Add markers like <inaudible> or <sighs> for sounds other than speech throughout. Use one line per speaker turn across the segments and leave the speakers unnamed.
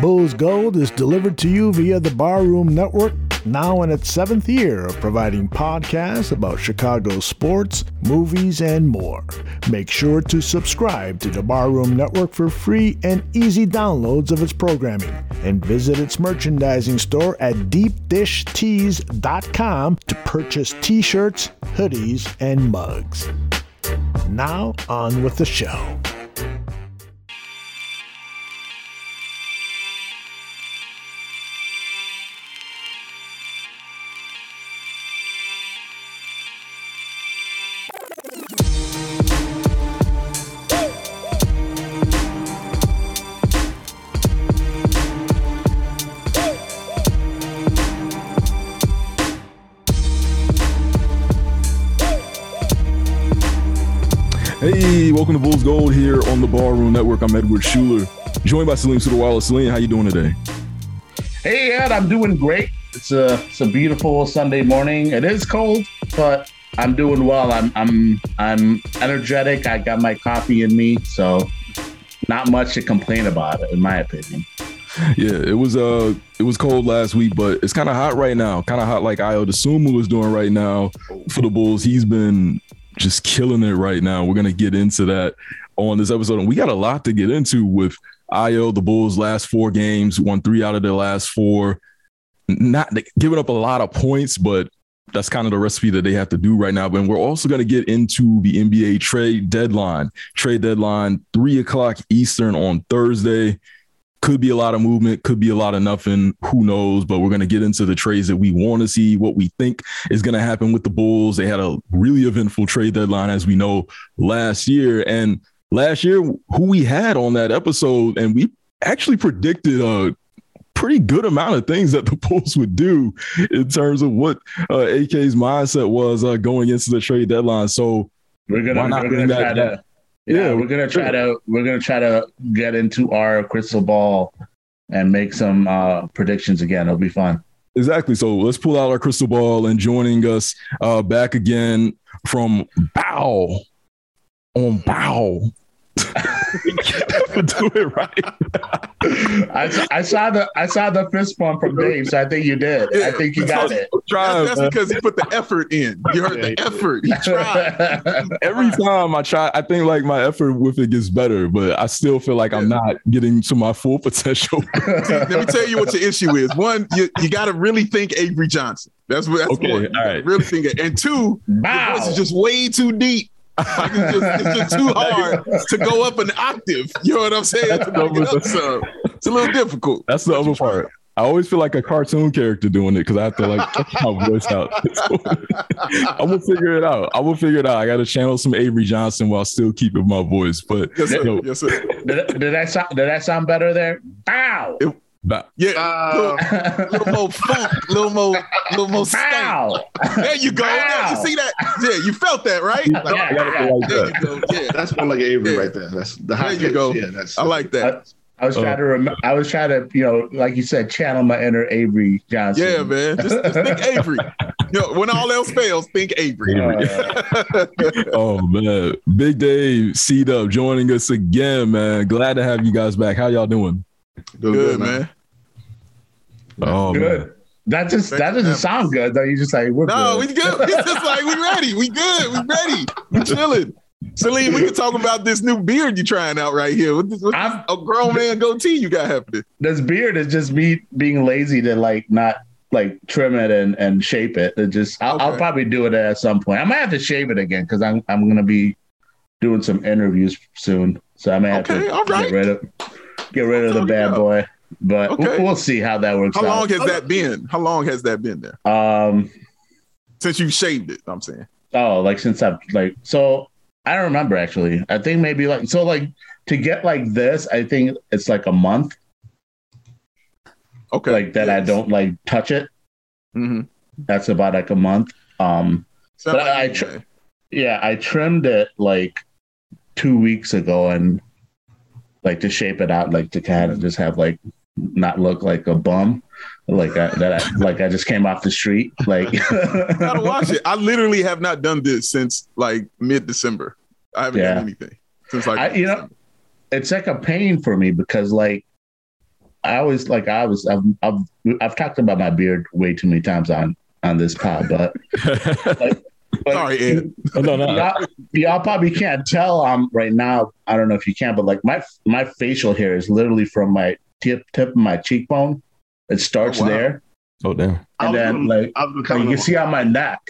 Bulls Gold is delivered to you via the Barroom Network, now in its seventh year of providing podcasts about Chicago sports, movies, and more. Make sure to subscribe to the Barroom Network for free and easy downloads of its programming, and visit its merchandising store at deepdishtees.com to purchase t shirts, hoodies, and mugs. Now, on with the show.
Gold here on the Barroom Network. I'm Edward Schuler, joined by Salim Sudawala. Salim, how you doing today?
Hey Ed, I'm doing great. It's a it's a beautiful Sunday morning. It is cold, but I'm doing well. I'm I'm I'm energetic. I got my coffee in me, so not much to complain about, in my opinion.
Yeah, it was uh it was cold last week, but it's kind of hot right now. Kind of hot like Ayo Dosunmu is doing right now for the Bulls. He's been just killing it right now. We're gonna get into that on this episode, and we got a lot to get into with Ayo. The Bulls' last four games, won three out of their last four. Not giving up a lot of points, but that's kind of the recipe that they have to do right now. But we're also going to get into the NBA trade deadline. Trade deadline, three o'clock Eastern on Thursday. Could be a lot of movement, could be a lot of nothing. Who knows? But we're going to get into the trades that we want to see, what we think is going to happen with the Bulls. They had a really eventful trade deadline, as we know, last year. And last year, who we had on that episode, and we actually predicted a pretty good amount of things that the <laughs> Bulls would do in terms of what uh, AK's mindset was uh, going into the trade deadline. So
We're
not
we're
bring
gonna
that
yeah,
Yeah,
we're gonna try to we're gonna try to get into our crystal ball and make some uh predictions again. It'll be fun.
Exactly. So let's pull out our crystal ball and joining us uh, back again from Bow on Bow. <laughs> do it right.
I, saw- I saw the I saw the fist bump from Dave, so I think you did. I think you got it.
Try,
That's, that's because he put the effort in. You heard the effort. He tried. <laughs>
Every time I try, I think like my effort with it gets better, but I still feel like I'm not getting to my full <laughs> potential.
Let me tell you what your issue is. One, you, you got to really think Avery Johnson. That's what. That's
Okay,
one. You
all
gotta. Really think it. And two, your
Wow.
voice is just way too deep. Like it's, just, it's just too hard to go up an octave. You know what I'm saying? To make it up some. It's a little difficult.
That's the other part. I always feel like a cartoon character doing it because I have to like check my voice out. <laughs> I will figure it out. I will figure it out. I got to channel some Avery Johnson while still keeping my voice. But
Yes, sir.
yo,
Yes, sir.
Did, did that sound did that sound better there? Bow.
Ba-
Yeah.
Uh,
little, little more <laughs> funk, little more, little more stank.
Bow.
There you go. There, you see that? Yeah, you felt that, right?
Yeah,
I
yeah.
like
There
that.
you go. Yeah,
That's more like Avery
Yeah.
right there. That's the high.
there
high
you
pitch.
go.
Yeah, that's
I like that.
I was trying
Uh,
to rem- I was trying to, you know, like you said, channel my inner Avery Johnson.
Yeah, man. Just, just think Avery. <laughs> You know, when all else fails, think Avery.
Uh, <laughs>
Oh man, Big Dave, C Dub joining us again, man. Glad to have you guys back. How y'all doing?
Doing
Good, man.
Oh man.
good. That just that doesn't sound good though. You just like we're
No, we
good.
good. It's just like we ready. We good. We ready. We chilling. Salim, we can talk about this new beard you're trying out right here. What this, what this a grown man goatee you got happening?
this beard is just me being lazy to like not like trim it and and shape it. It just I'll, I'll probably do it at some point. I might have to shave it again because I'm I'm gonna be doing some interviews soon. So I may have
Okay,
to
all right.
get rid of get rid of the bad boy. But
Okay.
we'll, we'll see how that works
How long
out.
has that been? How long has that been there?
um
Since you shaved it, I'm saying.
oh like since I've like so I don't remember actually. I think maybe like so like to get like this, I think it's like a month
Okay.
like that I don't like touch it.
Mm-hmm.
That's about like a month. Um But I tr- Yeah, I trimmed it like two weeks ago and like to shape it out, like to kind of just have like not look like a bum, like I, that. I, like I just came off the street, like. <laughs>
gotta watch it. I literally have not done this since like mid December. I haven't
Yeah.
done anything since like
I- you know, it's like a pain for me because like I always like I was I've, I've I've talked about my beard way too many times on on this pod, but <laughs> like, but
Sorry, Ed.
Oh, no, no.
Y'all, y'all probably can't tell um right now. I don't know if you can, but like my my facial hair is literally from my tip tip of my cheekbone. It starts
Oh, wow.
there,
Oh damn.
and then like
I was
you can see on my neck.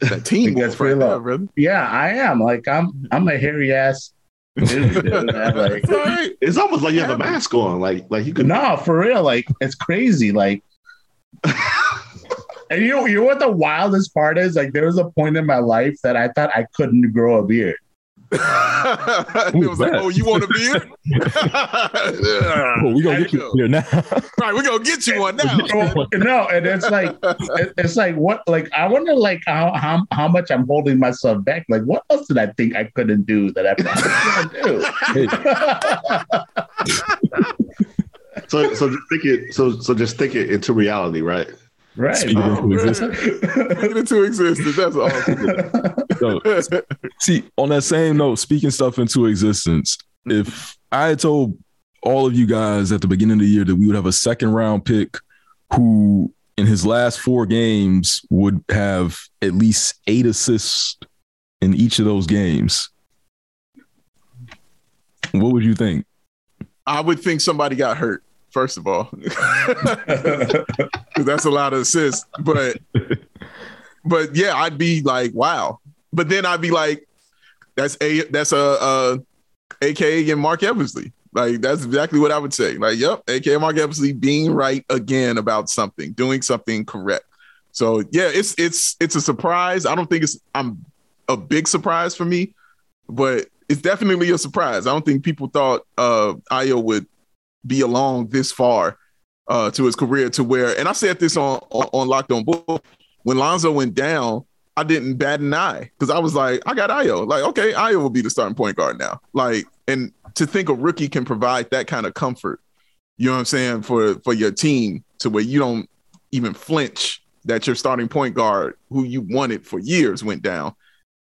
That team
That's
right
pretty low.
there.
Yeah, I am. Like I'm I'm a hairy ass. dude, <laughs> man. Like,
It's.
It's almost like you have a mask on, like like you could.
no, for real. Like it's crazy. Like, <laughs> and you know, you know what the wildest part is? Like, there was a point in my life that I thought I couldn't grow a beard.
It was like, oh, you want a beard?
Oh, we gonna
There
get
you
you here now.
right, we're gonna get you one now. <laughs>
Oh, no, and it's like it's like what like I wonder like how how how much I'm holding myself back. Like what else did I think I couldn't do that I probably couldn't do? <laughs> <laughs>
So so just think it. So so just think it into reality, right?
Right.
Speak it into existence.
Get into existence. That's awesome.
So, <laughs> see, on that same note, speaking stuff into existence, if I had told all of you guys at the beginning of the year that we would have a second round pick who in his last four games would have at least eight assists in each of those games, what would you think?
I would think somebody got hurt, first of all. <laughs> that's a lot of assists. But but yeah, I'd be like, wow. But then I'd be like, that's a that's a uh AKA and Marc Eversley. Like that's exactly what I would say. Like, yep, AKA Marc Eversley being right again about something, doing something correct. So yeah, it's it's it's a surprise. I don't think it's I'm a big surprise for me, but it's definitely a surprise. I don't think people thought uh Ayo would be along this far uh to his career to where and I said this on on, on Locked On Bull when Lonzo went down, I didn't bat an eye because I was like, I got Ayo. Like, okay, Ayo will be the starting point guard now. Like, and to think a rookie can provide that kind of comfort, you know what I'm saying, for for your team to where you don't even flinch that your starting point guard who you wanted for years went down.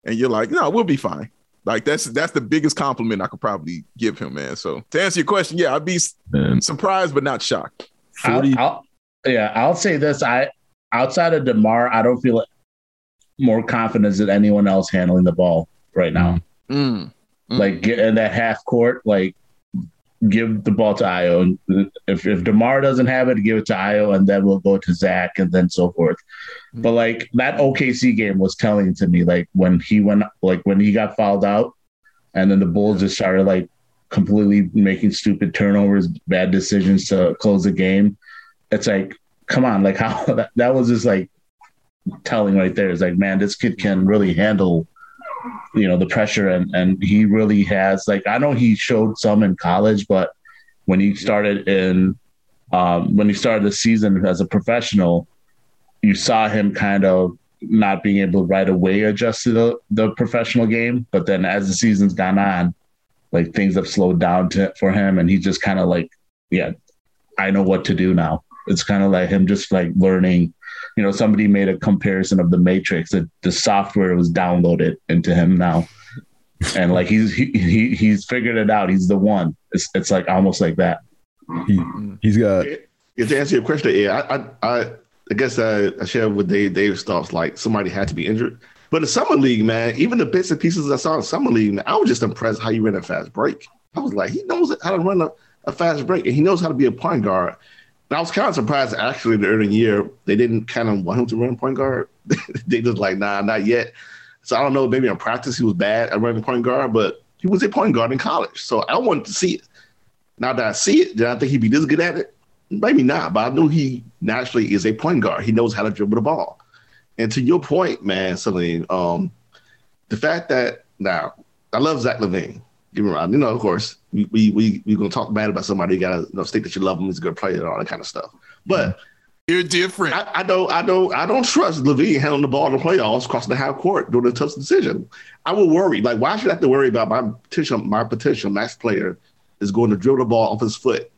And you're like, no, we'll be fine. Like that's that's the biggest compliment I could probably give him, man. So to answer your question, yeah, I'd be s-
And
surprised but not shocked.
40,
I'll, I'll, yeah, I'll say this. I outside of DeMar, I don't feel more confidence than anyone else handling the ball right now.
Mm. Mm.
Like get in that half court, like give the ball to Ayo. If if DeMar doesn't have it, give it to Ayo, and then we'll go to Zach, and then so forth. Hmm. But like that OKC game was telling to me, like when he went, like when he got fouled out, and then the Bulls just started like completely making stupid turnovers, bad decisions to close the game. It's like, come on, like <laughs> how that, that was just like telling right there. It's like, man, this kid can really handle, you know, the pressure, and and he really has. Like, I know he showed some in college, but when he started in, um, when he started the season as a professional, you saw him kind of not being able to right away adjust to the, the professional game. But then as the season's gone on, like things have slowed down to, for him. And he's just kind of like, yeah, I know what to do now. It's kind of like him just like learning. You know, somebody made a comparison of the Matrix that the software was downloaded into him now. And like he's he, he he's figured it out. He's the one. It's it's like almost like that.
he, he's got
Yeah, to answer your question, yeah, I I, I, I guess I, I share with Dave Dave's thoughts. Like somebody had to be injured, but the summer league, man, even the bits and pieces I saw in summer league, man, I was just impressed how you ran a fast break. I was like, he knows how to run a, a fast break, and he knows how to be a point guard. I was kind of surprised actually the early year they didn't kind of want him to run point guard. <laughs> they just like, nah, not yet. So I don't know, maybe in practice he was bad at running point guard, but he was a point guard in college. So I wanted to see it. Now that I see it, did I think he'd be this good at it? Maybe not, but I knew he naturally is a point guard. He knows how to dribble the ball. And to your point, man, Salim, um, the fact that now I love Zach LaVine. Give me wrong. You know, of course, we we we we gonna talk bad about somebody. You gotta you know, state that you love him. He's a good player and all that kind of stuff. But
You're different.
I, I don't, I don't, I don't trust LaVine handling the ball in the playoffs, crossing the half court, doing a tough decision. I will worry. Like, why should I have to worry about my potential, my potential max player is going to dribble the ball off his foot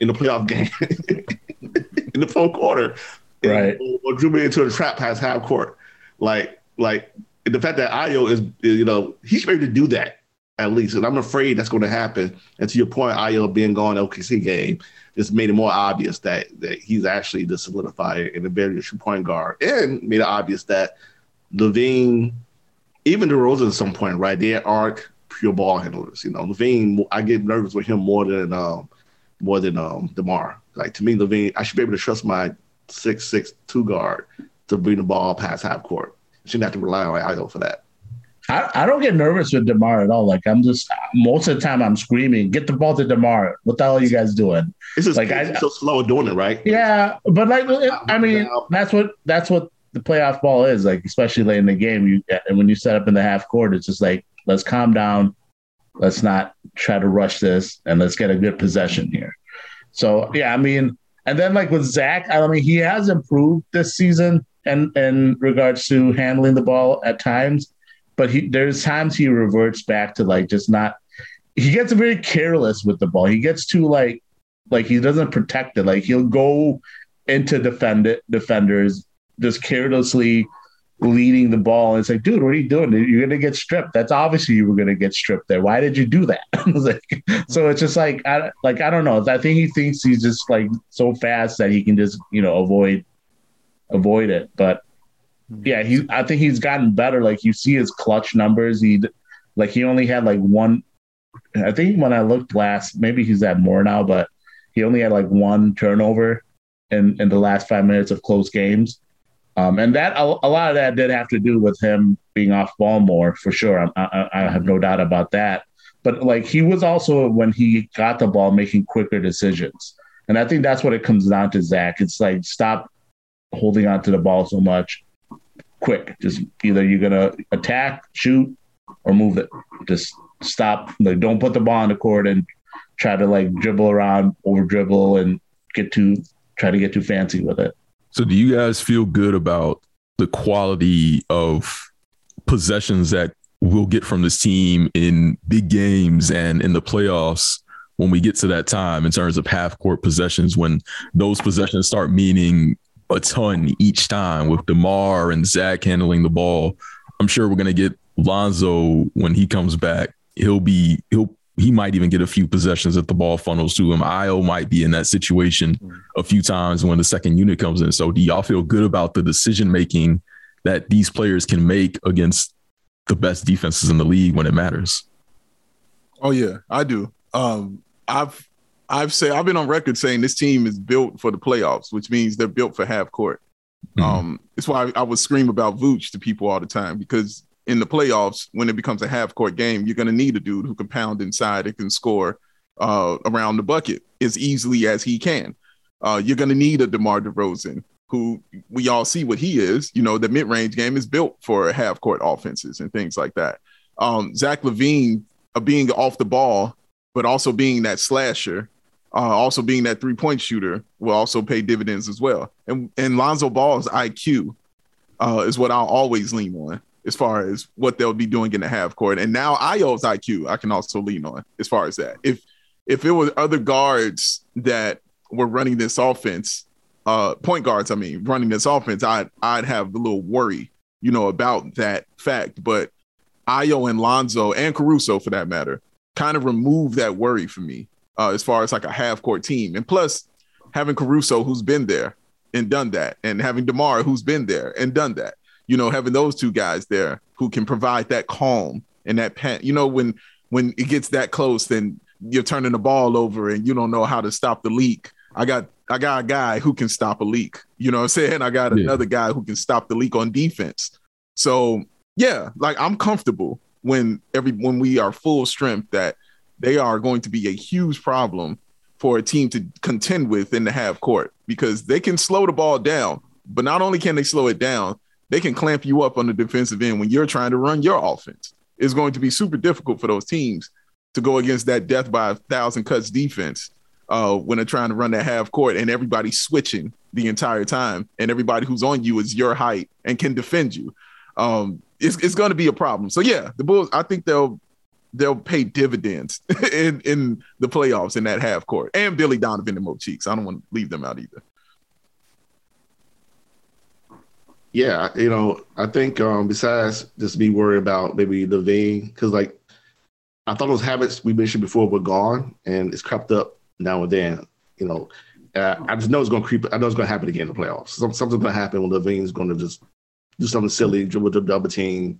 in the playoff game <laughs> in the fourth quarter,
Right.
Or, or dribble into a trap pass half court. Like, like the fact that Ayo is, is, you know, he's ready to do that. At least. And I'm afraid that's going to happen. And to your point, Ayo being gone OKC game just made it more obvious that that he's actually the solidifier and the very true point guard, and made it obvious that LaVine, even DeRozan at some point, right? They aren't pure ball handlers. You know, LaVine, I get nervous with him more than um more than um DeMar. Like to me, LaVine, I should be able to trust my six six two guard to bring the ball past half court. shouldn't have to rely on Ayo for that.
I, I don't get nervous with DeMar at all. Like I'm just most of the time I'm screaming, "Get the ball to DeMar!" What the hell are you guys doing?
It's just like I, so slow doing it, right?
Yeah, but like I mean, that's what that's what the playoff ball is like, especially late in the game. You and when you set up in the half court, it's just like let's calm down, let's not try to rush this, and let's get a good possession here. So yeah, I mean, and then like with Zach, I mean, he has improved this season and in regards to handling the ball at times but he there's times he reverts back to like just not he gets very careless with the ball. He gets too like like he doesn't protect it. Like he'll go into defend it, defenders just carelessly leading the ball. And it's like, dude, what are you doing? You're gonna get stripped. That's obviously you were gonna get stripped there. Why did you do that? <laughs> like, so it's just like I like I don't know. I think he thinks he's just like so fast that he can just you know avoid avoid it. But yeah, he. I think he's gotten better. Like you see his clutch numbers. He, like he only had like one. I think when I looked last, maybe he's at more now, but he only had like one turnover in in the last five minutes of close games. Um, and that a, a, lot of that did have to do with him being off ball more for sure. I, I, I have no doubt about that. But like he was also when he got the ball making quicker decisions, and I think that's what it comes down to. Zach, it's like stop holding on to the ball so much quick. Just either you're gonna attack, shoot, or move it. Just stop. Like don't put the ball on the court and try to like dribble around, over dribble, and get too try to get too fancy with it.
So do you guys feel good about the quality of possessions that we'll get from this team in big games and in the playoffs when we get to that time in terms of half court possessions when those possessions start meaning a ton each time with DeMar and Zach handling the ball. I'm sure we're gonna get Lonzo when he comes back. He'll be he'll he might even get a few possessions at the ball funnels to him. Ayo might be in that situation a few times when the second unit comes in. So do y'all feel good about the decision making that these players can make against the best defenses in the league when it matters?
Oh yeah, I do. Um, I've I've said I've been on record saying this team is built for the playoffs, which means they're built for half court. Mm-hmm. Um, it's why I, I would scream about Vooch to people all the time because in the playoffs, when it becomes a half court game, you're going to need a dude who can pound inside and can score uh, around the bucket as easily as he can. Uh, you're going to need a DeMar DeRozan who we all see what he is. You know, the mid range game is built for half court offenses and things like that. Um, Zach LaVine uh, being off the ball, but also being that slasher uh, also being that three point shooter will also pay dividends as well. And and Lonzo Ball's IQ uh, is what I'll always lean on as far as what they'll be doing in the half court. And now Ayo's IQ I can also lean on as far as that. If if it was other guards that were running this offense, uh, point guards, I mean, running this offense, I'd I'd have a little worry, you know, about that fact. But Ayo and Lonzo and Caruso, for that matter, kind of remove that worry for me uh, as far as like a half court team. And plus, having Caruso, who's been there and done that, and having DeMar, who's been there and done that. You know, having those two guys there who can provide that calm and that pen. You know, when when it gets that close, then you're turning the ball over and you don't know how to stop the leak. I got I got a guy who can stop a leak. You know what I'm saying? I got yeah. another guy who can stop the leak on defense. So yeah, like I'm comfortable when every when we are full strength that they are going to be a huge problem for a team to contend with in the half court because they can slow the ball down. But not only can they slow it down, they can clamp you up on the defensive end when you're trying to run your offense. It's going to be super difficult for those teams to go against that death by a thousand cuts defense uh, when they're trying to run that half court and everybody's switching the entire time and everybody who's on you is your height and can defend you. Um, it's, it's going to be a problem. So yeah, the Bulls. I think they'll they'll pay dividends <laughs> in in the playoffs in that half court. And Billy Donovan and Mo Cheeks. I don't want to leave them out either.
Yeah, you know, I think um besides just be worried about maybe LaVine, because like I thought those habits we mentioned before were gone, and it's crept up now and then. You know, uh, I just know it's going to creep. I know it's going to happen again in the playoffs. Some, something's going to happen when LaVine's going to just do something silly, dribble the double team,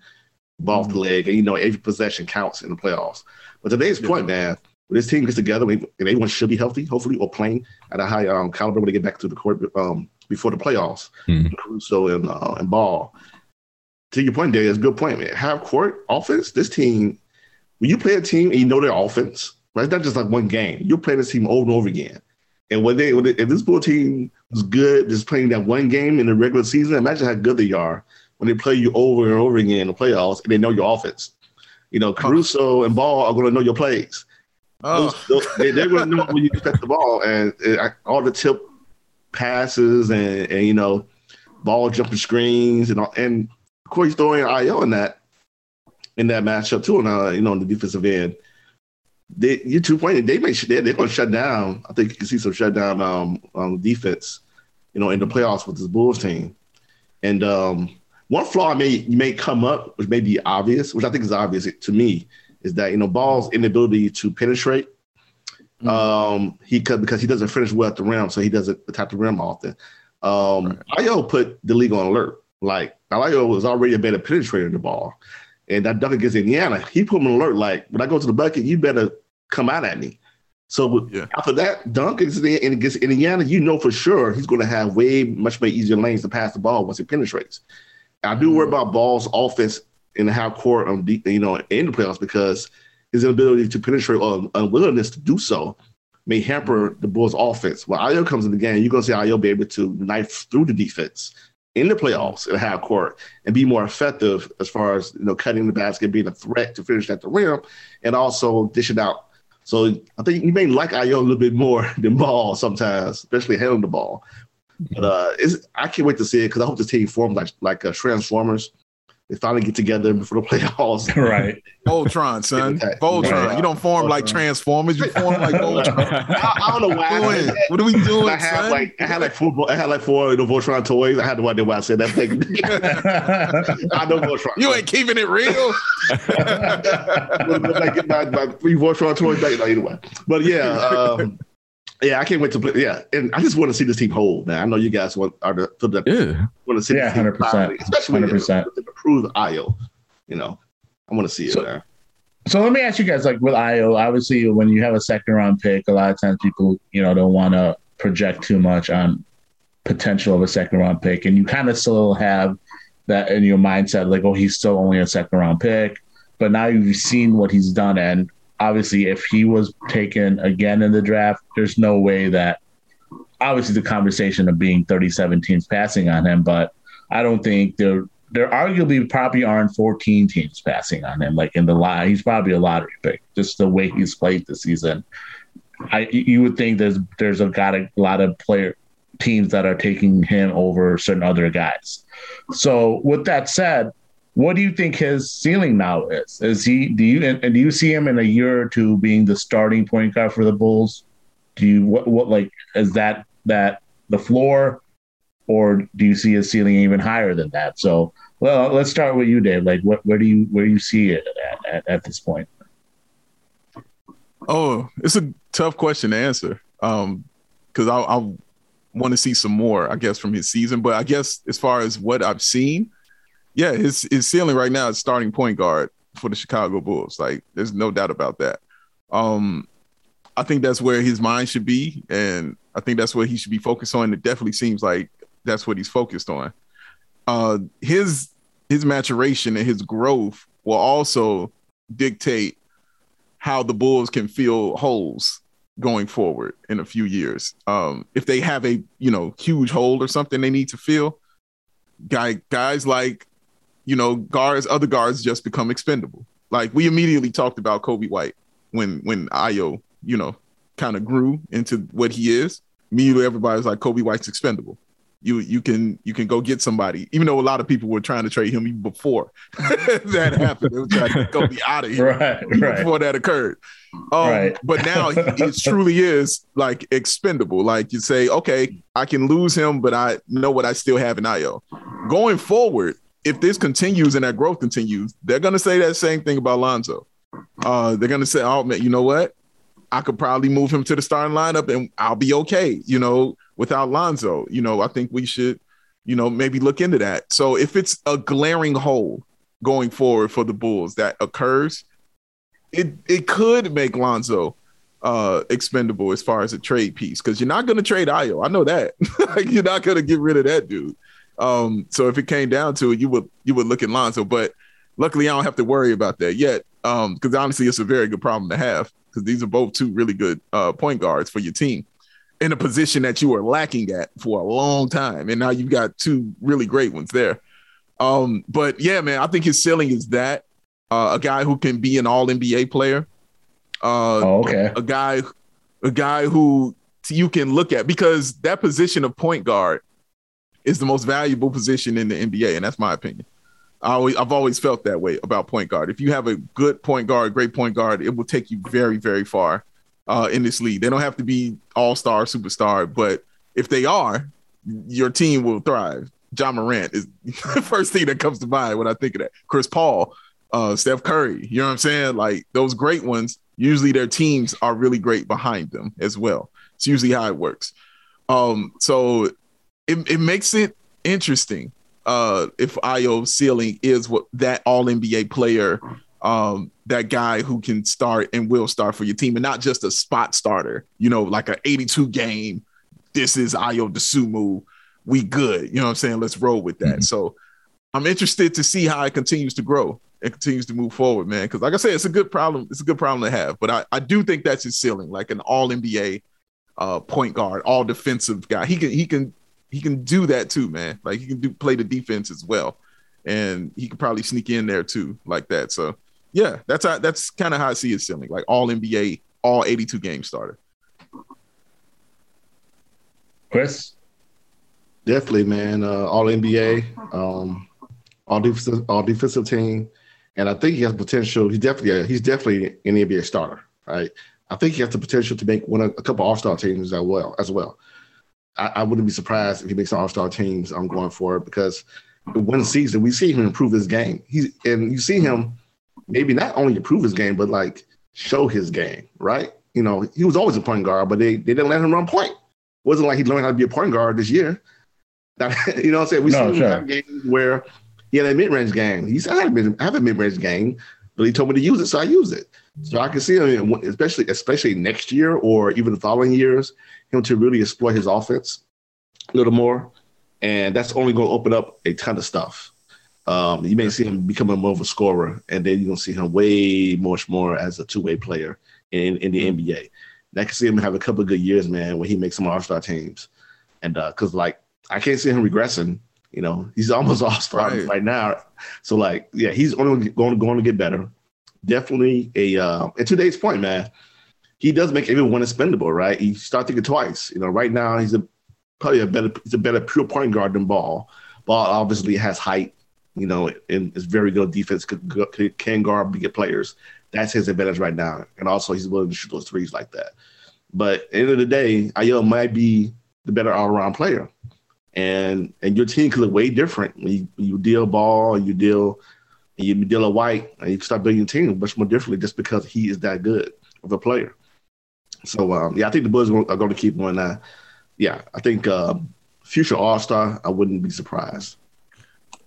ball the mm-hmm. leg, and you know every possession counts in the playoffs. But today's yeah. point, man, when this team gets together, and everyone should be healthy, hopefully, or playing at a high um, caliber when they get back to the court um, before the playoffs. Mm-hmm. Caruso and uh, and Ball. To your point, Dave, that's a good point, man. Have court offense. This team, when you play a team and you know their offense, right? It's not just like one game. You're playing this team over and over again. And when they, when they, if this Bull team was good, just playing that one game in the regular season, imagine how good they are when they play you over and over again in the playoffs and they know your offense. You know, Caruso and Ball are going to know your plays. Oh. Those, those, they, are going to know when you expect the ball and, and all the tip passes and, and, you know, ball jumping screens and all, and of course you throw in that in that matchup too, and uh, you know, on the defensive end. They, you two pointed. They may they're, they're going to shut down. I think you can see some shutdown um, um defense, you know, in the playoffs with this Bulls team. And um, one flaw may may come up, which may be obvious, which I think is obvious to me, is that you know Ball's inability to penetrate. Mm-hmm. Um, he could because he doesn't finish well at the rim, so he doesn't attack the rim often. Um, right. Ayo put the league on alert. Like Ayo was already a better penetrator in the ball, and that dunk against Indiana, he put him on alert. Like when I go to the bucket, you better come out at me. So yeah. after that dunk against Indiana, you know for sure he's going to have way much more easier lanes to pass the ball once he penetrates. I do worry mm-hmm. about Ball's offense in the half court, um, you know, in the playoffs because his inability to penetrate or unwillingness to do so may hamper mm-hmm. the Bulls' offense. When Ayo comes in the game, you're going to see Ayo be able to knife through the defense in the playoffs in the half court and be more effective as far as you know cutting the basket, being a threat to finish at the rim, and also dishing out. So I think you may like Ayo a little bit more <laughs> than Ball sometimes, especially handling the ball. But uh, it's, I can't wait to see it because I hope this team forms like like uh, Transformers. They finally get together before the playoffs. <laughs>
Right.
Voltron, son. Voltron. Right. You don't form Voltron. like Transformers. You form like <laughs> Voltron.
I, I, don't know why.
Doing? What are we doing?
I had son? like I had like four. I had like four you know, Voltron toys. I had to wonder why I said that thing. <laughs> I know Voltron.
You ain't keeping it real.
like get my, my three Voltron toys back. No, anyway, but yeah. Um, yeah, I can't wait to play. Yeah, and I just want to see this team hold, man. I know you guys want are the, the
yeah.
want to see
yeah, hundred percent,
especially hundred percent improve Ayo. You know, I want to see it so, there.
So let me ask you guys, like with Ayo, obviously when you have a second round pick, a lot of times people, you know, don't want to project too much on potential of a second round pick, and you kind of still have that in your mindset, like, oh, he's still only a second round pick. But now you've seen what he's done, and obviously, if he was taken again in the draft, there's no way that obviously the conversation of being 37 teams passing on him, but I don't think there there arguably probably aren't 14 teams passing on him. Like in the line, he's probably a lottery pick. Just the way he's played this season, I you would think there's there's a got a lot of player teams that are taking him over certain other guys. So with that said, what do you think his ceiling now is? Is he do you and do you see him in a year or two being the starting point guard for the Bulls? Do you what what like is that that the floor, or do you see his ceiling even higher than that? So well, let's start with you, Dave. Like what where do you where do you see it at, at, at this point?
Oh, it's a tough question to answer. Um, because I, I want to see some more, I guess, from his season. But I guess as far as what I've seen, yeah, his his ceiling right now is starting point guard for the Chicago Bulls. Like, there's no doubt about that. Um, I think that's where his mind should be, and I think that's what he should be focused on. It definitely seems like that's what he's focused on. Uh, his his maturation and his growth will also dictate how the Bulls can fill holes going forward in a few years. Um, if they have a you know huge hole or something they need to fill, guy guys like you know, guards, other guards just become expendable. Like we immediately talked about Coby White when when Ayo, you know, kind of grew into what he is. Immediately everybody was like, Coby White's expendable. You you can you can go get somebody, even though a lot of people were trying to trade him even before <laughs> that happened. They were trying to get Coby out of here right, right. before that occurred. Um, right. but now it truly is like expendable. Like you say, okay, I can lose him, but I know what I still have in Ayo. Going forward, if this continues and that growth continues, they're going to say that same thing about Lonzo. Uh, they're gonna say, "Oh man, you know what? I could probably move him to the starting lineup, and I'll be okay." You know, without Lonzo. You know, I think we should, you know, maybe look into that. So if it's a glaring hole going forward for the Bulls that occurs, it it could make Lonzo uh expendable as far as a trade piece because you're not going to trade Ayo. I know that. <laughs> like you're not going to get rid of that dude. Um, so if it came down to it, you would you would look at Lonzo, but luckily I don't have to worry about that yet. Um, because honestly, it's a very good problem to have because these are both two really good uh point guards for your team in a position that you were lacking at for a long time, and now you've got two really great ones there. Um, but yeah, man, I think his ceiling is that uh, a guy who can be an All NBA player. Uh,
oh, okay.
A guy, a guy who you can look at because that position of point guard is the most valuable position in the NBA, and that's my opinion. I always, I've always felt that way about point guard. If you have a good point guard, great point guard, it will take you very, very far uh, in this league. They don't have to be all star, superstar, but if they are, your team will thrive. Ja Morant is <laughs> the first thing that comes to mind when I think of that. Chris Paul, uh, Steph Curry, you know what I'm saying? Like those great ones, usually their teams are really great behind them as well. It's usually how it works. Um, so it, it makes it interesting uh, if Ayo ceiling is what that all NBA player um, that guy who can start and will start for your team and not just a spot starter, you know, like an 82 game. This is Ayo Dosunmu. We good. You know what I'm saying? Let's roll with that. Mm-hmm. So I'm interested to see how it continues to grow and continues to move forward, man. Because like I said, it's a good problem. It's a good problem to have. But I, I do think that's his ceiling, like an all NBA uh, point guard, all defensive guy. He can he can he can do that too, man. Like he can do play the defense as well. And he could probably sneak in there too, like that. So yeah, that's how, that's kind of how I see it ceiling, like all NBA, all 82 game starter.
Chris,
definitely, man. Uh, all NBA, um, all defensive, all defensive team, and I think he has potential. He's definitely a, he's definitely an NBA starter, right? I think he has the potential to make one of, a couple All Star teams as well. As well, I, I wouldn't be surprised if he makes an All Star teams. I'm going for it because one season we see him improve his game. He's and you see him maybe not only improve his game, but like show his game, right? You know, he was always a point guard, but they, they didn't let him run point. It wasn't like he learned how to be a point guard this year. <laughs> you know what I'm saying? We no, sure. have games where he had a mid range game. He said, I have a mid range game, but he told me to use it, so I use it. So I can see him, especially especially next year or even the following years, him to really exploit his offense a little more. And that's only going to open up a ton of stuff. Um, you may see him becoming more of a scorer, and then you're gonna see him way much more as a two way player in, in the NBA. And I can see him have a couple of good years, man, when he makes some All Star teams, and because uh, like I can't see him regressing. You know, he's almost <laughs> All Star right. right. now, so like yeah, he's only going going to get better. Definitely a uh, at today's point, man. He does make everyone expendable, right? He start thinking twice. You know, right now he's a probably a better he's a better pure point guard than Ball. Ball obviously has height you know, and is very good defense, can, can guard big players. That's his advantage right now. And also, he's willing to shoot those threes like that. But end of the day, Ayo might be the better all around player. And and your team could look way different when you, you deal ball, you deal you deal a white, and you start building your team much more differently just because he is that good of a player. So um, yeah, I think the Bulls are going to keep one. Uh, yeah, I think uh, future All Star. I wouldn't be surprised.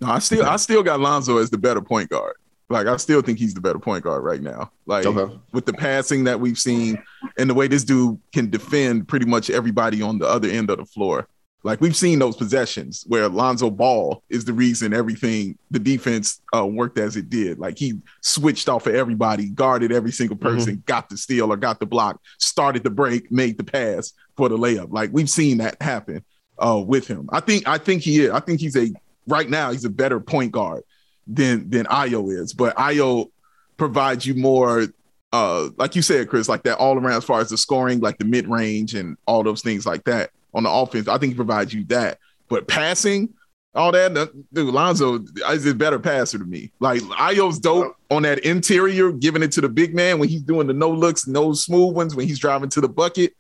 No, I still I still got Lonzo as the better point guard. Like I still think he's the better point guard right now. Like okay. with the passing that we've seen and the way this dude can defend pretty much everybody on the other end of the floor. Like we've seen those possessions where Lonzo Ball is the reason everything the defense uh, worked as it did. Like he switched off of everybody, guarded every single mm-hmm. person, mm-hmm. got the steal or got the block, started the break, made the pass for the layup. Like we've seen that happen uh, with him. I think I think he is. I think he's a right now he's a better point guard than than Ayo is. But Ayo provides you more uh like you said, Chris, like that all around as far as the scoring, like the mid range and all those things like that on the offense. I think he provides you that. But passing, all that, dude, Lonzo is a better passer to me. Like Ayo's dope on that interior, giving it to the big man when he's doing the no looks, no smooth ones when he's driving to the bucket.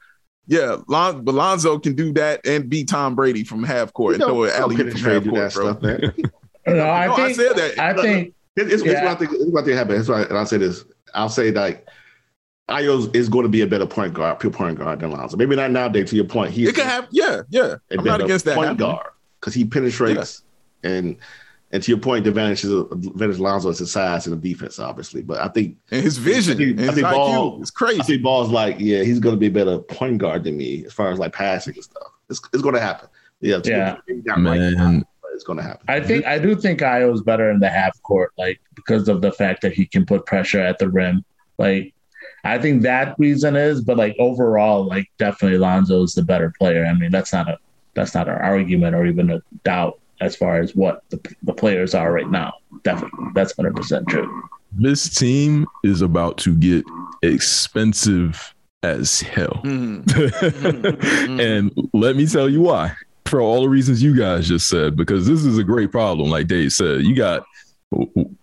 Yeah, Lon- but Lonzo can do that and beat Tom Brady from half court and throw an alley from half court, bro.
Stuff, <laughs> <laughs> no, I no, think I said that. I think
It's, it's
Yeah.
what I think. It's what I think happen. That's why, and I'll say this. I'll say like, Ayo is going to be a better point guard, pure point guard than Lonzo. Maybe not nowadays. To your point, he
It could have. Yeah, yeah. I'm not against that.
point
happening.
guard because he penetrates and and to your point, the advantage is advantage Lonzo is his size and the defense, obviously. But I think
And his vision
I think-
and
I
his
think
IQ
Ball-
is
I
crazy.
think Ball's like, yeah, he's going to be a better point guard than me as far as like passing and stuff. It's, it's going to happen. Yeah, to
Yeah.
your point, not right
Man.
now, but it's going to happen.
I think I do think Ayo's better in the half court, like because of the fact that he can put pressure at the rim. Like I think that reason is, but like overall, like definitely Lonzo's the better player. I mean, that's not a that's not an argument or even a doubt as far as what the, the players are right now. Definitely, that's hundred percent true.
This team is about to get expensive as hell.
Mhm. <laughs>
and let me tell you why. For all the reasons you guys just said, because this is a great problem, like Dave said. You got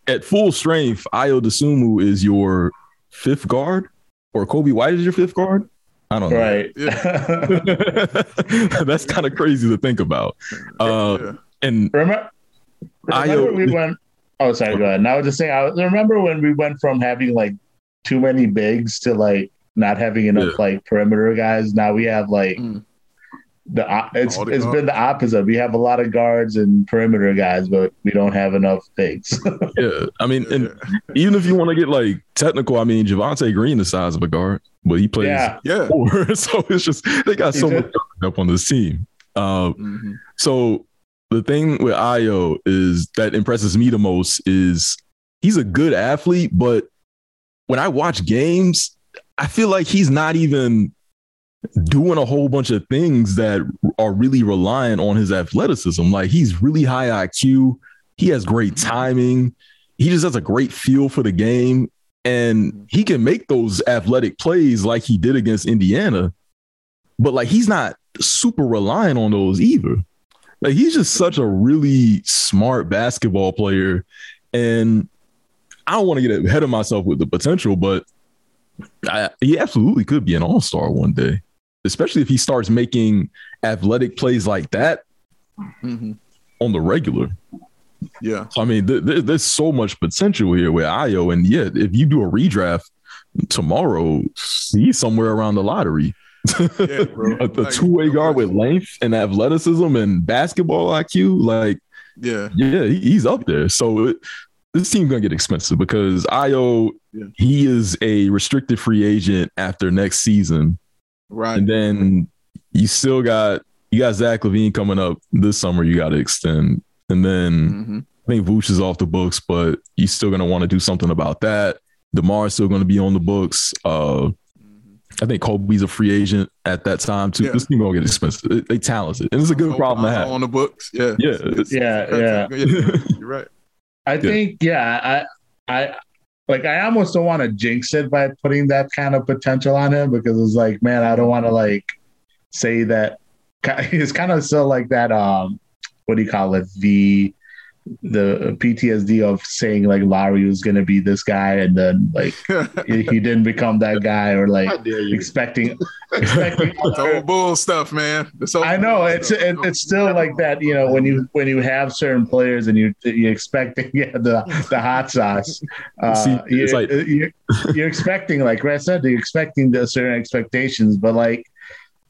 at full strength, Ayo Dosunmu is your fifth guard, or Coby White is your fifth guard. I don't know.
Right. <laughs>
That's kind of crazy to think about. Uh,
Yeah.
and
remember, Ayo- we went. Oh, sorry. Go ahead. Now I was just saying. I remember when we went from having like too many bigs to like not having enough
Yeah.
like perimeter guys. Now we have like
Mm.
The o- it's
All the
it's
guards.
been the opposite. We have a lot of guards and perimeter guys, but we don't have enough bigs. <laughs>
yeah, I mean, and even if you want to get like technical, I mean, Javonte Green the size of a guard, but he plays
yeah, <laughs>
Yeah.
four. so it's just they got so
He
much
did.
up on this team. Uh,
Mhm.
So the thing with Ayo is that impresses me the most is he's a good athlete, but when I watch games, I feel like he's not even doing a whole bunch of things that are really reliant on his athleticism. Like he's really high IQ, he has great mm-hmm. timing, he just has a great feel for the game, and mm-hmm. he can make those athletic plays like he did against Indiana. But like he's not super reliant on those either. Like he's just such a really smart basketball player. And I don't want to get ahead of myself with the potential, but I, he absolutely could be an all-star one day, especially if he starts making athletic plays like that
Mhm.
on the regular.
Yeah.
So, I mean, th- th- there's so much potential here with Ayo. And yeah, if you do a redraft tomorrow, he's somewhere around the lottery.
Yeah, bro. <laughs>
a, a two-way
no
guard with length and athleticism and basketball IQ, like
Yeah.
yeah, he's up there. So it, this team's gonna get expensive because Ayo
Yeah.
he is a restricted free agent after next season,
Right.
and then you still got you got Zach LaVine coming up this summer. You got to extend, and then
Mhm.
I think Vooch is off the books, but you're still gonna want to do something about that. DeMar is still gonna be on the books. Uh, I think Coby's a free agent at that time too.
Yeah.
This team gonna get expensive. They, they talented, and it's a good problem to have.
on the books. Yeah.
Yeah,
It's-
yeah,
it's-
yeah.
You're right.
I think yeah, I I like I almost don't want to jinx it by putting that kind of potential on him because it's like, man, I don't want to like say that it's kind of still like that um what do you call it? The the PTSD of saying like Larry was gonna be this guy and then like <laughs> he, he didn't become that guy or like
How dare you?
expecting expecting <laughs>
It's old bull stuff, man. Old
I know it's
stuff.
it, it's still like that, you know, when you when you have certain players and you you expecting <laughs> yeah the the hot sauce, uh,
See,
you're,
like-
you're, you're expecting like Brad said, you're expecting the certain expectations, but like it-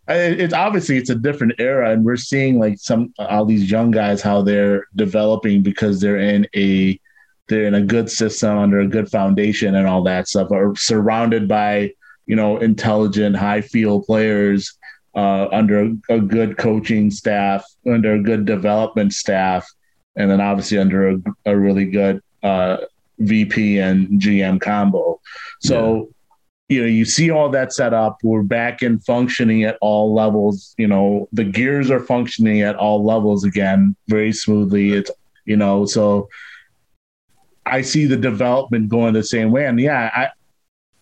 it's obviously it's a different era, and we're seeing like some all these young guys how they're developing because they're in a they're in a good system under a good foundation and all that stuff, are surrounded by you know intelligent, high field players uh, under a, a good coaching staff, under a good development staff, and then obviously under a, a really good uh, VP and GM combo. So, you know, you see all that set up. We're back in functioning at all levels. You know, the gears are functioning at all levels again very smoothly. It's, you know, so I see the development going the same way. And yeah, I,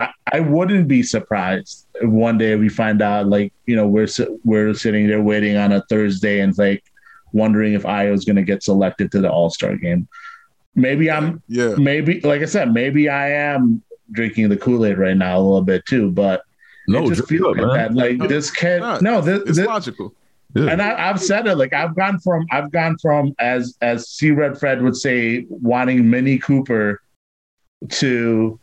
I, I wouldn't be surprised if one day we find out like you know we're we're sitting there waiting on a Thursday and like wondering if Ayo is going to get selected to the All Star game. Maybe I'm
Yeah.
maybe like I said maybe I am drinking the Kool Aid right now a little bit too, but
no,
it just
drink
feels like
man.
that. Like
No,
this kid,
not.
no, this,
It's
this
logical.
Yeah. And I, have said it like I've gone from I've gone from as as C Red Fred would say wanting Mini Cooper to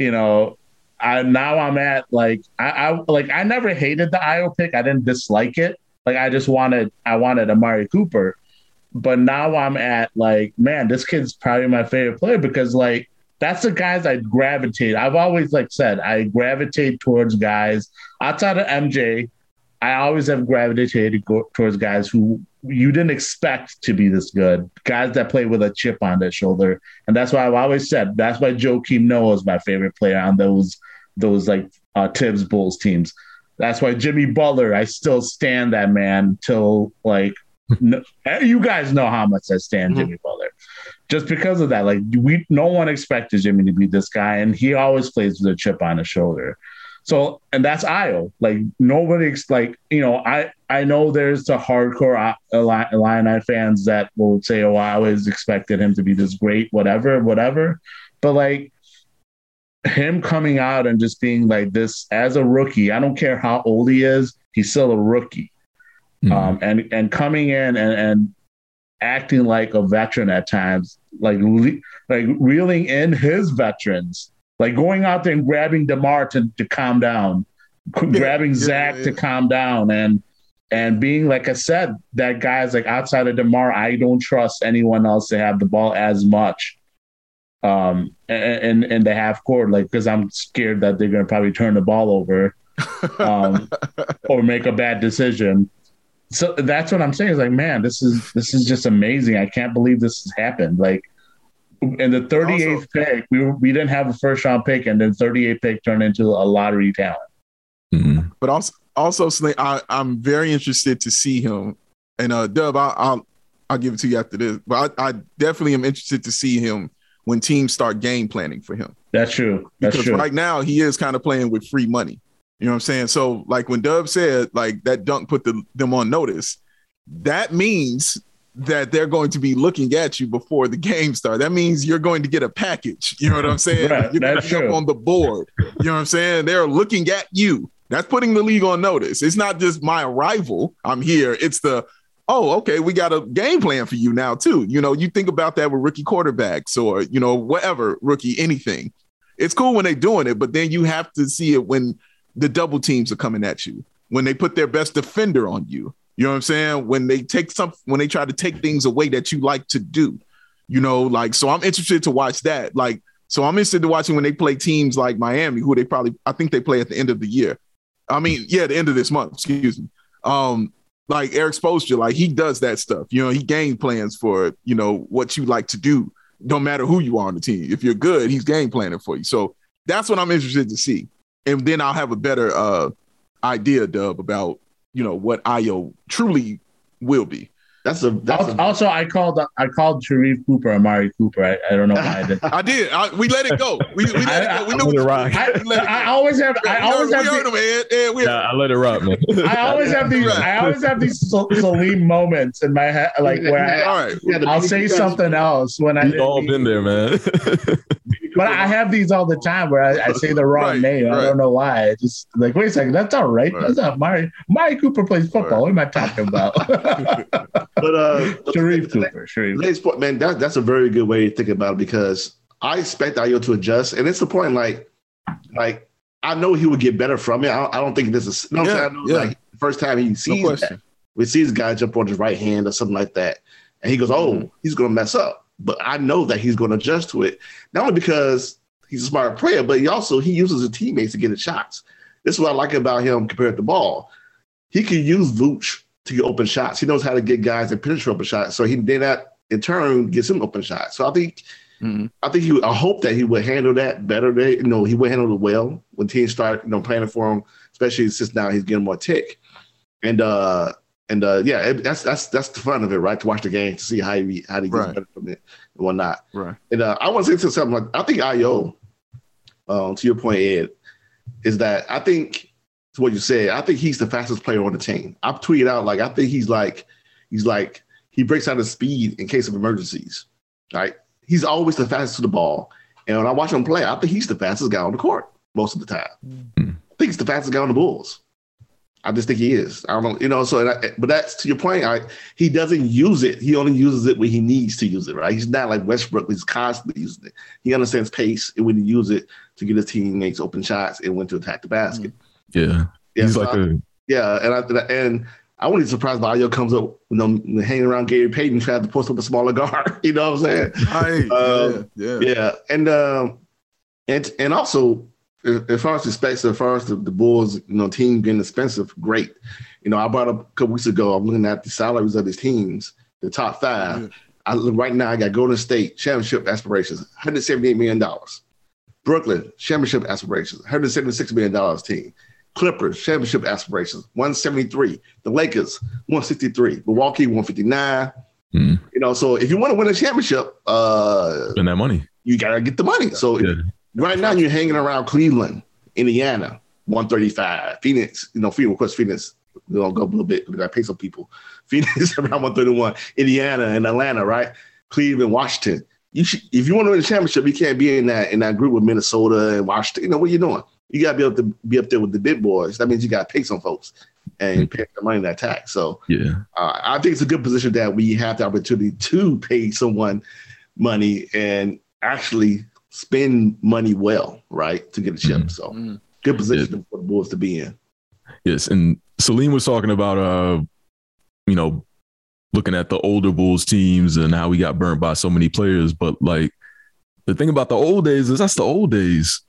you know I now I'm at like I, I like I never hated the Ayo pick I didn't dislike it like I just wanted I wanted Amari Cooper but now I'm at like man this kid's probably my favorite player because like that's the guys I gravitate I've always like said I gravitate towards guys outside of MJ I always have gravitated towards guys who you didn't expect to be this good, guys that play with a chip on their shoulder, and that's why I've always said that's why Joakim Noah is my favorite player on those those like uh, Thibs Bulls teams. That's why Jimmy Butler, I still stand that man till like <laughs> no, you guys know how much I stand mm-hmm. Jimmy Butler. Just because of that, like we, no one expected Jimmy to be this guy, and he always plays with a chip on his shoulder. So, and that's Ayo. Like nobody's like, you know, I I know there's the hardcore Illini fans that will say, "Oh, I always expected him to be this great, whatever, whatever." But like him coming out and just being like this as a rookie, I don't care how old he is, he's still a rookie. Mm-hmm. Um, and and coming in and and acting like a veteran at times, like like reeling in his veterans like going out there and grabbing DeMar to, to calm down, <laughs> grabbing yeah, Zach yeah. to calm down, and and being like I said, that guy's like outside of DeMar, I don't trust anyone else to have the ball as much. Um, and and the half court, like because I'm scared that they're gonna probably turn the ball over, <laughs> um, or make a bad decision. So that's what I'm saying. Is like, man, this is this is just amazing. I can't believe this has happened. Like in the 38th also, pick, we we didn't have a first round pick, and then 38th pick turned into a lottery talent.
Mm-hmm. But also, also, I, I'm very interested to see him. And uh, Dub, I, I'll I'll give it to you after this. But I, I definitely am interested to see him when teams start game planning for him.
That's true. That's
because
true.
right now he is kind of playing with free money. You know what I'm saying? So like when Dub said like that dunk put the, them on notice, that means that they're going to be looking at you before the <laughs> game starts. That means you're going to get a package. You know what I'm saying? right, you're going to jump on the board. You know what I'm saying? They're looking at you. That's putting the league on notice. It's not just my arrival. I'm here. It's the oh, okay, we got a game plan for you now too. You know, you think about that with rookie quarterbacks or you know whatever rookie anything. It's cool when they're doing it, but then you have to see it when the double teams are coming at you, when they put their best defender on you, you know what I'm saying? When they take some, when they try to take things away that you like to do, you know, like, so I'm interested to watch that. Like, so I'm interested to watching when they play teams like Miami, who they probably, I think they play at the end of the year. I mean, yeah, the end of this month, excuse me. Um, like Erik Spoelstra, like he does that stuff. You know, he game plans for, you know, what you like to do. Don't matter who you are on the team. If you're good, he's game planning for you. So that's what I'm interested to see. And then I'll have a better uh idea, Dub, about you know what Ayo truly will be.
That's a. That's
also, a, also, I called I called Sharife Cooper Amari Cooper. I, I don't know why I did. <laughs>
I did. I, we let it go. We, we let I, it go. We knew
it rock.
I, I, always have. I always have.
We heard him, man. Yeah, we,
I let it rock, man.
I always have these. I always have these Salim moments in my head, like where I, all right. I'll say something else when I.
We've all been there, man. <laughs>
but I have these all the time where I, I say the wrong right, name. Right. I don't know why. I just like, wait a second, that's all right. right. That's not Mari. Mari Cooper plays football. What am I talking about? <laughs>
but uh, <laughs>
Sharife Cooper, Sharife.
Sport, man, that, that's a very good way to think about it because I expect Ayo to adjust, and it's the point like, like I know he would get better from it. I, I don't think this is. You know yeah, I know, yeah. Like first time he sees no that, we see this guy jump on his right hand or something like that, and he goes, "Oh, mm-hmm. he's gonna mess up." But I know that he's going to adjust to it. Not only because he's a smart player, but he also he uses his teammates to get his shots. This is what I like about him compared to ball. He can use Vooch to get open shots. He knows how to get guys to penetrate open shots. So he then that in turn gets him open shots. So I think mm-hmm. I think he I hope that he would handle that better. Than, you know, he would handle it well when teams start you know planning for him, especially since now he's getting more tick. And uh and uh, yeah, it, that's that's that's the fun of it, right? To watch the game to see how he how he gets right. better from it and whatnot.
Right.
And uh, I want to say something like I think Ayo, um, to your point, Ed, is that I think to what you said, I think he's the fastest player on the team. I've tweeted out like I think he's like he's like he breaks out of speed in case of emergencies. Right. He's always the fastest to the ball. And when I watch him play, I think he's the fastest guy on the court most of the time. Mm-hmm. I think he's the fastest guy on the Bulls. I just think he is. I don't, you know. So, I, but that's to your point. I, he doesn't use it. He only uses it when he needs to use it. Right? He's not like Westbrook. He's constantly using it. He understands pace and when he use it to get his teammates open shots and when to attack the basket.
Yeah,
Yeah,
he's
so
like
I-
a
yeah, and I and I wouldn't be surprised if Ayo comes up, you know, hanging around Gary Payton, trying to post up a smaller guard. <laughs> You know what I'm saying?
Right.
Um,
yeah. Yeah.
Yeah, and um, and and also as as far as respects, as far as the, the Bulls, you know, team getting expensive, great. You know, I brought up a couple weeks ago. I'm looking at the salaries of these teams, the top five.
Yeah.
I look right now. I got Golden State championship aspirations, 178 million dollars. Brooklyn championship aspirations, 176 million dollars team. Clippers championship aspirations, 173. The Lakers 163. Milwaukee 159.
Hmm.
You know, so if you want to win a championship, uh,
spend that money.
you gotta get the money. So
Yeah.
Right now you're hanging around Cleveland, Indiana, 135. Phoenix, you know, Phoenix, of course, Phoenix, don't go a little bit because I pay some people. <laughs> Phoenix around 131, Indiana and Atlanta, right? Cleveland, Washington. You should, if you want to win the championship, you can't be in that in that group with Minnesota and Washington. You know what you're doing? You gotta be able to be up there with the big boys. That means you gotta pay some folks and pay the money that tax. So
Yeah,
uh, I think it's a good position that we have the opportunity to pay someone money and actually spend money well, right, to get a chip.
Mhm.
So
Mhm.
good position for the Bulls to be in.
yes. And Salim was talking about uh, you know, looking at the older Bulls teams and how we got burnt by so many players. But like the thing about the old days is that's the old days.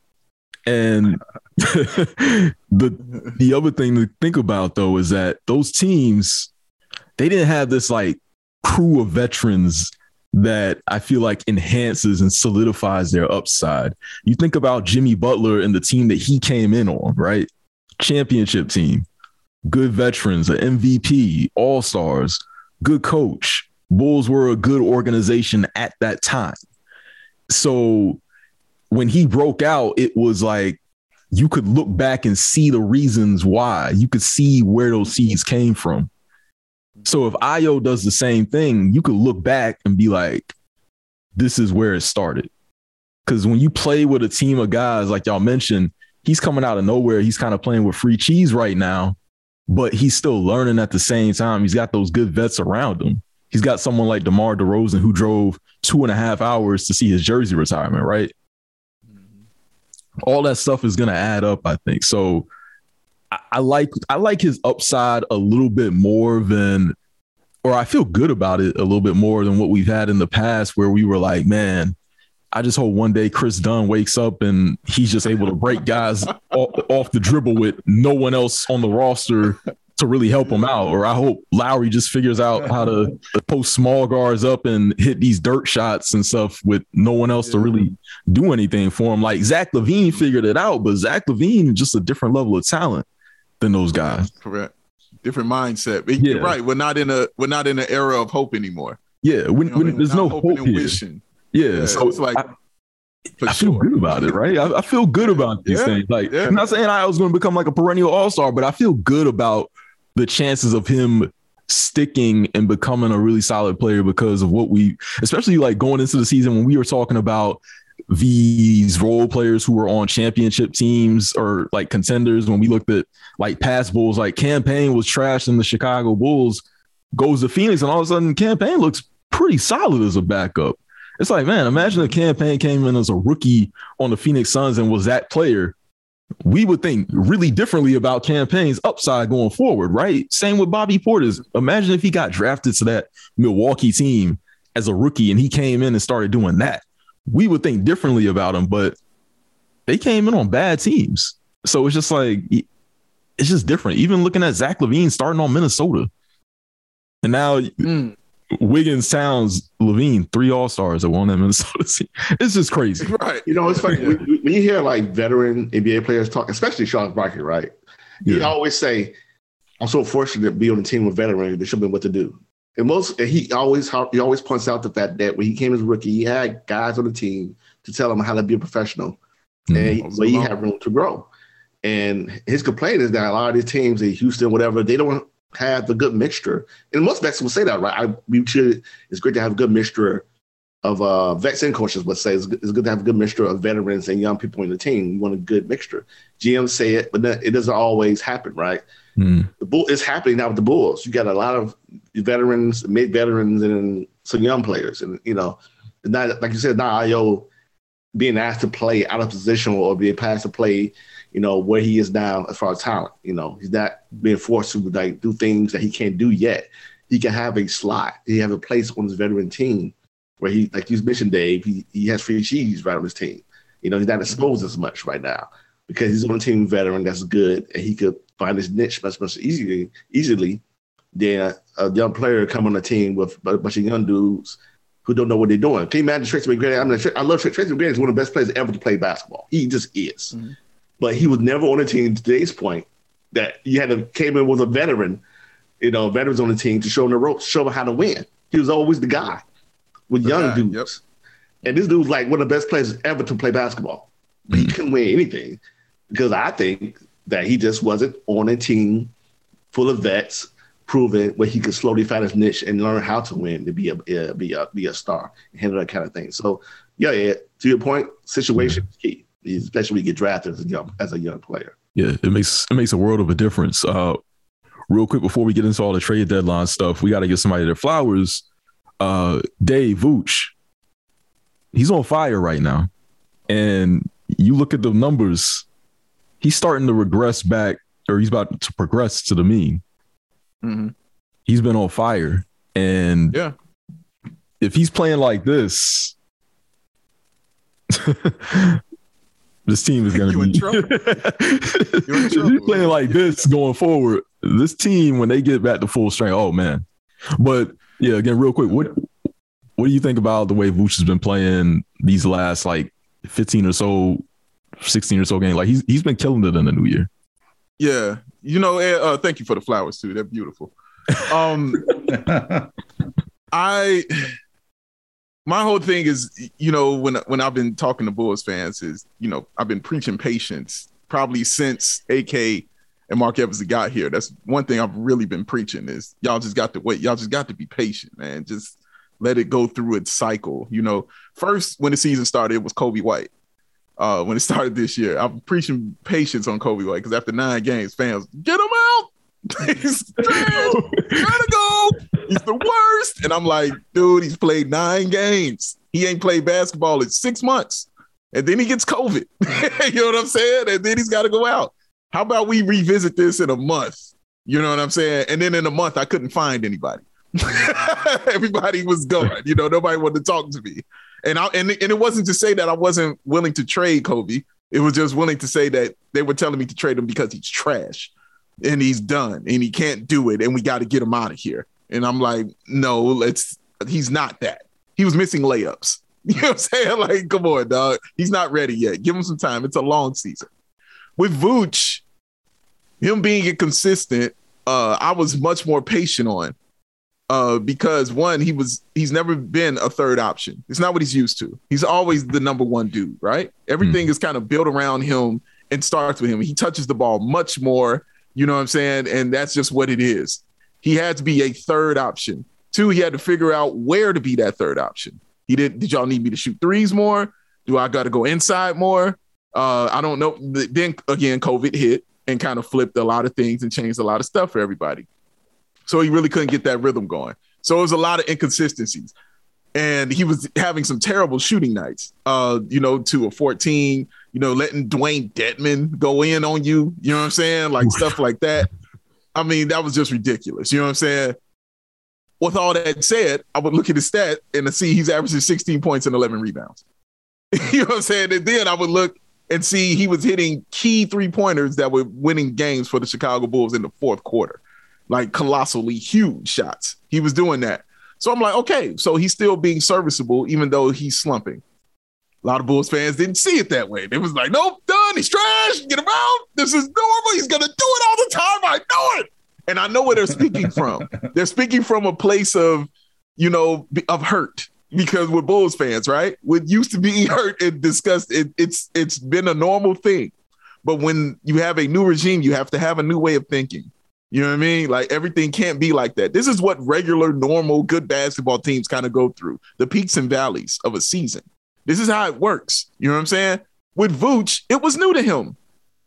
And <laughs> the the other thing to think about though is that those teams they didn't have this like crew of veterans that I feel like enhances and solidifies their upside. You think about Jimmy Butler and the team that he came in on, right? Championship team, good veterans, an MVP, all stars, good coach. Bulls were a good organization at that time. So when he broke out, it was like you could look back and see the reasons why. You could see where those seeds came from. So if Ayo does the same thing, you could look back and be like, this is where it started. Because when you play with a team of guys, like y'all mentioned, he's coming out of nowhere. He's kind of playing with free cheese right now, but he's still learning at the same time. He's got those good vets around him. He's got someone like DeMar DeRozan who drove two and a half hours to see his jersey retirement, right? Mm-hmm. all that stuff is going to add up i think so I, I like i like his upside a little bit more than or i feel good about it a little bit more than what we've had in the past where we were like man i just hope one day Kris Dunn wakes up and he's just able to break guys <laughs> off, off the dribble with no one else on the roster to really help him out or i hope lowry just figures out how to post small guards up and hit these dirt shots and stuff with no one else to really do anything for him. Like Zach LaVine figured it out, but Zach LaVine is just a different level of talent than those guys.
Correct. Different mindset. But
Yeah.
You're right. We're not in a we're not in an era of hope anymore.
Yeah, when,
You know what I
when
mean?
there's no hope
and
here.
wishing.
Yeah,
Yeah,
so
it's like
I, I feel
sure.
good about it, right? I, I feel good about these
Yeah,
things. Like,
yeah.
I'm not saying I was going to become like a perennial all star, but I feel good about the chances of him sticking and becoming a really solid player because of what we, especially like going into the season when we were talking about these role players who were on championship teams or like contenders. When we looked at like past Bulls, like Cam Payne was trashed in the Chicago Bulls, goes to Phoenix, and all of a sudden Cam Payne looks pretty solid as a backup. It's like, man, imagine a Cam Payne came in as a rookie on the Phoenix Suns and was that player. We would think really differently about Cam Payne's upside going forward, right? Same with Bobby Portis. Imagine if he got drafted to that Milwaukee team as a rookie and he came in and started doing that. We would think differently about them, but they came in on bad teams. So it's just like, it's just different. Even looking at Zach LaVine starting on Minnesota. And now
Mm,
Wiggins, Towns, LaVine, three All Stars that won that Minnesota <laughs> team. It's just crazy. <laughs>
right.
You know, it's funny when, when you hear like veteran NBA players talk, especially Sean Barkley, right? He
Yeah.
always say, "I'm so fortunate to be on a team with veterans. They should be what to do." And most, and he always he always points out the fact that when he came as a rookie, he had guys on the team to tell him how to be a professional, and he,
Mhm.
he had room to grow. And his complaint is that a lot of these teams in Houston, whatever, they don't have the good mixture. And most vets will say that, right? I, we should. It's great to have a good mixture of uh, vets and coaches. Would say it's good, it's good to have a good mixture of veterans and young people in the team. You want a good mixture. GMs say it, but it doesn't always happen, right? Mm. The bull is happening now with the Bulls. You got a lot of veterans, mid veterans, and some young players, and you know, not like you said, not Ayo being asked to play out of position or being asked to play, you know, where he is now as far as talent. You know, he's not being forced to like do things that he can't do yet. He can have a slot. He have a place on his veteran team where he, like you mentioned, Dave, he, he has free cheese right on his team. You know, he's not exposed as much right now because he's on a team veteran that's good and he could find his niche much, much easier, easily than a young player come on a team with a bunch of young dudes who don't know what they're doing. Can you imagine Tracy McGrady? I mean, I love Tracy McGrady. He's one of the best players ever to play basketball. He just is. Mm-hmm. But he was never on a team to today's point that you had to came in with a veteran, you know, veterans on the team to show him the ropes, show him how to win. He was always the guy with the young guy, dudes. Yep. And this dude's like one of the best players ever to play basketball. But mm-hmm. he couldn't win anything because I think that he just wasn't on a team full of vets proven where he could slowly find his niche and learn how to win to be a, be a be a star and handle that kind of thing. So yeah, yeah. To your point, situation is key, especially when you get drafted as a young as a young player.
Yeah, it makes it makes a world of a difference. Uh, real quick before we get into all the trade deadline stuff, we got to give somebody their flowers. Uh, Dave Vooch, he's on fire right now, and you look at the numbers. He's starting to regress back, or he's about to progress to the mean. Mm-hmm. He's been on fire, and
yeah,
if he's playing like this, <laughs> this team is going to be. <laughs> In trouble. You're in trouble. Playing like this going forward, this team when they get back to full strength, oh man! But yeah, again, real quick, what what do you think about the way Vooch has been playing these last like fifteen or so, sixteen or so games? Like he's he's been killing it in the new year.
Yeah, you know, uh, thank you for the flowers too. They're beautiful. Um, <laughs> I, my whole thing is, you know, when when I've been talking to Bulls fans, is you know, I've been preaching patience probably since AK and Marc Eversley got here. That's one thing I've really been preaching is y'all just got to wait. Y'all just got to be patient, man. Just let it go through its cycle. You know, first when the season started, it was Coby White uh, when it started this year. I'm preaching patience on Coby White because after nine games, fans get him out. <laughs> he's trash. Gotta go. He's the worst. And I'm like, dude, he's played nine games. He ain't played basketball in six months. And then he gets COVID. <laughs> you know what I'm saying? And then he's got to go out. How about we revisit this in a month? You know what I'm saying? And then in a month, I couldn't find anybody. <laughs> Everybody was gone. You know, nobody wanted to talk to me. And I and, and it wasn't to say that I wasn't willing to trade Coby. It was just willing to say that they were telling me to trade him because he's trash and he's done and he can't do it and we got to get him out of here. And I'm like, no, let's he's not that. He was missing layups. <laughs> You know what I'm saying? <laughs> Like, come on, dog. He's not ready yet. Give him some time. It's a long season. With Vooch, him being inconsistent, uh, I was much more patient on uh, because one, he was he's never been a third option. It's not what he's used to. He's always the number one dude, right? Everything mm. is kind of built around him and starts with him. He touches the ball much more, you know what I'm saying? And that's just what it is. He had to be a third option. Two, he had to figure out where to be that third option. He did. Did y'all need me to shoot threes more? Do I got to go inside more? Uh, I don't know. Then again, COVID hit and kind of flipped a lot of things and changed a lot of stuff for everybody. So he really couldn't get that rhythm going. So it was a lot of inconsistencies. And he was having some terrible shooting nights, uh, you know, to a 14, you know, letting Dewayne Dedmon go in on you, you know what I'm saying? Like stuff like that. I mean, that was just ridiculous. You know what I'm saying? With all that said, I would look at his stat and see he's averaging 16 points and 11 rebounds. <laughs> you know what I'm saying? And then I would look and see he was hitting key three pointers that were winning games for the Chicago Bulls in the fourth quarter like colossally huge shots. He was doing that. So I'm like, okay, so he's still being serviceable, even though he's slumping. A lot of Bulls fans didn't see it that way. They was like, nope, done. He's trash. Get him out. This is normal. He's gonna do it all the time. I know it. And I know where they're speaking from. <laughs> they're speaking from a place of, you know, of hurt. Because we're Bulls fans, right? What used to be <laughs> hurt and discussed, it, it's it's been a normal thing. But when you have a new regime, you have to have a new way of thinking. You know what I mean? Like everything can't be like that. This is what regular, normal, good basketball teams kind of go through the peaks and valleys of a season. This is how it works. You know what I'm saying? With Vooch, it was new to him.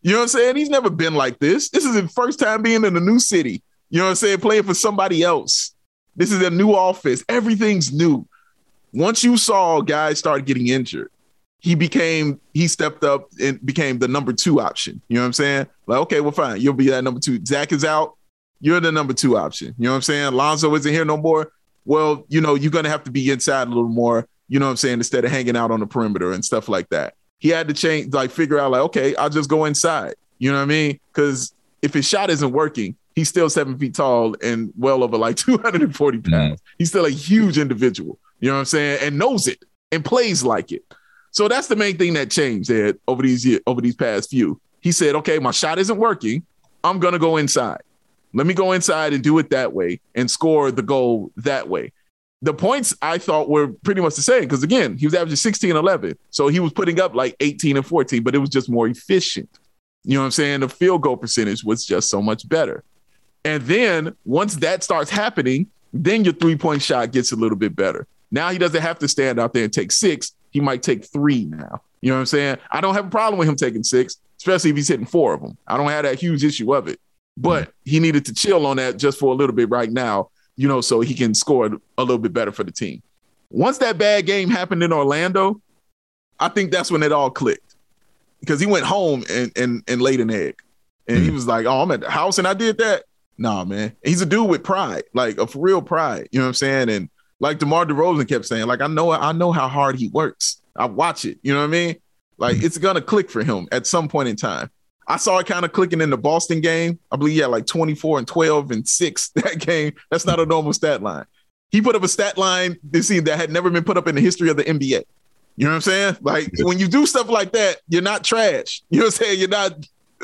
You know what I'm saying? He's never been like this. This is his first time being in a new city. You know what I'm saying? Playing for somebody else. This is a new office. Everything's new. Once you saw guys start getting injured, he became he stepped up and became the number two option. You know what I'm saying? Like, okay, well, fine. You'll be that number two. Zach is out. You're the number two option. You know what I'm saying? Lonzo isn't here no more. Well, you know, you're gonna have to be inside a little more, you know what I'm saying, instead of hanging out on the perimeter and stuff like that. He had to change, like figure out, like, okay, I'll just go inside. You know what I mean? Because if his shot isn't working, he's still seven feet tall and well over like <laughs> 240 pounds. Mm. He's still a huge individual. You know what I'm saying? And knows it and plays like it. So that's the main thing that changed Ed, over these years, over these past few. He said, "Okay, my shot isn't working. I'm gonna go inside. Let me go inside and do it that way and score the goal that way." The points I thought were pretty much the same because again, he was averaging 16 and 11, so he was putting up like 18 and 14, but it was just more efficient. You know what I'm saying? The field goal percentage was just so much better. And then once that starts happening, then your three point shot gets a little bit better. Now he doesn't have to stand out there and take six he might take three now. You know what I'm saying? I don't have a problem with him taking six, especially if he's hitting four of them. I don't have that huge issue of it. But he needed to chill on that just for a little bit right now, you know, so he can score a little bit better for the team. Once that bad game happened in Orlando, I think that's when it all clicked because he went home and and, and laid an egg. And mm-hmm. he was like, Oh, I'm at the house and I did that. Nah, man. He's a dude with pride, like a for real pride. You know what I'm saying? And like DeMar DeRozan kept saying, like I know I know how hard he works. I watch it. You know what I mean? Like mm-hmm. it's gonna click for him at some point in time. I saw it kind of clicking in the Boston game. I believe he had like 24 and 12 and six <laughs> that game. That's not a normal stat line. He put up a stat line this season that had never been put up in the history of the NBA. You know what I'm saying? Like when you do stuff like that, you're not trash. You know what I'm saying? You're not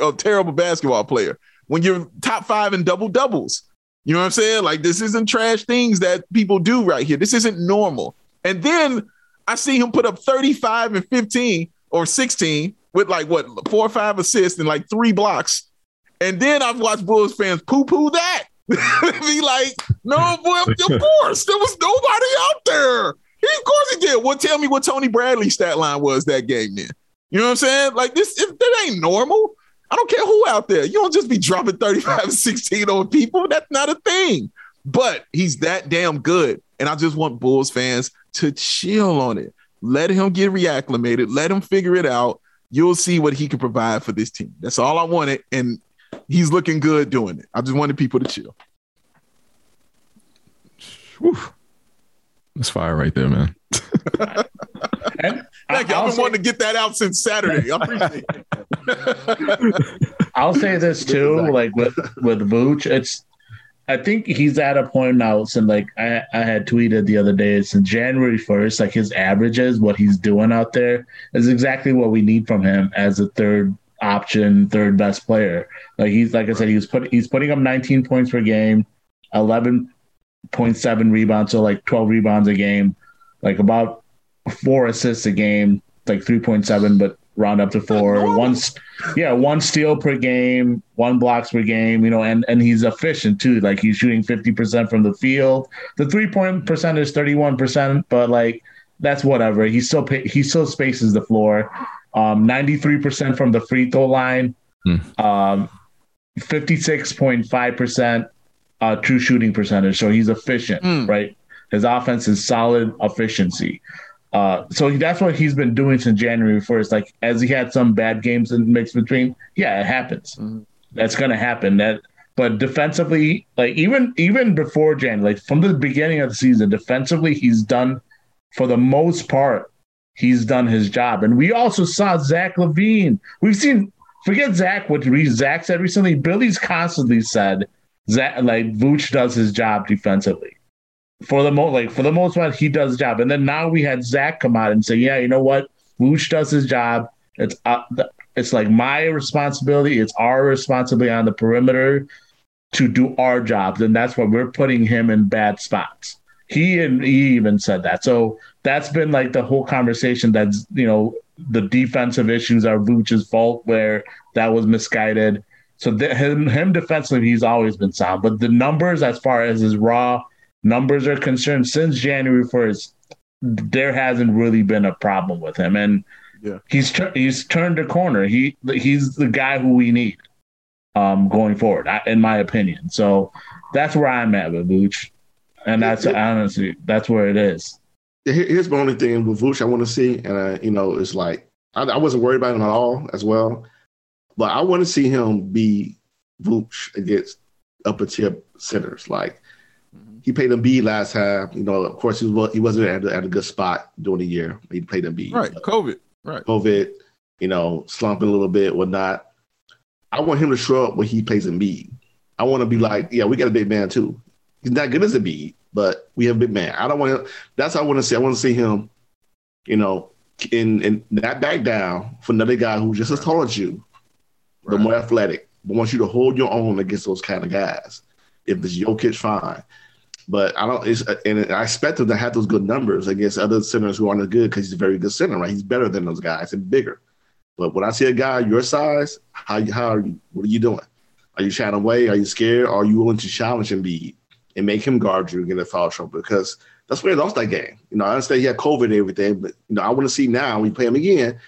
a terrible basketball player. When you're top five in double doubles, you know what I'm saying? Like this isn't trash things that people do right here. This isn't normal. And then I see him put up 35 and 15 or 16 with like what four or five assists and like three blocks. And then I've watched Bulls fans poo-poo that. <laughs> Be like, no, boy, of <laughs> course. There was nobody out there. He, of course he did. Well, tell me what Tony Bradley's stat line was that game then. You know what I'm saying? Like this, if, that ain't normal. I don't care who out there. You don't just be dropping 35 <laughs> 16 on people. That's not a thing. But he's that damn good. And I just want Bulls fans to chill on it. Let him get reacclimated. Let him figure it out. You'll see what he can provide for this team. That's all I wanted. And he's looking good doing it. I just wanted people to chill.
Whew. That's fire right there, man. <laughs>
and Thank you. I've been say, wanting to get that out since Saturday. I appreciate
it. <laughs> I'll say this too, like with with Vooch, it's I think he's at a point now since like I, I had tweeted the other day, since January 1st, like his averages, what he's doing out there is exactly what we need from him as a third option, third best player. Like he's like I said, he's put he's putting up 19 points per game, 11.7 rebounds, so like 12 rebounds a game, like about four assists a game, like 3.7, but round up to four. One, yeah, one steal per game, one blocks per game. You know, and and he's efficient too. Like he's shooting 50% from the field. The three point percent is 31%, but like that's whatever. He still he still spaces the floor. Um, 93% from the free throw line. Hmm. Um, 56.5% uh, true shooting percentage. So he's efficient, mm. right? His offense is solid efficiency. Uh, so that's what he's been doing since January 1st. Like, as he had some bad games in the mix between, yeah, it happens. Mm-hmm. That's going to happen. That, but defensively, like even even before Jan, like from the beginning of the season, defensively, he's done for the most part, he's done his job. And we also saw Zach LaVine. We've seen forget Zach what Zach said recently. Billy's constantly said Zach like Vooch does his job defensively for the most like for the most part, he does job. And then now we had Zach come out and say, yeah, you know what, Vooch does his job. It's uh, it's like my responsibility. It's our responsibility on the perimeter to do our jobs, and that's why we're putting him in bad spots. He and he even said that. So that's been like the whole conversation. That's you know the defensive issues are Vooch's fault, where that was misguided. So the, him him defensively, he's always been sound. But the numbers, as far as his raw numbers are concerned, since January 1st, there hasn't really been a problem with him. And
Yeah,
he's tur- he's turned a corner. He he's the guy who we need um, going forward, in my opinion. So that's where I'm at with Vooch, and that's honestly that's where it is.
Here's my only thing with Vooch I want to see, and uh, you know, it's like I, I, wasn't worried about him at all as well, but I want to see him be Vooch against upper tier centers. Like. He played Embiid last time. You know, of course he was he wasn't at a, at a good spot during the year. He played Embiid.
Right, COVID. Right,
COVID. You know, slumping a little bit, whatnot. I want him to show up when he plays Embiid. I want to be like, yeah, we got a big man too. He's not good as Embiid, but we have a big man. I don't want to. That's what I want to see. I want to see him, you know, in in not back down for another guy who just as tall as you, right. but more athletic, but wants you to hold your own against those kind of guys. If it's Jokic, fine. But I don't. And I expect him to have those good numbers against other centers who aren't as good because he's a very good center, right? He's better than those guys and bigger. But when I see a guy your size, how how are you, what are you doing? Are you shying away? Are you scared? Are you willing to challenge Embiid and make him guard you and get a foul trouble? Because that's where he lost that game. You know, I understand he had COVID and everything, but you know, I want to see now when you play him again,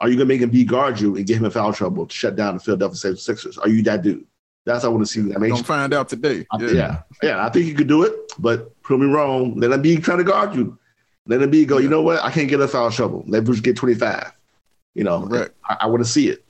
are you gonna make him be guard you and get him in foul trouble to shut down the Philadelphia 76ers? Are you that dude? That's what I want to see.
I mean, don't find out today.
I, yeah. yeah. yeah, I think you could do it, but prove me wrong. Let him be trying to guard you. Let him be go. Yeah. You know what? I can't get a foul trouble. Let Bruce get 25. You know, right. I, I want to see it.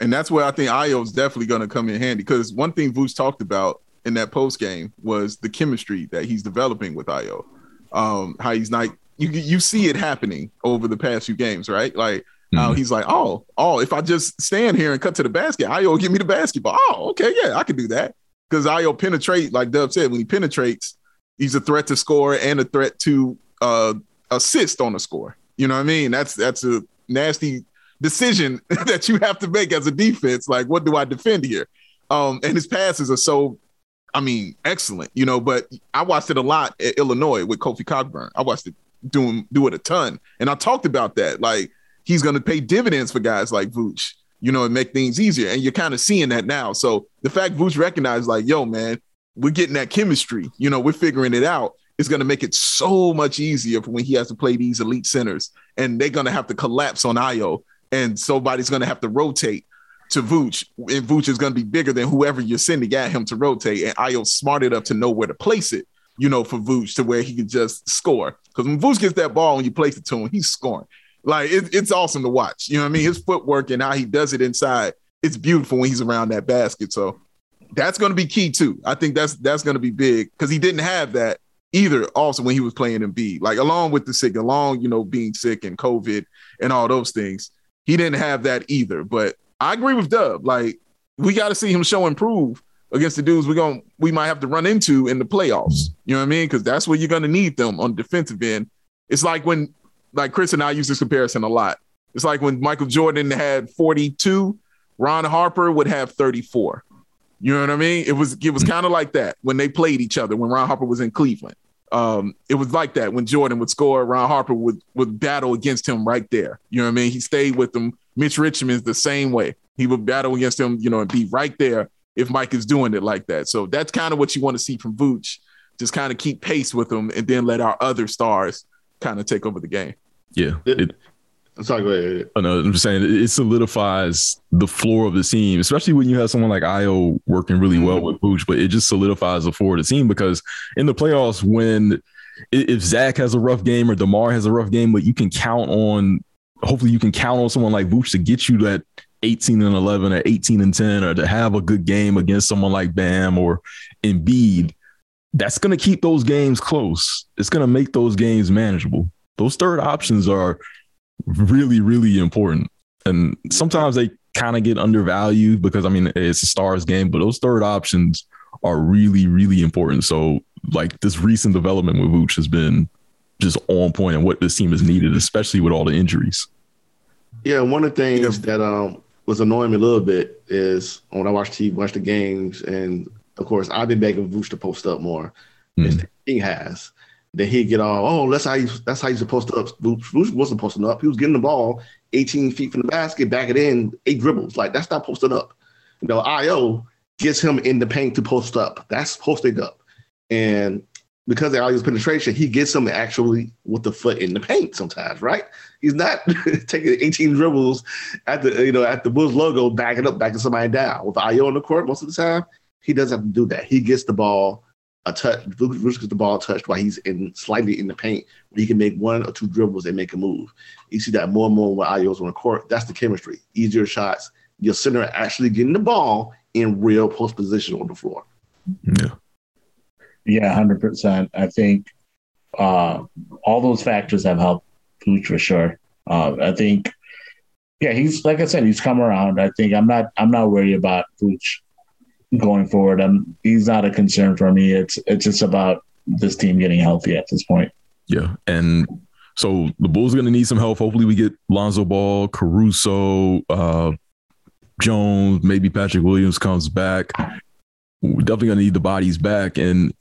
And that's where I think Ayo is definitely going to come in handy because one thing Vooch talked about in that post game was the chemistry that he's developing with Ayo. Um, how he's not you you see it happening over the past few games, right? Like mm-hmm. how he's like, oh, oh, if I just stand here and cut to the basket, Ayo give me the basketball. Oh, okay, yeah, I can do that because Ayo penetrate, like Dub said, when he penetrates, he's a threat to score and a threat to uh, assist on the score. You know what I mean? That's that's a nasty decision <laughs> that you have to make as a defense. Like, what do I defend here? Um, and his passes are so I mean, excellent, you know, but I watched it a lot at Illinois with Kofi Cockburn. I watched it doing do it a ton. And I talked about that. Like he's gonna pay dividends for guys like Vooch, you know, and make things easier. And you're kind of seeing that now. So the fact Vooch recognized, like, yo, man, we're getting that chemistry, you know, we're figuring it out. It's gonna make it so much easier for when he has to play these elite centers and they're gonna have to collapse on Ayo and somebody's gonna have to rotate to Vooch, and Vooch is going to be bigger than whoever you're sending at him to rotate. And Ayo's smart enough to know where to place it, you know, for Vooch to where he can just score. Because when Vooch gets that ball and you place it to him, he's scoring. Like it, it's awesome to watch. You know what I mean? His footwork and how he does it inside, it's beautiful when he's around that basket. So that's going to be key too. I think that's that's going to be big because he didn't have that either. Also, when he was playing Embiid, like along with the sick, along you know being sick and COVID and all those things, he didn't have that either. But I agree with Dub. Like we got to see him show and prove against the dudes we're going to we might have to run into in the playoffs. You know what I mean? Because that's where you're gonna need them on the defensive end. It's like when like Chris and I use this comparison a lot. It's like when Michael Jordan had 42, Ron Harper would have 34. You know what I mean? It was it was kind of like that when they played each other when Ron Harper was in Cleveland. Um, it was like that when Jordan would score, Ron Harper would would battle against him right there. You know what I mean? He stayed with them Mitch Richmond's the same way. He would battle against him, you know, and be right there if Mike is doing it like that. So that's kind of what you want to see from Vooch. Just kind of keep pace with him and then let our other stars kind of take over the game.
Yeah. It,
I'm sorry, go ahead.
Oh, no, I'm just saying it solidifies the floor of the team, especially when you have someone like Ayo working really well mm-hmm. with Vooch, but it just solidifies the floor of the team because in the playoffs, when if Zach has a rough game or DeMar has a rough game, but you can count on hopefully you can count on someone like Vooch to get you that 18 and 11 or 18 and 10 or to have a good game against someone like Bam or Embiid. That's going to keep those games close. It's going to make those games manageable. Those third options are really, really important. And sometimes they kind of get undervalued because, I mean, it's a stars game, but those third options are really, really important. So, like, this recent development with Vooch has been just on point and what this team has needed, especially with all the injuries.
Yeah, one of the things yeah. that um, was annoying me a little bit is when I watch TV, watch the games, and of course I've been begging Vooch to post up more. Mm. He has. Then he'd get all, oh, that's how you that's how you're supposed to up. Vooch wasn't posting up. He was getting the ball 18 feet from the basket, back it in, eight dribbles. Like that's not posted up. You know, Ayo gets him in the paint to post up. That's posting up. And because of Ayo's penetration, he gets him actually with the foot in the paint sometimes, right? He's not <laughs> taking 18 dribbles at the you know at the Bulls logo, backing up, backing somebody down. With Ayo on the court most of the time, he doesn't have to do that. He gets the ball a touch. Vucevic gets the ball touched while he's in slightly in the paint, where he can make one or two dribbles and make a move. You see that more and more when Ayo's on the court. That's the chemistry. Easier shots. Your center actually getting the ball in real post position on the floor.
Yeah.
Yeah, hundred percent. I think uh, all those factors have helped Vooch for sure. Uh, I think, yeah, he's like I said, he's come around. I think I'm not I'm not worried about Vooch going forward. I'm he's not a concern for me. It's it's just about this team getting healthy at this point.
Yeah, and so the Bulls are going to need some help. Hopefully, we get Lonzo Ball, Caruso, uh, Jones, maybe Patrick Williams comes back. We're definitely going to need the bodies back, and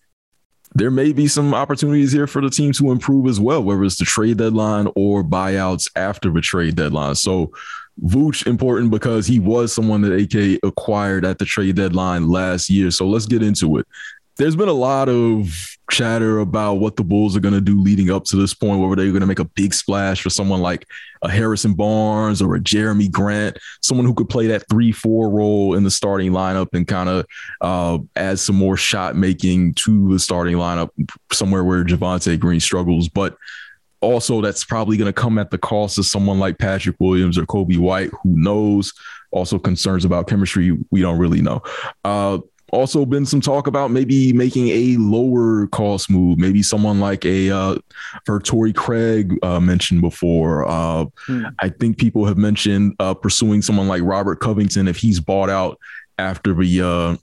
there may be some opportunities here for the team to improve as well, whether it's the trade deadline or buyouts after the trade deadline. So Vooch important because he was someone that AK acquired at the trade deadline last year. So let's get into it. There's been a lot of chatter about what the Bulls are going to do leading up to this point, whether they're going to make a big splash for someone like a Harrison Barnes or a Jerami Grant, someone who could play that three-four role in the starting lineup and kind of uh, add some more shot making to the starting lineup somewhere where Javonte Green struggles. But also, that's probably going to come at the cost of someone like Patrick Williams or Coby White, who knows. Also, concerns about chemistry, we don't really know. Uh, also been some talk about maybe making a lower cost move, maybe someone like a uh, for Torrey Craig uh, mentioned before. Uh, hmm. I think people have mentioned uh, pursuing someone like Robert Covington if he's bought out after the uh,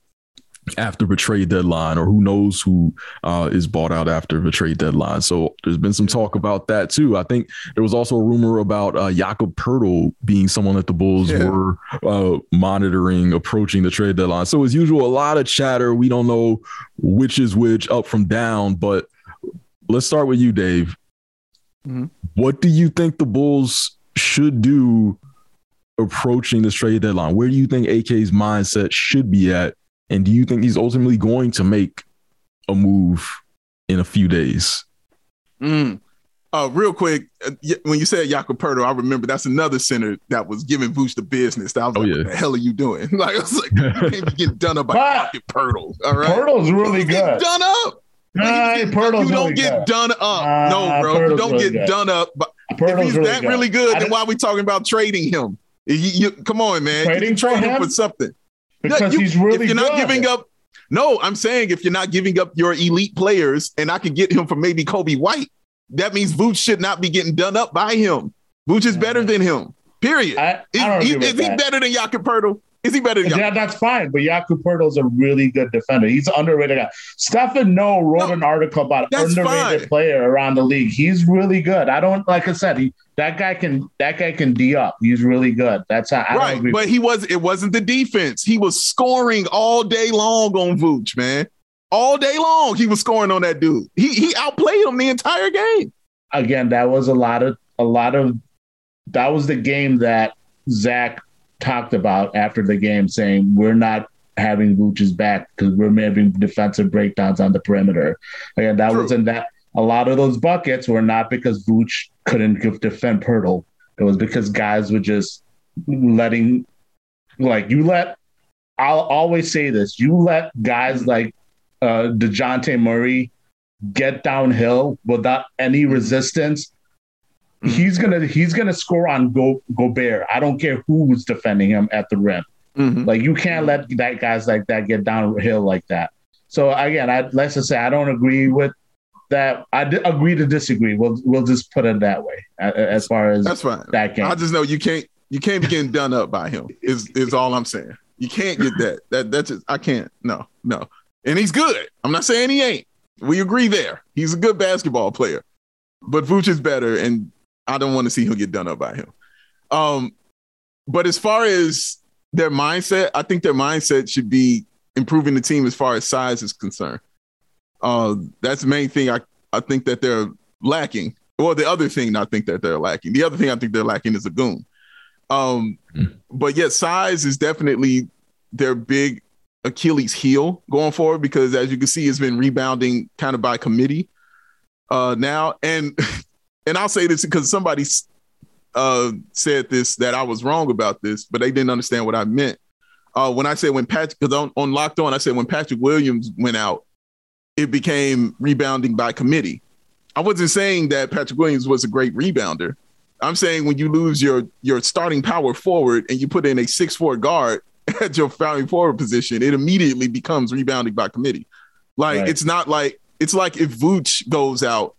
after the trade deadline, or who knows who uh, is bought out after the trade deadline. So there's been some talk about that too. I think there was also a rumor about uh, Jakob Poeltl being someone that the Bulls yeah. were uh, monitoring approaching the trade deadline. So as usual, a lot of chatter. We don't know which is which, up from down. But let's start with you, Dave. Mm-hmm. What do you think the Bulls should do approaching this trade deadline? Where do you think AK's mindset should be at? And do you think he's ultimately going to make a move in a few days?
Mm. Uh, real quick, uh, when you said Jakob Poeltl, I remember that's another center that was giving Vooch the business. I was oh, like, yeah. what the hell are you doing? <laughs> Like, I was like, you <laughs> can't be getting done up by Jakob Poeltl. All right.
Poeltl's really good.
Done up.
Nah,
you, you don't get good. done up. Uh, no, bro. Poeltl's you don't really get good. done up. But Poeltl's if he's really that good. really good, then why are we talking about trading him? You, you, come on, man.
Trading you trade him?
him for something
because you, he's really.
If you're
good.
not giving up, no, I'm saying if you're not giving up your elite players, and I could get him for maybe Coby White, that means Vooch should not be getting done up by him. Vooch is better than him. Period. I, I is, is, he better than Jakob Poeltl? Is he better than
Yeah, that's fine. But Poeltl is a really good defender. He's an underrated guy. Stefan No wrote no, an article about underrated fine. player around the league. He's really good. I don't like I said, he that guy can that guy can D up. He's really good. That's how I
right. But he was it wasn't the defense. He was scoring all day long on Vooch, man. All day long he was scoring on that dude. He he outplayed him the entire game.
Again, that was a lot of a lot of that was the game that Zach talked about after the game, saying we're not having Vooch's back because we're having defensive breakdowns on the perimeter. Again, that True. was in that a lot of those buckets were not because Vooch couldn't defend Poeltl. It was because guys were just letting, like, you let, I'll always say this, you let guys like uh, DeJounte Murray get downhill without any resistance. He's gonna he's gonna score on Go, Gobert. I don't care who's defending him at the rim. Mm-hmm. Like you can't let that guys like that get downhill like that. So again, I let's just say I don't agree with that I d- agree to disagree. We'll we'll just put it that way. As far as
that's fine.
That game,
I just know you can't you can't be getting done up by him. Is is all I'm saying. You can't get that. That that's just I can't. No no. And he's good. I'm not saying he ain't. We agree there. He's a good basketball player, but Vooch is better, and I don't want to see him get done up by him. Um, but as far as their mindset, I think their mindset should be improving the team as far as size is concerned. Uh, that's the main thing I, I think that they're lacking. Well, the other thing I think that they're lacking. The other thing I think they're lacking is a goon. Um, mm. But yet, size is definitely their big Achilles heel going forward because as you can see, it's been rebounding kind of by committee uh now. And <laughs> and I'll say this because somebody uh said this that I was wrong about this, but they didn't understand what I meant. Uh when I said when Patrick because on, on locked on, I said when Patrick Williams went out, it became rebounding by committee. I wasn't saying that Patrick Williams was a great rebounder. I'm saying when you lose your your starting power forward and you put in a six four guard <laughs> at your founding forward position, it immediately becomes rebounding by committee. Like right. it's not like it's like if Vooch goes out,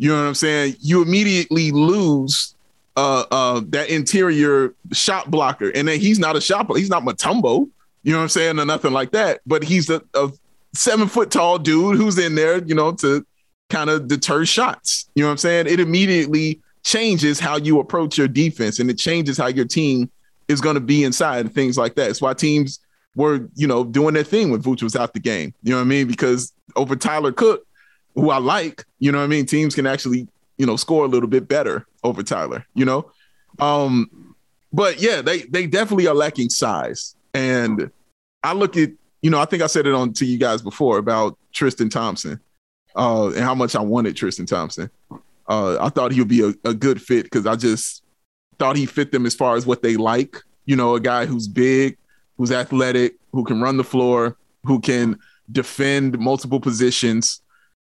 you know what I'm saying? You immediately lose uh uh that interior shot blocker. And then he's not a shot. He's not Mutombo. you know what I'm saying, or nothing like that. But he's a, a seven foot tall dude who's in there, you know, to kind of deter shots. You know what I'm saying? It immediately changes how you approach your defense and it changes how your team is going to be inside and things like that. It's why teams were, you know, doing their thing when Vooch was out the game. You know what I mean? Because over Tyler Cook, who I like, you know what I mean? Teams can actually, you know, score a little bit better over Tyler, you know? Um, but yeah, they they definitely are lacking size. And I look at, you know, I think I said it on to you guys before about Tristan Thompson uh, and how much I wanted Tristan Thompson. Uh, I thought he would be a, a good fit because I just thought he fit them as far as what they like. You know, a guy who's big, who's athletic, who can run the floor, who can defend multiple positions,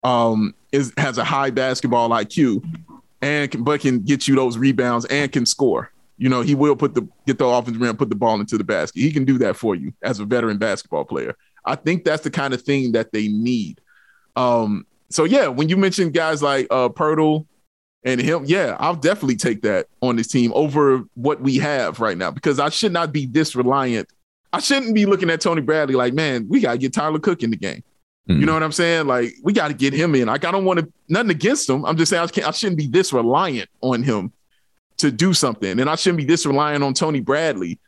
um, is has a high basketball IQ, and can, but can get you those rebounds and can score. You know, he will put the get the offensive rim, put the ball into the basket. He can do that for you as a veteran basketball player. I think that's the kind of thing that they need. Um, so yeah, when you mentioned guys like uh Poeltl and him, yeah, I'll definitely take that on this team over what we have right now because I should not be this reliant. I shouldn't be looking at Tony Bradley like, man, we gotta get Tyler Cook in the game. Mm-hmm. You know what I'm saying? Like, we got to get him in. Like, I don't want to nothing against him. I'm just saying I, can't, I shouldn't be this reliant on him to do something, and I shouldn't be this reliant on Tony Bradley.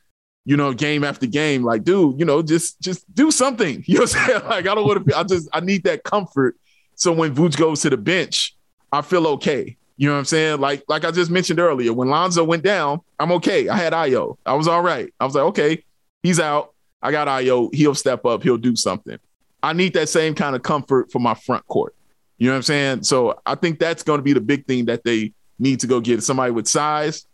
You know, game after game, like, dude, you know, just just do something. <laughs> You know what I'm saying? Like, I don't want to. I just I need that comfort so when Vooch goes to the bench, I feel okay. You know what I'm saying? Like, like I just mentioned earlier, when Lonzo went down, I'm okay. I had Ayo. I was all right. I was like, okay, he's out. I got Ayo. He'll step up. He'll do something. I need that same kind of comfort for my front court. You know what I'm saying? So I think that's going to be the big thing that they need to go get somebody with size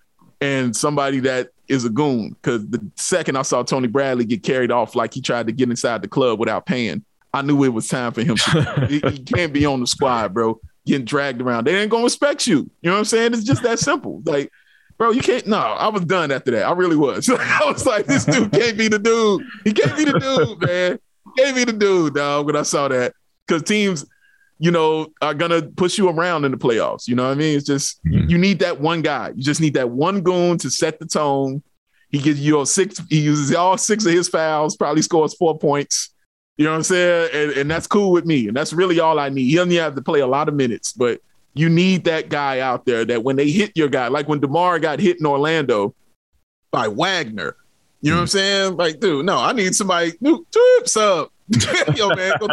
and somebody that is a goon. Because the second I saw Tony Bradley get carried off like he tried to get inside the club without paying, I knew it was time for him. To, <laughs> he, he can't be on the squad, bro. Getting dragged around. They ain't gonna respect you. You know what I'm saying? It's just that simple. Like, bro, you can't. No, I was done after that. I really was. <laughs> I was like, this dude can't be the dude. He can't be the dude, man. He can't the dude, dog. When I saw that, because teams, you know, are gonna push you around in the playoffs. You know what I mean? It's just mm-hmm. you need that one guy. You just need that one goon to set the tone. He gives you all six. He uses all six of his fouls. Probably scores four points you know what I'm saying? And, and that's cool with me. And that's really all I need. He doesn't have to play a lot of minutes, but you need that guy out there that when they hit your guy, like when DeMar got hit in Orlando by Wagner, you know what I'm mm. saying? Like, dude, no, I need somebody. Dude, up. <laughs> Yo, man, go,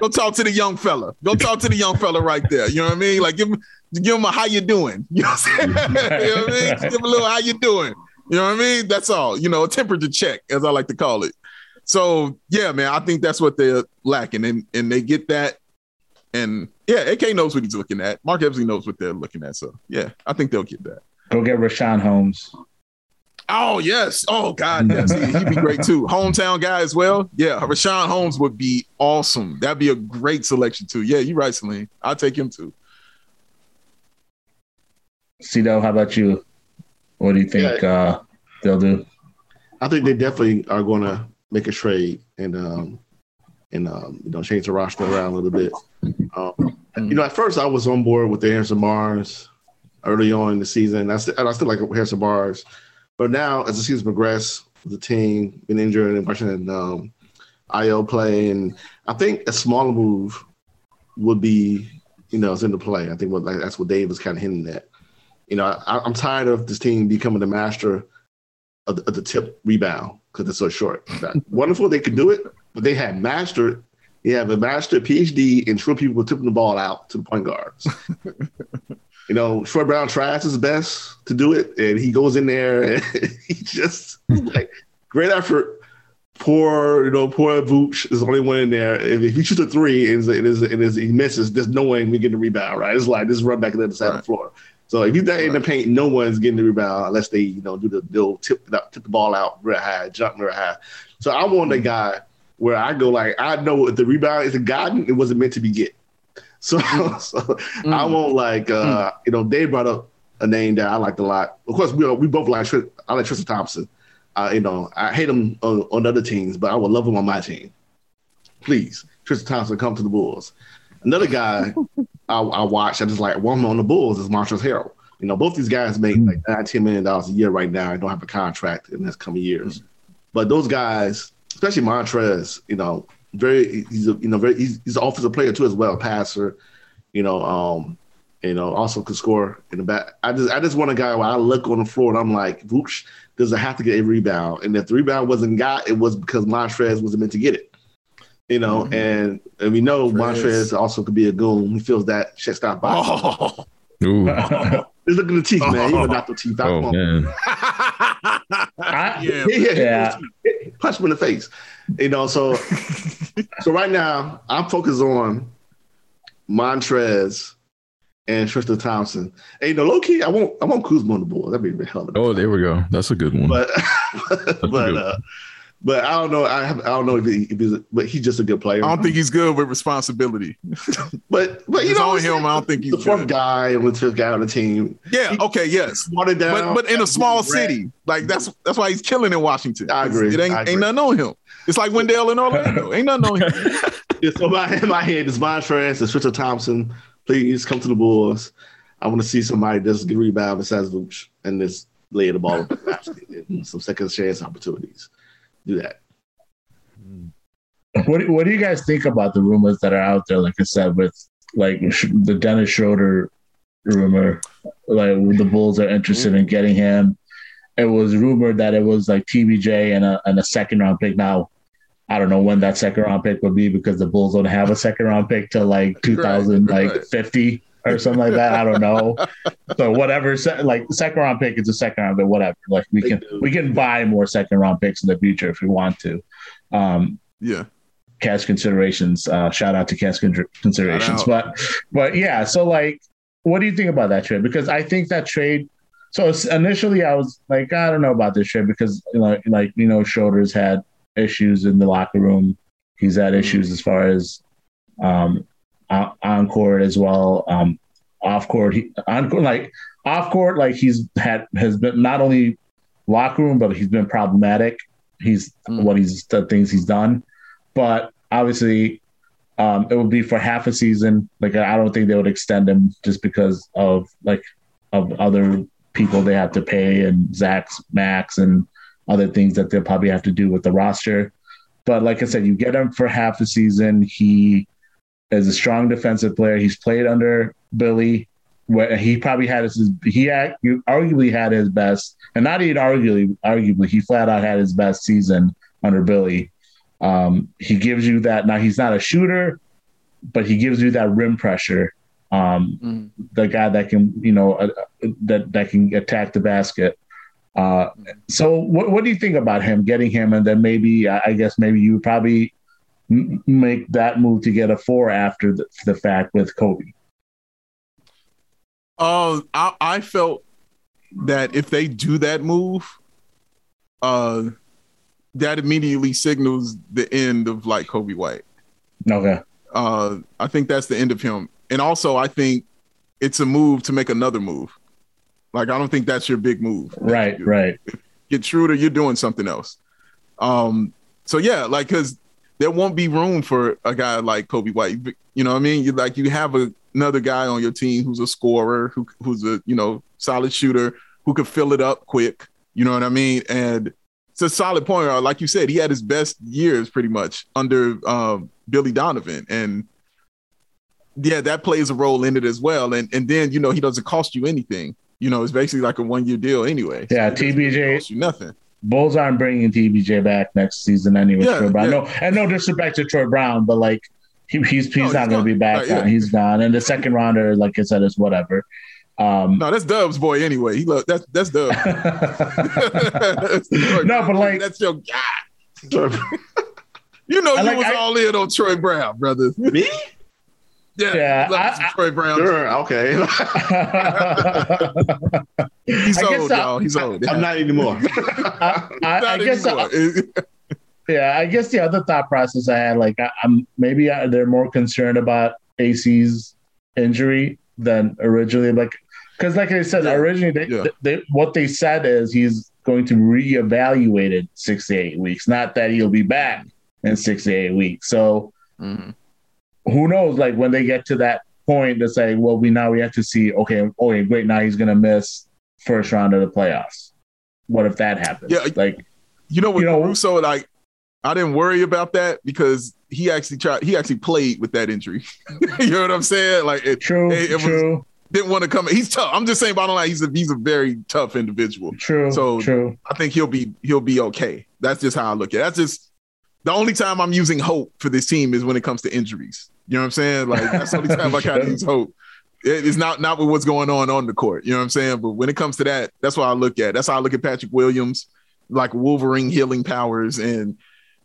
go, talk to the young fella. Go talk to the young fella right there. You know what I mean? Like, give him, give him a how you doing. <laughs> You know what I'm saying? <laughs> you know what I mean? Just give him a little how you doing. You know what I mean? That's all. You know, a temperature check, as I like to call it. So yeah, man, I think that's what they're lacking, and and they get that, and yeah, AK knows what he's looking at. Marc Eversley knows what they're looking at. So yeah, I think they'll get that.
Go get Richaun Holmes.
Oh yes. Oh God, yes. He, would be great too. Hometown guy as well. Yeah, Richaun Holmes would be awesome. That'd be a great selection too. Yeah, you're right, Salim. I'll take him too.
Cito, how about you? What do you think yeah. uh, they'll do?
I think they definitely are going to make a trade and um and um you know change the roster around a little bit. Um, you know, at first I was on board with the Harrison Barnes early on in the season. I, st- I still like Harrison Barnes, but now as the season progressed, the team been injured and watching um, Ayo play, and I think a smaller move would be you know it's in the play. I think what like, that's what Dave was kind of hinting at. You know, I, I'm tired of this team becoming the master of the, of the tip rebound because it's so short. <laughs> Wonderful, they could do it, but they have mastered. They have a master PhD in short people tipping the ball out to the point guards. <laughs> you know, Troy Brown tries his best to do it, and he goes in there <laughs> and he just like great effort. poor, you know, poor Vooch is the only one in there. If, if he shoots a three and, it is, it is, he misses, there's no way we get the rebound, right? It's like this run back to the other side right. of the floor. So if not in the paint, no one's getting the rebound unless they, you know, do the they'll tip tip the ball out real high, jump real high. So I want a guy where I go like I know if the rebound is a gotten, it wasn't meant to be get. <laughs> So, mm. so mm. I want like uh, mm. you know, they brought up a name that I liked a lot. Of course, we we both like I like Tristan Thompson. Uh, you know, I hate him on, on, other teams, but I would love him on my team. Please, Tristan Thompson, come to the Bulls. Another guy <laughs> I, I watch, I just like one on the Bulls is Montrezl Harrell. You know, both these guys make like $19 million a year right now and don't have a contract in the next coming years. But those guys, especially Montrez, you know, very he's a you know very he's, he's an offensive player too as well, passer. You know, um, you know, also could score in the back. I just I just want a guy where I look on the floor and I'm like, whoosh, does it have to get a rebound? And if the rebound wasn't got, it was because Montrez wasn't meant to get it. You know, mm-hmm. and and we know Montrez also could be a goon. He feels that shit stop by. Oh. Ooh. Just look at the teeth, man. You got the teeth. out. Oh, man. <laughs> I, yeah, yeah. Punch him in the face. You know, so <laughs> so right now I'm focused on Montrez and Tristan Thompson. Hey, you know, low key, I won't I won't Kuzma on the board. That'd be a hell of
a Oh, there we go. That's a good one.
But <laughs> but uh, but I don't know. I have, I don't know if, he, if he's, but he's just a good player.
I don't think he's good with responsibility. <laughs>
but but you know,
on him. I don't think he's
the fourth guy and the fifth guy on the team.
Yeah. He, okay. Yes. Watered down. But, but in a small city, like that's that's why he's killing in Washington.
I agree.
It ain't,
agree.
ain't nothing on him. It's like Wendell in Orlando. <laughs> ain't nothing on him.
yeah, so my my head is Montrez and Tristan Thompson. Please come to the Bulls. I want to see somebody that's get rebound besides Vooch and just lay the ball <laughs> some second chance opportunities. Do that. Hmm.
What What do you guys think about the rumors that are out there? Like I said, with like the Dennis Schroeder rumor, like the Bulls are interested in getting him. It was rumored that it was like TBJ and a and a second round pick. Now, I don't know when that second round pick would be because the Bulls don't have a second round pick till like 2000 right, like 50 or something like that. I don't know. So whatever, like second round pick is a second round, but whatever. Like we can we can buy more second round picks in the future if we want to. Um,
yeah.
Cash considerations. Uh, shout out to cash con- considerations. But but yeah, so like, what do you think about that trade? Because I think that trade. So initially, I was like, I don't know about this trade because you know, like you know, Schroeder's had issues in the locker room. He's had issues as far as um, on court as well. Um, off court, he, on court, like off court, like he's had has been not only locker room, but he's been problematic. He's mm. what he's the things he's done, but obviously, um, it would be for half a season. Like I don't think they would extend him just because of like of other people they have to pay and Zach's max and other things that they'll probably have to do with the roster. But like I said, you get him for half a season. He is a strong defensive player. He's played under Billy, where he probably had his he arguably had his best, and not even arguably arguably he flat out had his best season under Billy. Um, he gives you that. Now he's not a shooter, but he gives you that rim pressure. Um, mm. The guy that can you know uh, that that can attack the basket. Uh, so what, what do you think about him getting him and then maybe I guess maybe you probably make that move to get a four after the, the fact with Coby?
Uh, I, I felt that if they do that move, uh, that immediately signals the end of like Coby White.
Okay.
Uh, I think that's the end of him, and also I think it's a move to make another move. Like I don't think that's your big move.
Right. Right.
Get Schroeder, you're doing something else. Um. So yeah, like because there won't be room for a guy like Coby White. You know what I mean? You like you have a, another guy on your team who's a scorer, who who's a you know solid shooter, who could fill it up quick. You know what I mean? And it's a solid point guard. Like you said, he had his best years pretty much under um, Billy Donovan, and yeah, that plays a role in it as well. And and then you know he doesn't cost you anything. You know, it's basically like a one year deal anyway.
Yeah, so TBJ you
nothing.
Bulls aren't bringing TBJ back next season anyway. Yeah, Troy Brown. Yeah. No, and no disrespect to Troy Brown, but like he, he's he's no, not going to be back. Right, yeah. He's gone. And the second rounder, like I said, is whatever. Um,
no, that's Dub's boy anyway. He look that's that's Dub. <laughs> <laughs>
no, but like
that's your guy. <laughs> you know,
I
you
like-
was
I-
all in on Troy Brown, brother.
Me?
Yeah,
Yeah,
you
I-
Troy Brown.
Sure. Okay. <laughs>
He's
I
old,
I-
y'all. He's old.
I'm not anymore.
I, <laughs> I, I
Not
guess I,
anymore. <laughs>
Yeah, I guess the other thought process I had, like, I, I'm maybe I, they're more concerned about AC's injury than originally, like, because like I said,
Yeah,
originally they,
yeah.
they, what they said is he's going to reevaluate it six to eight weeks, not that he'll be back in six to eight weeks. So
Mhm.
Who knows? Like when they get to that point, to say, well, we now we have to see, okay, okay, great, now he's going to miss first round of the playoffs. What if that happens?
Yeah,
like
You know what,
You know-
Caruso? Like, I didn't worry about that because he actually tried. He actually played with that injury. <laughs> you know what I'm saying? Like, it
true,
it was-
true,
didn't want to come. He's tough. I'm just saying. Bottom line, he's a he's a very tough individual.
true,
So-
true.
I think he'll be he'll be okay. That's just how I look at it. That's just the only time I'm using hope for this team is when it comes to injuries. You know what I'm saying? Like that's the only time I kind of <laughs> use hope. It's not not with what's going on on the court. You know what I'm saying? But when it comes to that, that's what I look at. That's how I look at Patrick Williams, like Wolverine healing powers, and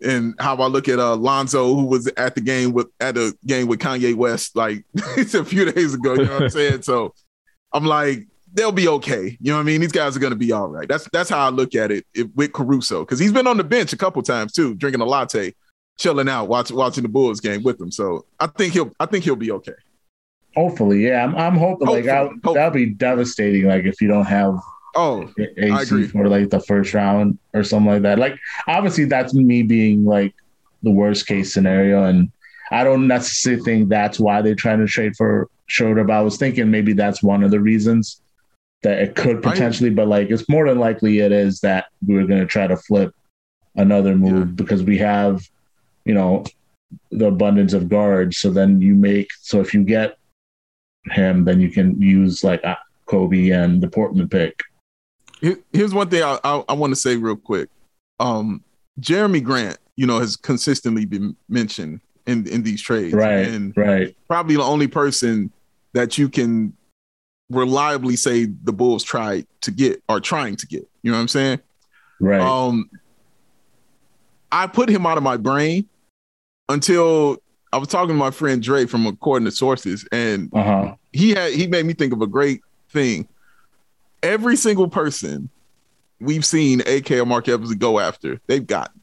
and how I look at uh, Lonzo, who was at the game with at a game with Kanye West like it's <laughs> a few days ago. You know what I'm <laughs> saying? So I'm like, they'll be okay. You know what I mean? These guys are going to be all right. That's that's how I look at it if, with Caruso because he's been on the bench a couple times too, drinking a latte, chilling out, watching watching the Bulls game with them. So I think he'll I think he'll be okay.
Hopefully, yeah. I'm, I'm hoping like
Hopefully, hopefully.
that'd be devastating. Like if you don't have
Oh,
A-
I agree.
AC for like the first round or something like that. Like obviously that's me being like the worst case scenario, and I don't necessarily think that's why they're trying to trade for Schroeder. But I was thinking maybe that's one of the reasons that it could
I-
potentially. But like it's more than likely it is that we're going to try to flip another move
Yeah.
because we have, you know, the abundance of guards. So then you make so if you get him, then you can use like uh, Coby and the Portland pick.
Here- here's one thing I I, I want to say real quick. Um, Jerami Grant, you know, has consistently been mentioned in in these trades,
Right,
And
right.
probably the only person that you can reliably say the Bulls tried to get or trying to get. You know what I'm saying?
Right.
Um, I put him out of my brain until I was talking to my friend Dre from According to Sources, and
Uh huh.
he had he made me think of a great thing. Every single person we've seen AK or Mark Evans go after, they've gotten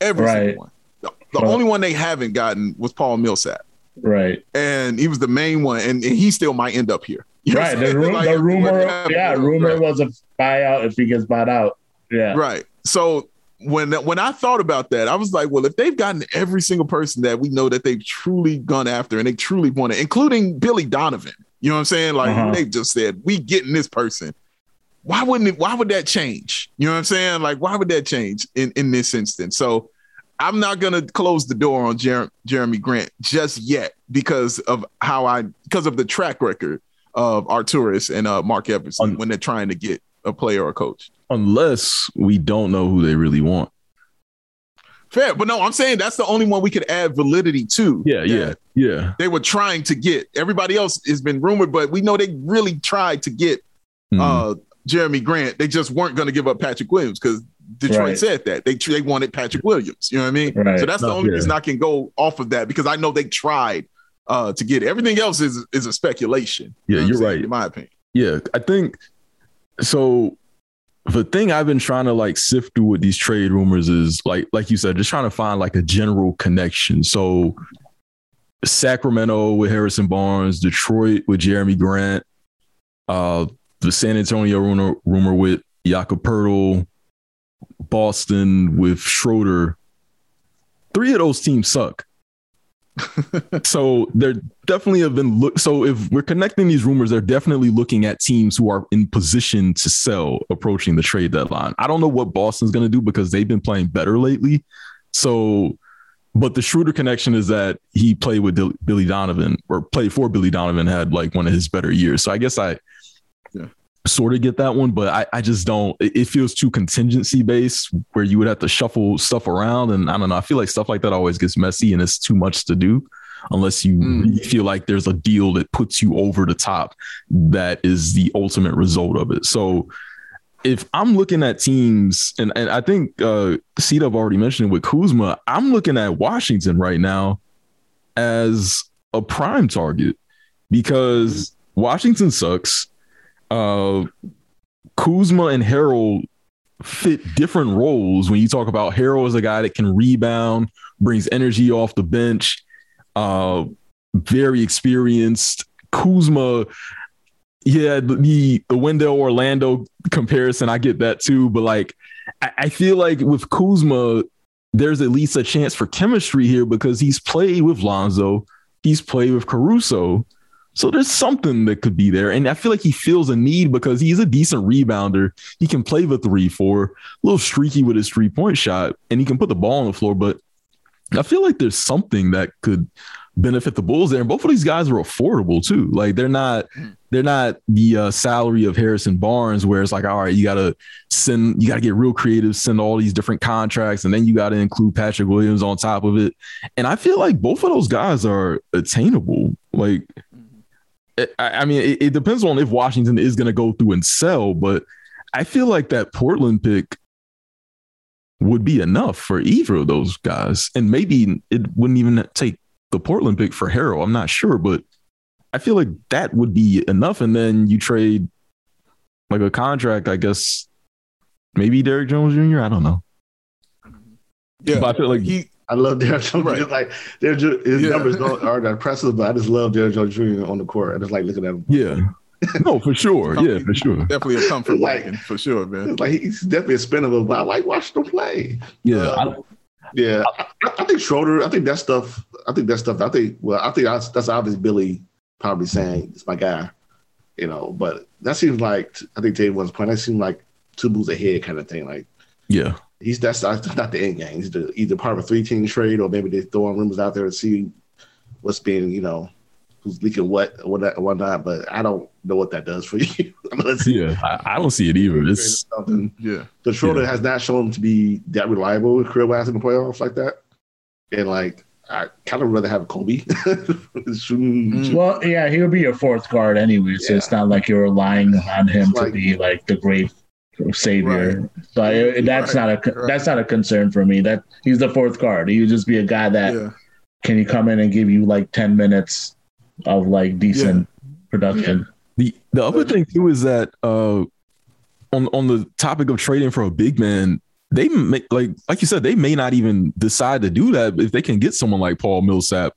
every
Right.
single one. The, the
Well-
only one they haven't gotten was Paul Millsap,
Right.
and he was the main one, and, and he still might end up here. You know
Right. The, ru-
Like,
the rumor, yeah, rumor
right.
was a buyout if he gets bought out. Yeah.
Right. So when when I thought about that, I was like, well, if they've gotten every single person that we know that they've truly gone after and they truly want it, including Billy Donovan, you know what I'm saying? Like
Uh-huh.
they just said, we getting this person. Why wouldn't it? Why would that change? You know what I'm saying? Like, why would that change in in this instance? So. I'm not gonna close the door on Jer- Jerami Grant just yet because of how I because of the track record of Arturas and uh, Mark Evans
Un-
when they're trying to get a player or a coach.
Unless we don't know who they really want.
Fair, but no, I'm saying that's the only one we could add validity to.
Yeah, yeah, yeah.
They were trying to get. Everybody else has been rumored, but we know they really tried to get
Mhm.
uh, Jerami Grant. They just weren't going to give up Patrick Williams because Detroit
Right.
said that they they wanted Patrick Williams. You know what I mean?
Right.
So that's the only
yeah.
reason I can go off of that because I know they tried uh, to get it. Everything else is is a speculation. You
Yeah,
know
you're
saying,
right.
In my opinion.
Yeah, I think so. The thing I've been trying to like sift through with these trade rumors is like, like you said, just trying to find like a general connection. So, Sacramento with Harrison Barnes, Detroit with Jerami Grant, uh, the San Antonio rumor, rumor with Jakob Poeltl, Boston with Schroeder. Three of those teams suck. <laughs> so they're definitely have been look. So if we're connecting these rumors, they're definitely looking at teams who are in position to sell approaching the trade deadline. I don't know what Boston's going to do because they've been playing better lately. So, but the Schroeder connection is that he played with Billy Donovan or played for Billy Donovan had like one of his better years. So I guess I. sort of get that one, but I, I just don't. It, feels too contingency based where you would have to shuffle stuff around, and I don't know. I feel like stuff like that always gets messy, and it's too much to do unless you
Mm.
feel like there's a deal that puts you over the top. That is the ultimate result of it. So if I'm looking at teams, and, and I think uh C already mentioned it with Kuzma, I'm looking at Washington right now as a prime target because Washington sucks. Uh Kuzma and Harrell fit different roles when you talk about Harrell as a guy that can rebound, brings energy off the bench, uh, very experienced. Kuzma, yeah, the the Wendell Orlando comparison, I get that too, but like I, I feel like with Kuzma, there's at least a chance for chemistry here because he's played with Lonzo, he's played with Caruso. So there's something that could be there. And I feel like he feels a need because he's a decent rebounder. He can play the three, four, a little streaky with his three point shot, and he can put the ball on the floor. But I feel like there's something that could benefit the Bulls there. And both of these guys are affordable too. Like they're not they're not the uh, salary of Harrison Barnes, where it's like, all right, you gotta send, you gotta get real creative, send all these different contracts, and then you gotta include Patrick Williams on top of it. And I feel like both of those guys are attainable. Like I, mean, it, it, depends on if Washington is going to go through and sell, but I feel like that Portland pick would be enough for either of those guys, and maybe it wouldn't even take the Portland pick for Harrell. I'm not sure, but I feel like that would be enough, and then you trade like a contract. I guess maybe Derrick Jones Jr. I don't know.
Yeah,
but I feel like
he I love Derrick Jones. Right. Like his yeah. numbers don't, aren't impressive, but I just love Derrick Jones Jr. on the court. I just like looking at him.
Yeah. no, for sure. yeah, for sure.
Definitely a comfort like, for sure, man.
Like he's definitely a spinner, but I like watching him play.
Yeah. Uh, I,
yeah. I, I, think Schroeder, I think that stuff, I think that stuff, I think, well, I think that's, that's obvious Billy probably saying it's my guy, you know, but that seems like, I think Dave was point, that seemed like two moves ahead kind of thing. Like,
yeah
he's that's, that's not the end game. He's the, either part of a three team trade or maybe they're throwing rumors out there to see what's being, you know, who's leaking what or what whatnot. But I don't know what that does for you. <laughs>
yeah, I, I, don't see it either. It's
something. Yeah, the Schroeder yeah. has not shown to be that reliable with career wise in the playoffs like that, and like. I kind of rather have Coby. <laughs>
Mm. well, yeah, he would be your fourth guard anyway, so yeah. it's not like you're relying on him to be like the great savior. Right. So I, that's right. not a that's not a concern for me. That he's the fourth guard. He would just be a guy that yeah. can he come in and give you like ten minutes of like decent yeah. production.
The the other thing too is that uh, on on the topic of trading for a big man, they may, like like you said, they may not even decide to do that if they can get someone like Paul Millsap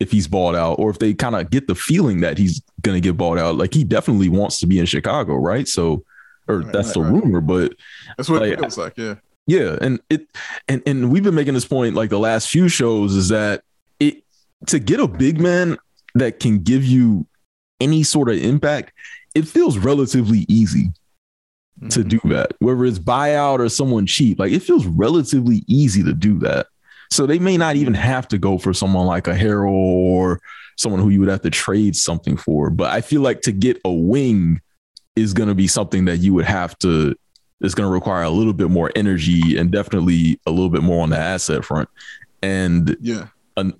if he's bought out, or if they kind of get the feeling that he's going to get bought out. Like he definitely wants to be in Chicago, right? So or right, that's right, the right. rumor, but
that's what like, it feels like. Yeah.
Yeah. And it, and, and we've been making this point like the last few shows is that it, to get a big man that can give you any sort of impact, it feels relatively easy mm-hmm. to do that. Whether it's buyout or someone cheap, like it feels relatively easy to do that. So they may not even have to go for someone like a Harrell or someone who you would have to trade something for. But I feel like to get a wing is going to be something that you would have to it's going to require a little bit more energy and definitely a little bit more on the asset front and
yeah
an,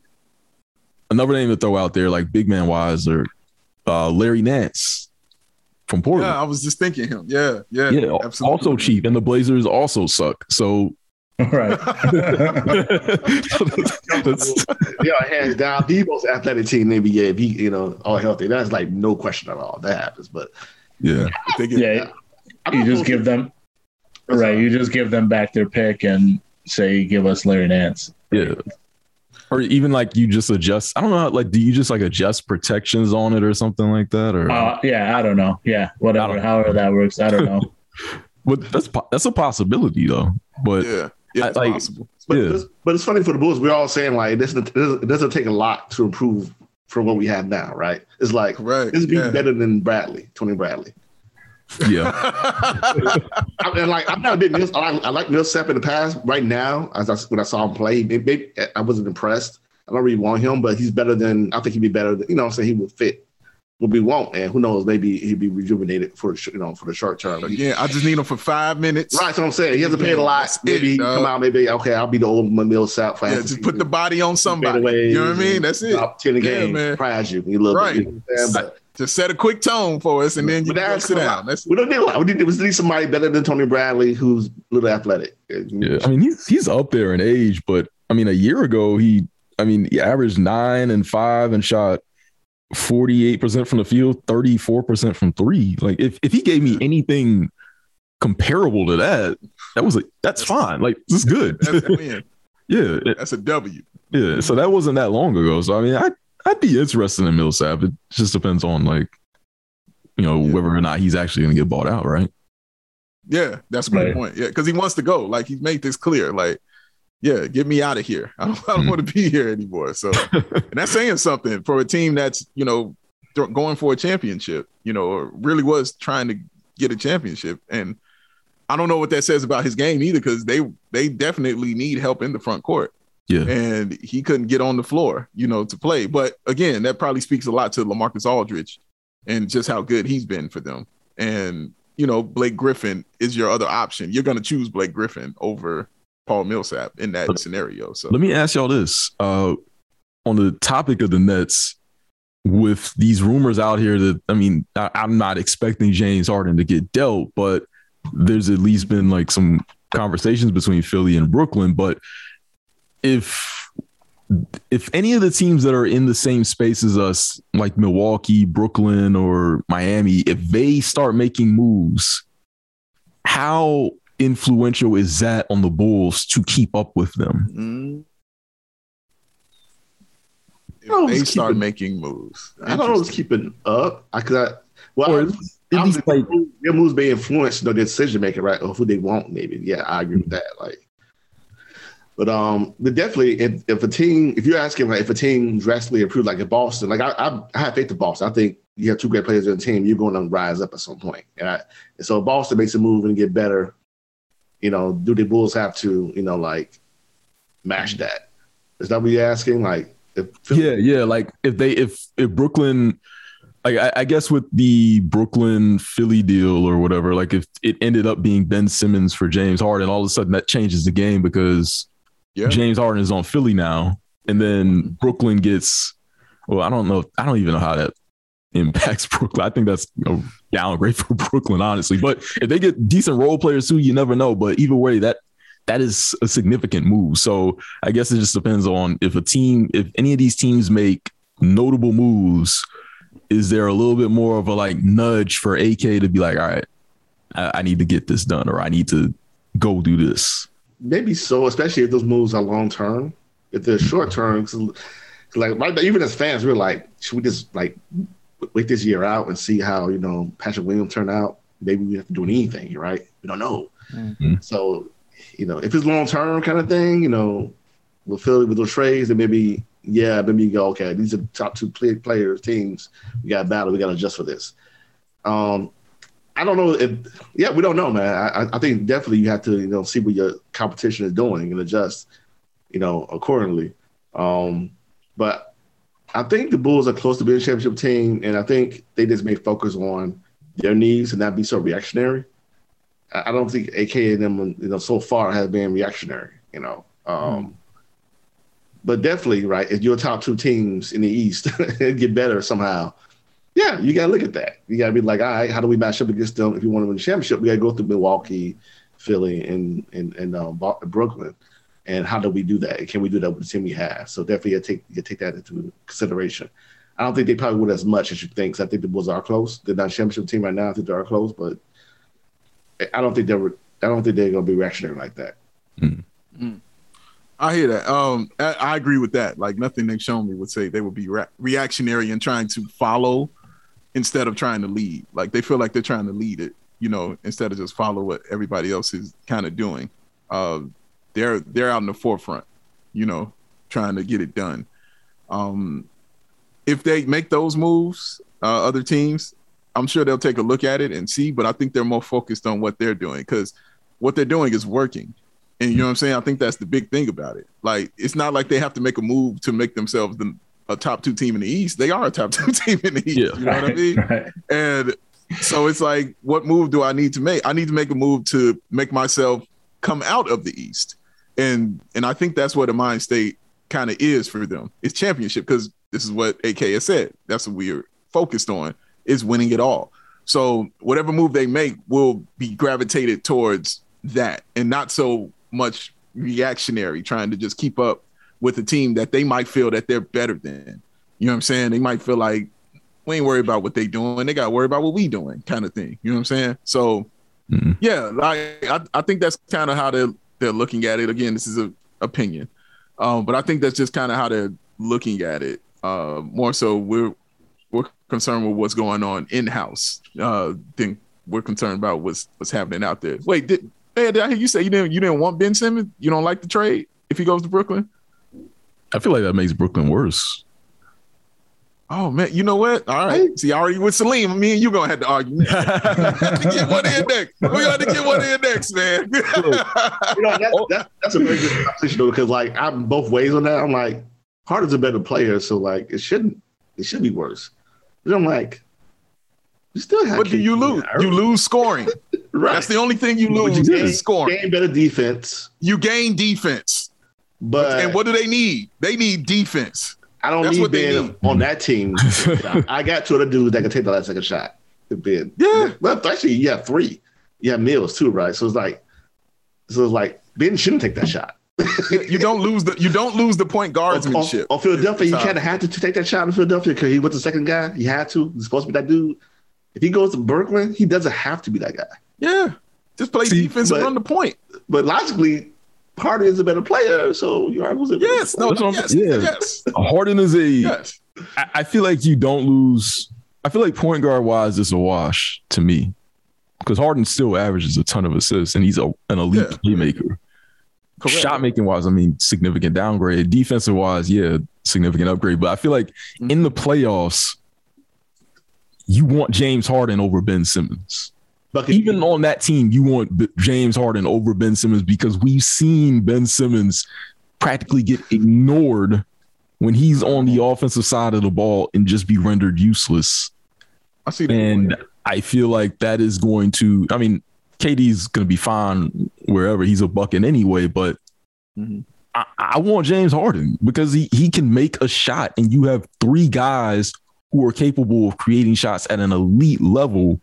another name to throw out there like big man wise or uh, larry nance from portland
yeah i was just thinking him yeah yeah
yeah absolutely. also cheap and the blazers also suck so
Right. <laughs>
yeah, hands down, the most athletic team in the NBA. If he, you know, all healthy, that's like no question at all. That happens. But
yeah.
yeah. You just give them right. You just give them back their pick and say, "Give us Larry Nance."
Yeah. Or even like you just adjust. I don't know. Like, do you just like adjust protections on it or something like that? Or
uh, yeah, I don't know. Yeah, whatever. However that works, I don't know. <laughs>
but that's that's a possibility though. But
yeah, yeah, it's
like,
possible.
But, yeah. It's, but it's funny for the Bulls. We're all saying like this. It doesn't, it doesn't take a lot to improve for what we have now, right? It's like right. this be yeah. better than Bradley, Tony Bradley.
Yeah, <laughs>
and like I'm not a big Mills. I like, I like Millsap in the past. Right now, as I, when I saw him play, maybe, I wasn't impressed. I don't really want him, but he's better than I think he'd be better. Than, you know, I'm saying he would fit what we want, and who knows, maybe he'd be rejuvenated for you know for the short term.
Uh, yeah, I just need him for five minutes.
Right, that's what I'm saying. He hasn't paid a lot. Maybe it, come out. Maybe okay, I'll be the old Millsap
fan. Yeah, just put the body on somebody. You know what I mean? That's it.
Top ten yeah, game, man. prize you. You love
right.
it. You know
just set a quick tone for us, and then you can sit down. That's
we don't need a lot. We need, we need somebody better than Tony Bradley, who's a little athletic.
Yeah, I mean he's he's up there in age, but I mean a year ago he, I mean he averaged nine and five and shot 48% from the field, 34% from three. Like if, if he gave me anything comparable to that, that was like that's fine. Like this is good. That's <laughs> yeah.
That's a W.
Yeah. So that wasn't that long ago. So I mean I I'd be interested in Millsap. It just depends on like, you know, yeah. whether or not he's actually gonna get bought out, right?
Yeah, that's a great right. point. Yeah, because he wants to go. Like he's made this clear. Like yeah, get me out of here. <laughs> I don't, I don't want to be here anymore. So, and that's saying something for a team that's, you know, going for a championship, you know, or really was trying to get a championship. And I don't know what that says about his game either, because they they definitely need help in the front court.
Yeah.
And he couldn't get on the floor, you know, to play. But again, that probably speaks a lot to Lamarcus Aldridge and just how good he's been for them. And, you know, Blake Griffin is your other option. You're going to choose Blake Griffin over Paul Millsap in that scenario. So
let me ask y'all this: uh, on the topic of the Nets, with these rumors out here that I mean, I, I'm not expecting James Harden to get dealt, but there's at least been like some conversations between Philly and Brooklyn. But if if any of the teams that are in the same space as us, like Milwaukee, Brooklyn, or Miami, if they start making moves, how influential is that on the Bulls to keep up with them?
Mm-hmm. If they start keeping, making moves,
I don't know who's keeping up. I could, I, well, or, I, like, their moves may influence you know, their decision making, right, or who they want. Maybe, yeah, I agree with that. Like, but um, but definitely, if, if a team, if you're asking like if a team drastically improved, like in Boston, like I, I, I have faith in Boston. I think you have two great players in the team, you're going to rise up at some point. And, I, and so Boston makes a move and get better you know, do the Bulls have to, you know, like match that? Is that what you're asking? Like,
yeah, yeah, like if they if if Brooklyn, like I, I, guess with the Brooklyn Philly deal or whatever, like if it ended up being Ben Simmons for James Harden, all of a sudden that changes the game because yeah. James Harden is on Philly now, and then mm-hmm. Brooklyn gets. Well, I don't know. I don't even know how that impacts <laughs> Brooklyn. I think that's a downgrade for <laughs> Brooklyn, honestly. But if they get decent role players too, you never know. But either way, that that is a significant move. So I guess it just depends on if a team, if any of these teams make notable moves, is there a little bit more of a like nudge for AK to be like, all right, I, I need to get this done, or I need to go do this.
Maybe so, especially if those moves are long term. If they're short term, like right, even as fans, we're like, should we just like wait this year out and see how you know Patrick Williams turn out. Maybe we have to do anything, right? We don't know. Mm-hmm. So, you know, if it's long term kind of thing, you know, we'll fill it with those trades, and maybe yeah, maybe you go okay. These are the top two play- players teams. We got to battle. We got to adjust for this. Um, I don't know if yeah, we don't know, man. I, I think definitely you have to you know see what your competition is doing and adjust, you know, accordingly. Um, but I think the Bulls are close to being a championship team, and I think they just may focus on their needs and not be so reactionary. I don't think AK and them, you know, so far has been reactionary, you know. Um, mm. But definitely, right, if your top two teams in the East <laughs> get better somehow, yeah, you got to look at that. You got to be like, all right, how do we match up against them? If you want to win the championship, we got to go through Milwaukee, Philly, and and and um, Brooklyn and how do we do that? can we do that with the team we have? So definitely, you take you take that into consideration. I don't think they probably would as much as you think. I think the Bulls are close. They're not a championship team right now. I think they are close, but I don't think they're. I don't think they're going to be reactionary like that.
Mm-hmm. I hear that. Um, I, I, agree with that. Like nothing they've shown me would say they would be re- reactionary and trying to follow instead of trying to lead. Like they feel like they're trying to lead it, you know, instead of just follow what everybody else is kind of doing. Uh, they're they're out in the forefront, you know, trying to get it done. Um, if they make those moves, uh, other teams, I'm sure they'll take a look at it and see. But I think they're more focused on what they're doing because what they're doing is working. And you know what I'm saying? I think that's the big thing about it. Like it's not like they have to make a move to make themselves the, a top two team in the East. They are a top <laughs> two team in the East. Yeah, you know right, what I mean? <laughs> Right. And so it's like, what move do I need to make? I need to make a move to make myself come out of the East and and I think that's what a mind state kind of is for them. It's championship because this is what AK has said. That's what we're focused on is winning it all. So whatever move they make will be gravitated towards that and not so much reactionary, trying to just keep up with a team that they might feel that they're better than. You know what I'm saying? They might feel like we ain't worried about what they doing. They got to worry about what we doing, kind of thing. You know what I'm saying? So mm-hmm. yeah, like I, I think that's kind of how they're they're looking at it. Again, this is an opinion, um, but I think that's just kind of how they're looking at it. Uh, more so, we're we're concerned with what's going on in house. Uh, think we're concerned about what's what's happening out there. Wait, did, did I hear you say you didn't you didn't want Ben Simmons? You don't like the trade if he goes to Brooklyn?
I feel like that makes Brooklyn worse.
Oh man, you know what? All right. See, already with Salim, me and you gonna have to argue. <laughs> we got to get one in next. We got to get one in next, man. <laughs> you
know, that, oh. that, that's a very good conversation though, because like I'm both ways on that. I'm like, Harden's a better player, so like it shouldn't it should be worse. But I'm like,
you still have. What do you lose? You lose scoring. <laughs> right. That's the only thing you lose you gain, scoring.
Gain better defense.
You gain defense.
But
and what do they need? They need defense.
I don't That's need Ben on that team. <laughs> I got two other dudes that can take the last second shot. Ben.
Yeah.
Well, actually, you have three. You have Mills too, right? So it's like, so it's like Ben shouldn't take that shot.
you don't lose the you don't lose the point guardsmanship.
On, on Philadelphia, you kind of had to, to take that shot in Philadelphia because he was the second guy. He had to. He's supposed to be that dude. If he goes to Brooklyn, he doesn't have to be that guy.
Yeah, just play See, defense but, and run the point.
But logically, Harden is a better player, so you are.
Yes, no, yes, yeah. yes.
Harden is a. Yes. I, I feel like you don't lose. I feel like point guard wise, it's a wash to me because Harden still averages a ton of assists and he's a, an elite yeah. playmaker. Correct. Shot making wise, I mean, significant downgrade. Defensive wise, yeah, significant upgrade. But I feel like mm-hmm. in the playoffs, you want James Harden over Ben Simmons. Bucket. Even on that team, you want B- James Harden over Ben Simmons because we've seen Ben Simmons practically get ignored when he's on the offensive side of the ball and just be rendered useless.
I see that.
And I feel like that is going to, I mean, KD's going to be fine wherever he's a bucket anyway, but mm-hmm. I, I, want James Harden because he, he can make a shot and you have three guys who are capable of creating shots at an elite level.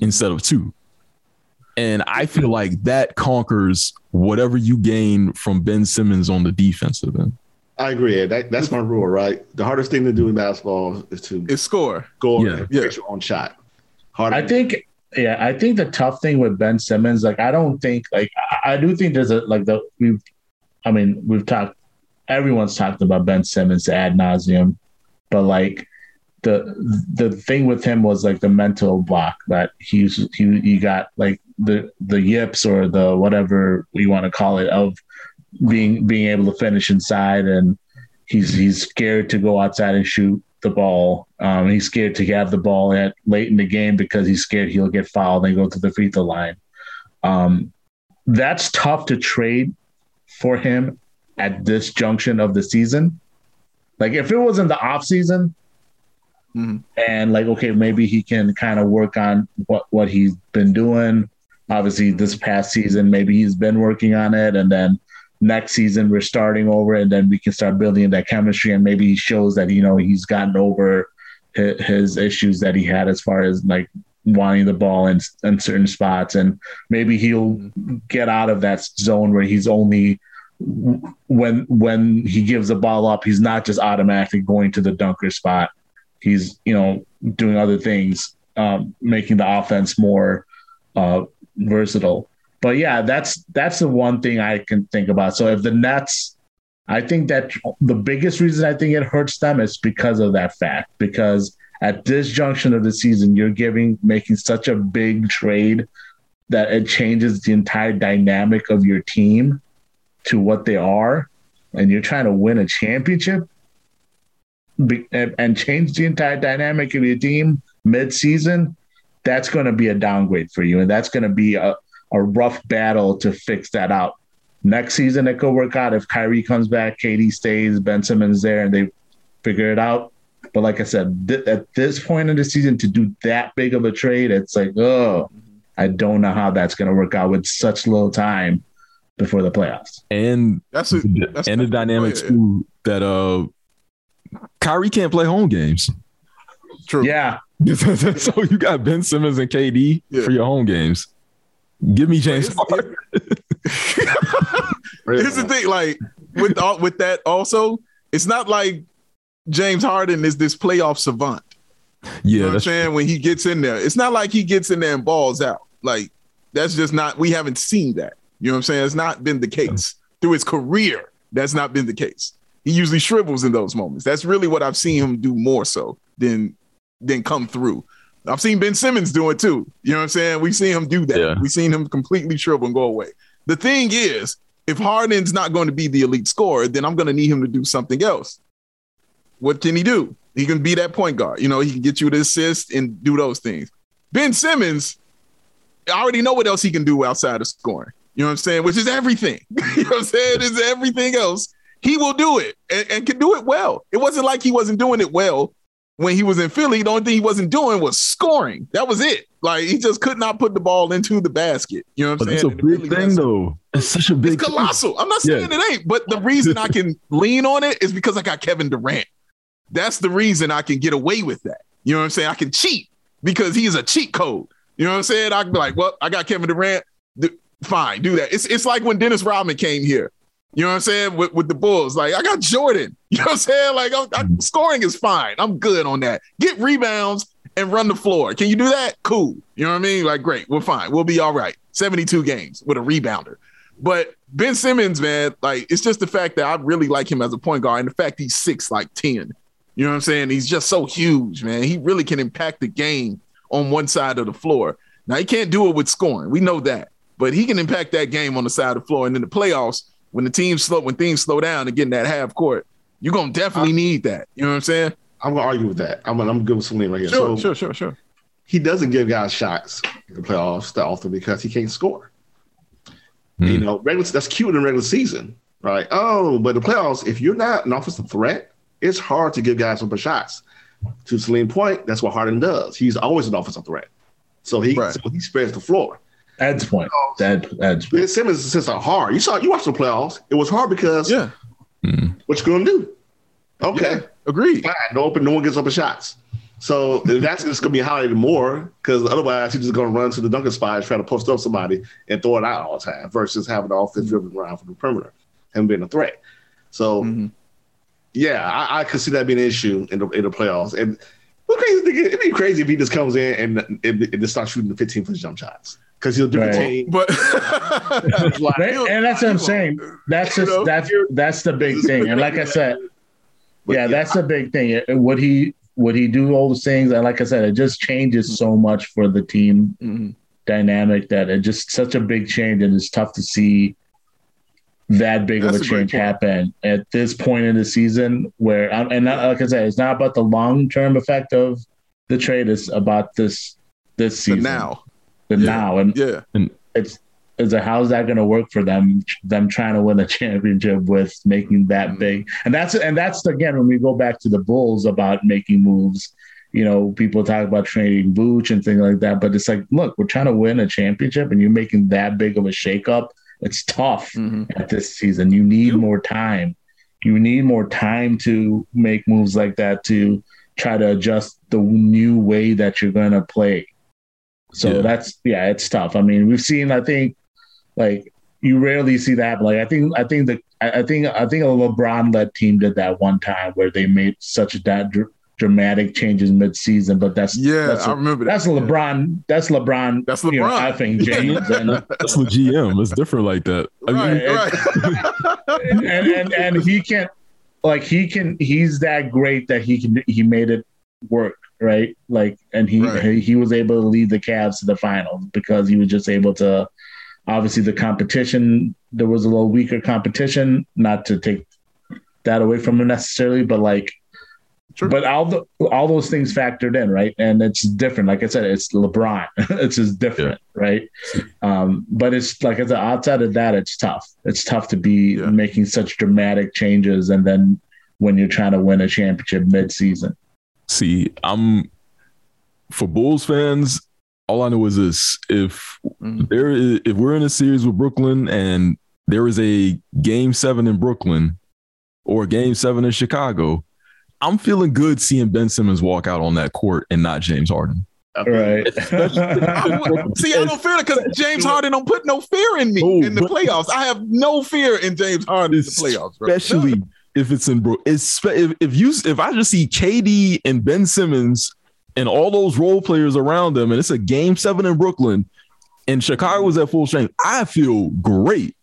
Instead of two. And I feel like that conquers whatever you gain from Ben Simmons on the defensive end.
I agree. That, that's my rule, right? The hardest thing to do in basketball is to
is score.
Go yeah. yeah. your own shot.
Harder. I think yeah, I think the tough thing with Ben Simmons, like I don't think like I do think there's a like the we've I mean, we've talked everyone's talked about Ben Simmons ad nauseum, but like the the thing with him was like the mental block that he's he he got like the the yips or the whatever we want to call it of being being able to finish inside and he's he's scared to go outside and shoot the ball. Um, he's scared to have the ball at late in the game because he's scared he'll get fouled and go to the free throw line. Um, that's tough to trade for him at this junction of the season. Like if it was in the off season, mm-hmm. and like okay, maybe he can kind of work on what what he's been doing. Obviously, this past season, maybe he's been working on it, and then next season we're starting over and then we can start building that chemistry and maybe he shows that you know he's gotten over his, his issues that he had as far as like wanting the ball in, in certain spots and maybe he'll get out of that zone where he's only when when he gives the ball up he's not just automatically going to the dunker spot he's you know doing other things um, making the offense more uh, versatile but yeah, that's that's the one thing I can think about. So if the Nets, I think that the biggest reason I think it hurts them is because of that fact. Because at this junction of the season, you're giving making such a big trade that it changes the entire dynamic of your team to what they are, and you're trying to win a championship and change the entire dynamic of your team mid-season. That's going to be a downgrade for you, and that's going to be a a rough battle to fix that out. Next season, it could work out if Kyrie comes back, KD stays, Ben Simmons there, and they figure it out. But like I said, th- at this point in the season, to do that big of a trade, it's like, oh, I don't know how that's going to work out with such little time before the playoffs.
And that's, a, that's and the dynamics too that uh, Kyrie can't play home games.
True.
Yeah. <laughs>
so you got Ben Simmons and KD
Yeah.
for your home games. Give me James
But
Harden. <laughs>
Here's the thing, like with all, with that also, it's not like James Harden is this playoff savant. You
Yeah,
know what I'm
that's
saying? When he gets in there, it's not like he gets in there and balls out. Like that's just not. We haven't seen that. You know what I'm saying? It's not been the case through his career. That's not been the case. He usually shrivels in those moments. That's really what I've seen him do more so than than come through. I've seen Ben Simmons do it too. You know what I'm saying? We've seen him do that.
Yeah.
We've seen him completely shrivel and go away. The thing is, if Harden's not going to be the elite scorer, then I'm going to need him to do something else. What can he do? He can be that point guard. You know, he can get you to assist and do those things. Ben Simmons, I already know what else he can do outside of scoring. You know what I'm saying? Which is everything. <laughs> you know what I'm saying? Is everything else. He will do it and, and can do it well. It wasn't like he wasn't doing it well when he was in Philly. The only thing he wasn't doing was scoring. That was it. Like he just could not put the ball into the basket. You know what I'm
but it's
saying?
a big thing though. It's such a big
it's
thing.
colossal. I'm not saying
Yeah.
it ain't, but the reason I can <laughs> lean on it is because I got Kevin Durant. That's the reason I can get away with that. You know what I'm saying? I can cheat because he's a cheat code. You know what I'm saying? I can be like, well, I got Kevin Durant. Fine, do that. It's it's like when Dennis Rodman came here. You know what I'm saying? With, with the Bulls, like I got Jordan. <laughs> You know what I'm saying? Like I, I, mm-hmm. scoring is fine. I'm good on that. Get rebounds and run the floor. Can you do that? Cool. You know what I mean? Like great. We're fine. We'll be all right. 72 games with a rebounder. But Ben Simmons, man, like it's just the fact that I really like him as a point guard, and the fact he's six, like ten. You know what I'm saying? He's just so huge, man. He really can impact the game on one side of the floor. Now he can't do it with scoring. We know that, but he can impact that game on the side of the floor. And in the playoffs, when the team slow, when things slow down and get in that half court, you're gonna definitely need that. You know what I'm saying?
I'm gonna argue with that. I'm gonna, I'm good with Salim right here.
Sure,
so
sure, sure, sure.
he doesn't give guys shots in the playoffs that often because he can't score.
Hmm.
You know, regular that's cute in regular season, right? Oh, but the playoffs, if you're not an offensive threat, it's hard to give guys open shots. To Salim point, that's what Harden does. He's always an offensive threat, so he
Right.
so he spreads the floor.
Ed's point. Ed, Ed's point.
Ben Simmons is just a hard. You saw you watched the playoffs. It was hard because
Yeah,
Mm.
what you gonna do? Okay,
yeah, agreed.
fine. No open. No one gets open shots. So that's just gonna be highlighted more because otherwise he's just gonna run to the dunking spot, try to post up somebody and throw it out all the time versus having the offense driven around from the perimeter and being a threat. So
Mhm.
yeah, I, I could see that being an issue in the in the playoffs. And what crazy thing it'd be crazy if he just comes in and and, and just starts shooting the 15 foot jump shots because he'll do
Right.
the team.
But <laughs>
And that's what I'm saying. That's
You
just
know?
that's that's the big thing. And like I said, <laughs>
But
yeah, that's the big thing. Would he would he do all those things? And like I said, it just changes so much for the team
Mhm.
dynamic that it just such a big change, and it's tough to see that big
That's
of a
a
change happen at this point in the season. Where and like I said, it's not about the long term effect of the trade; it's about this this
the
season,
now,
the
Yeah.
now, and
yeah, and
it's is a how's that going to work for them them trying to win a <laughs> championship with making that
Mhm.
big? And that's and that's again when we go back to the bulls about making moves you know people talk about trading Vooch and things like that but it's like look we're trying to win a championship and you're making that big of a shakeup. It's tough
Mhm.
at this season. You need more time. You need more time to make moves like that to try to adjust the new way that you're going to play so
Yeah.
that's yeah, it's tough. I mean, we've seen. I think like you rarely see that. Like I think I think the I I think I think a LeBron led team did that one time where they made such that dr- dramatic changes mid season. But that's
yeah.
that's
I remember that.
that's LeBron. That's LeBron.
That's
You know,
LeBron.
I think James and, <laughs>
That's the GM. It's different like that. I mean,
Right, right. <laughs>
and, and and he can like he can he's that great that he can he made it work right? Like and he
Right.
he, was able to lead the Cavs to the finals because he was just able to obviously the competition there was a little weaker competition not to take that away from him necessarily but like
Sure.
but all the all those things factored in right? And it's different. Like i said it's lebron. <laughs> It's just different right? Um but it's like i said outside of that it's tough. It's tough to be
Yeah.
making such dramatic changes and then when you're trying to win a championship mid-season
see, I'm for Bulls fans. All I know is this: if
Mhm.
there is, if we're in a series with Brooklyn and there is a game seven in Brooklyn or game seven in Chicago, I'm feeling good seeing Ben Simmons walk out on that court and not James Harden.
Right. <laughs>
See, I don't fear it because James Harden don't put no fear in me
Oh,
in the playoffs. I have no fear in James Harden in the playoffs, bro.
especially if it's in bro. It's if, if you if I just see KD and Ben Simmons and all those role players around them, and it's a game seven in Brooklyn, and Chicago was at full strength, I feel great.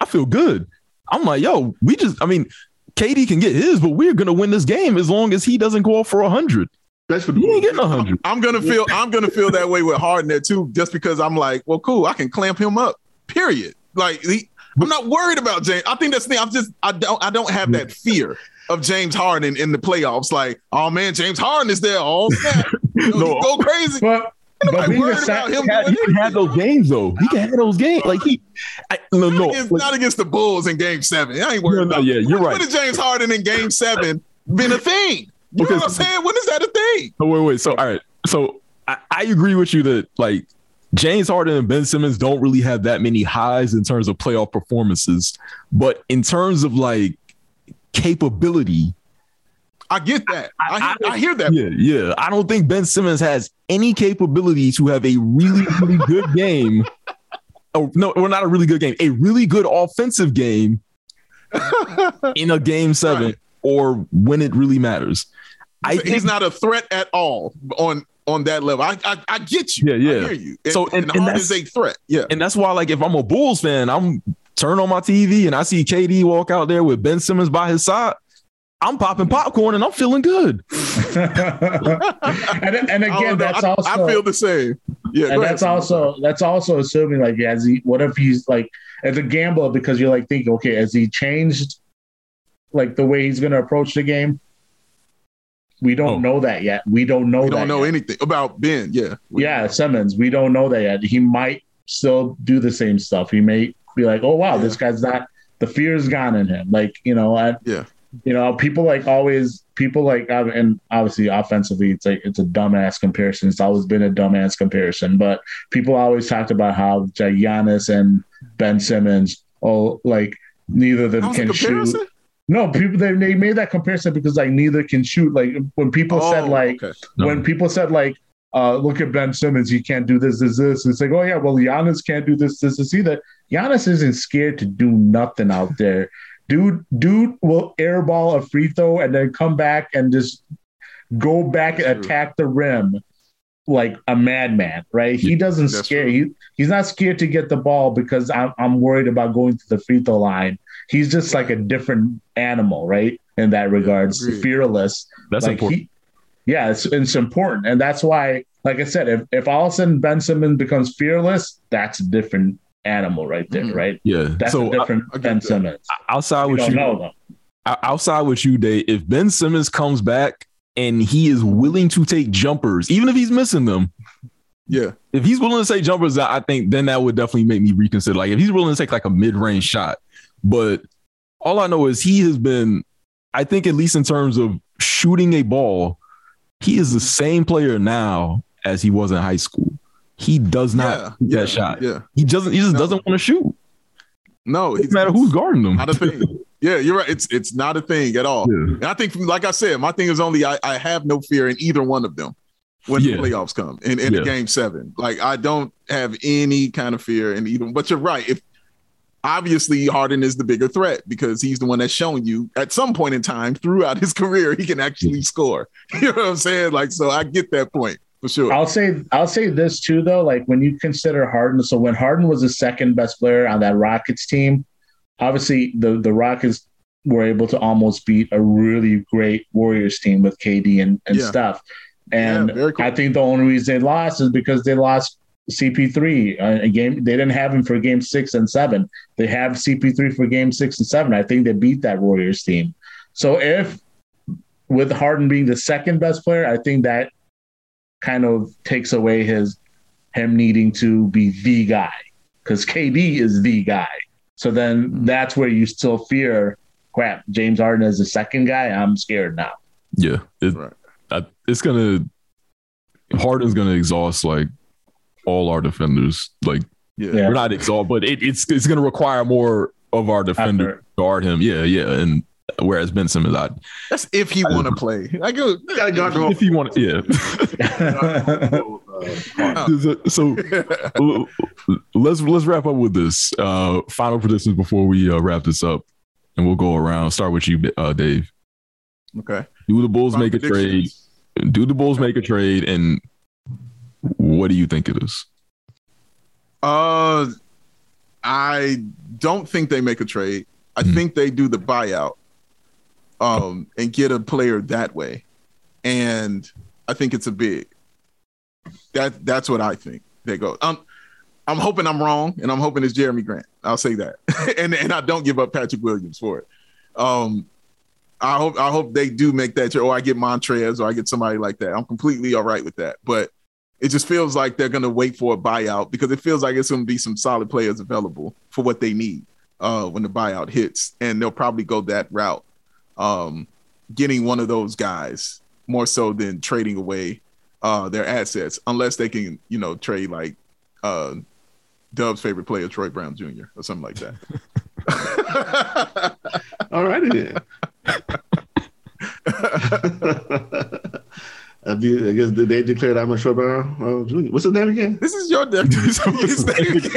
I feel good. I'm like, yo, we just. I mean, KD can get his, but we're gonna win this game as long as he doesn't go off for hundred.
That's for
He ain't getting hundred.
I'm gonna feel I'm gonna feel that way with Harden there too, just because I'm like, well, cool, I can clamp him up. Period. Like he, I'm not worried about James. I think that's the thing. I'm just I don't I don't have that fear of James Harden in the playoffs. Like, oh man, James Harden is there. Oh snap. You know, <laughs>
No.
go crazy.
But but being a
about him
He can have those games though. He can have those games. Like he, I, no,
Not,
no.
against,
like-
not against the Bulls in game seven. I ain't worried
No, no,
about
yeah, you're
when,
right.
When has James Harden in game seven been a thing? You know
Because-
what I'm saying? When is that a thing?
Oh, wait, wait. So, all right. So, I, I agree with you that like James Harden and Ben Simmons don't really have that many highs in terms of playoff performances, but in terms of like capability,
I get that. I,
I-
hear,
I-
I hear that.
yeah, yeah. I don't think Ben Simmons has any capability to have a really, really good game. <laughs> Oh no, well, not a really good game, a really good offensive game <laughs> in a game seven
Right.
or when it really matters. I
he's
think
not a threat at all on on that level. I I, I get you.
Yeah, yeah.
I hear you. And,
So,
and,
and- and
Harden is a threat. Yeah.
And that's why, like, if I'm a Bulls fan, I'm turn on my TV and I see KD walk out there with Ben Simmons by his side. I'm popping popcorn and I'm feeling good. <laughs>
and, and again, that's
I,
also
I feel the same. Yeah,
and that's
Sam.
also that's also assuming like as he what if he's like as a gambler because you're like thinking okay has he changed like the way he's going to approach the game we don't
Oh.
know that yet we don't know
we don't know
yet.
anything about Ben. Yeah. We-
yeah Simmons we don't know that yet he might still do the same stuff he may be like oh wow
Yeah.
this guy's not the fear's gone in him like you know I,
Yeah.
you know people like always people like and obviously offensively it's like it's a dumbass comparison it's always been a dumbass comparison but people always talked about how Giannis and Ben Simmons oh like neither of them
a
can shoot? No people they, they made that comparison because like neither can shoot like when people said
Oh,
like
okay.
No.
when people said like uh, look at Ben Simmons, he can't do this, this, this. It's like, oh yeah, well, Giannis can't do this, this, this either. Giannis isn't scared to do nothing out <laughs> there. Dude, dude will airball a free throw and then come back and just go back and
true.
attack the rim like a madman, right? He doesn't
That's
scare
true.
he, he's not scared to get the ball because I'm I'm worried about going to the free throw line. He's just like a different animal, right? In that regards, fearless.
That's
Like,
important.
he- yeah, it's, it's important, and that's why, like I said, if if all of a sudden Ben Simmons becomes fearless, that's a different animal right there,
Mhm.
right?
yeah.
That's
so
a different
I- I get
Ben. Simmons.
Outside
We
with you,
know though.
outside with you, Day. If Ben Simmons comes back and he is willing to take jumpers, even if he's missing them,
Yeah.
if he's willing to take jumpers, I I think then that would definitely make me reconsider. Like if he's willing to take like a mid range shot, but all I know is he has been, I think at least in terms of shooting a ball, he is the same player now as he was in high school. He does not
yeah.
shoot
yeah.
that shot.
Yeah.
He doesn't. He just
No.
doesn't want to shoot.
No,
It doesn't matter who's guarding him.
not a thing. Yeah, you're right. It's it's not a thing at all.
Yeah.
And I think, like I said, my thing is only I, I have no fear in either one of them when
Yeah.
the playoffs come in, in
Yeah.
the game seven. Like I don't have any kind of fear in either. But you're right. If obviously Harden is the bigger threat because he's the one that's shown you at some point in time throughout <laughs> his career he can actually score. <laughs> You know what I'm saying? Like so, I get that point for sure.
I'll say I'll say this too though. Like when you consider Harden, so when Harden was the second best player on that Rockets team, obviously the the Rockets were able to almost beat a really great Warriors team with KD and, and
Yeah.
stuff. And
Yeah, cool.
I think the only reason they lost is because they lost CP3 uh, a game. They didn't have him for game six and seven. They have CP3 for game six and seven. I think they beat that Warriors team. So if with Harden being the second best player, I think that kind of takes away his him needing to be the guy because KD is the guy. So then
Mm-hmm.
that's where you still fear. Crap, James Harden is the second guy. I'm scared now.
Yeah, it,
Right.
I, it's gonna Harden's gonna exhaust like all our defenders. Like
Yeah.
Yeah.
we're not exhaust, but it, it's it's gonna require more of our defender
Effort.
to guard him. Yeah, yeah, and Whereas Ben Simmons, I
That's if he want to play. I go.
Gotta guard from
if he want, yeah.
uh, <laughs> <laughs>
so <laughs> let's let's wrap up with this uh, final predictions before we uh, wrap this up, and we'll go around. Start with you, uh, Dave.
Okay.
Do the Bulls
Final
make a trade? Do the Bulls make a trade? And what do you think it is?
Uh, I don't think they make a trade. I
Mhm.
think they do the buyout, um, and get a player that way, and I think it's a big. That that's what I think they go. Um, I'm hoping I'm wrong, and I'm hoping it's Jerami Grant. I'll say that, <laughs> and and I don't give up Patrick Williams for it. Um, I hope I hope they do make that trade, or I get Montrez, or I get somebody like that. I'm completely all right with that, but it just feels like they're going to wait for a buyout because it feels like it's going to be some solid players available for what they need uh, when the buyout hits, and they'll probably go that route, um, getting one of those guys more so than trading away uh, their assets, unless they can, you know, trade like uh, Dub's favorite player, Troy Brown Jr. or something like that. <laughs>
all righty then. <laughs> <laughs> I, guess did they declared I'm a short brown uh, junior. What's his name again?
this is your <laughs> his name <laughs> again.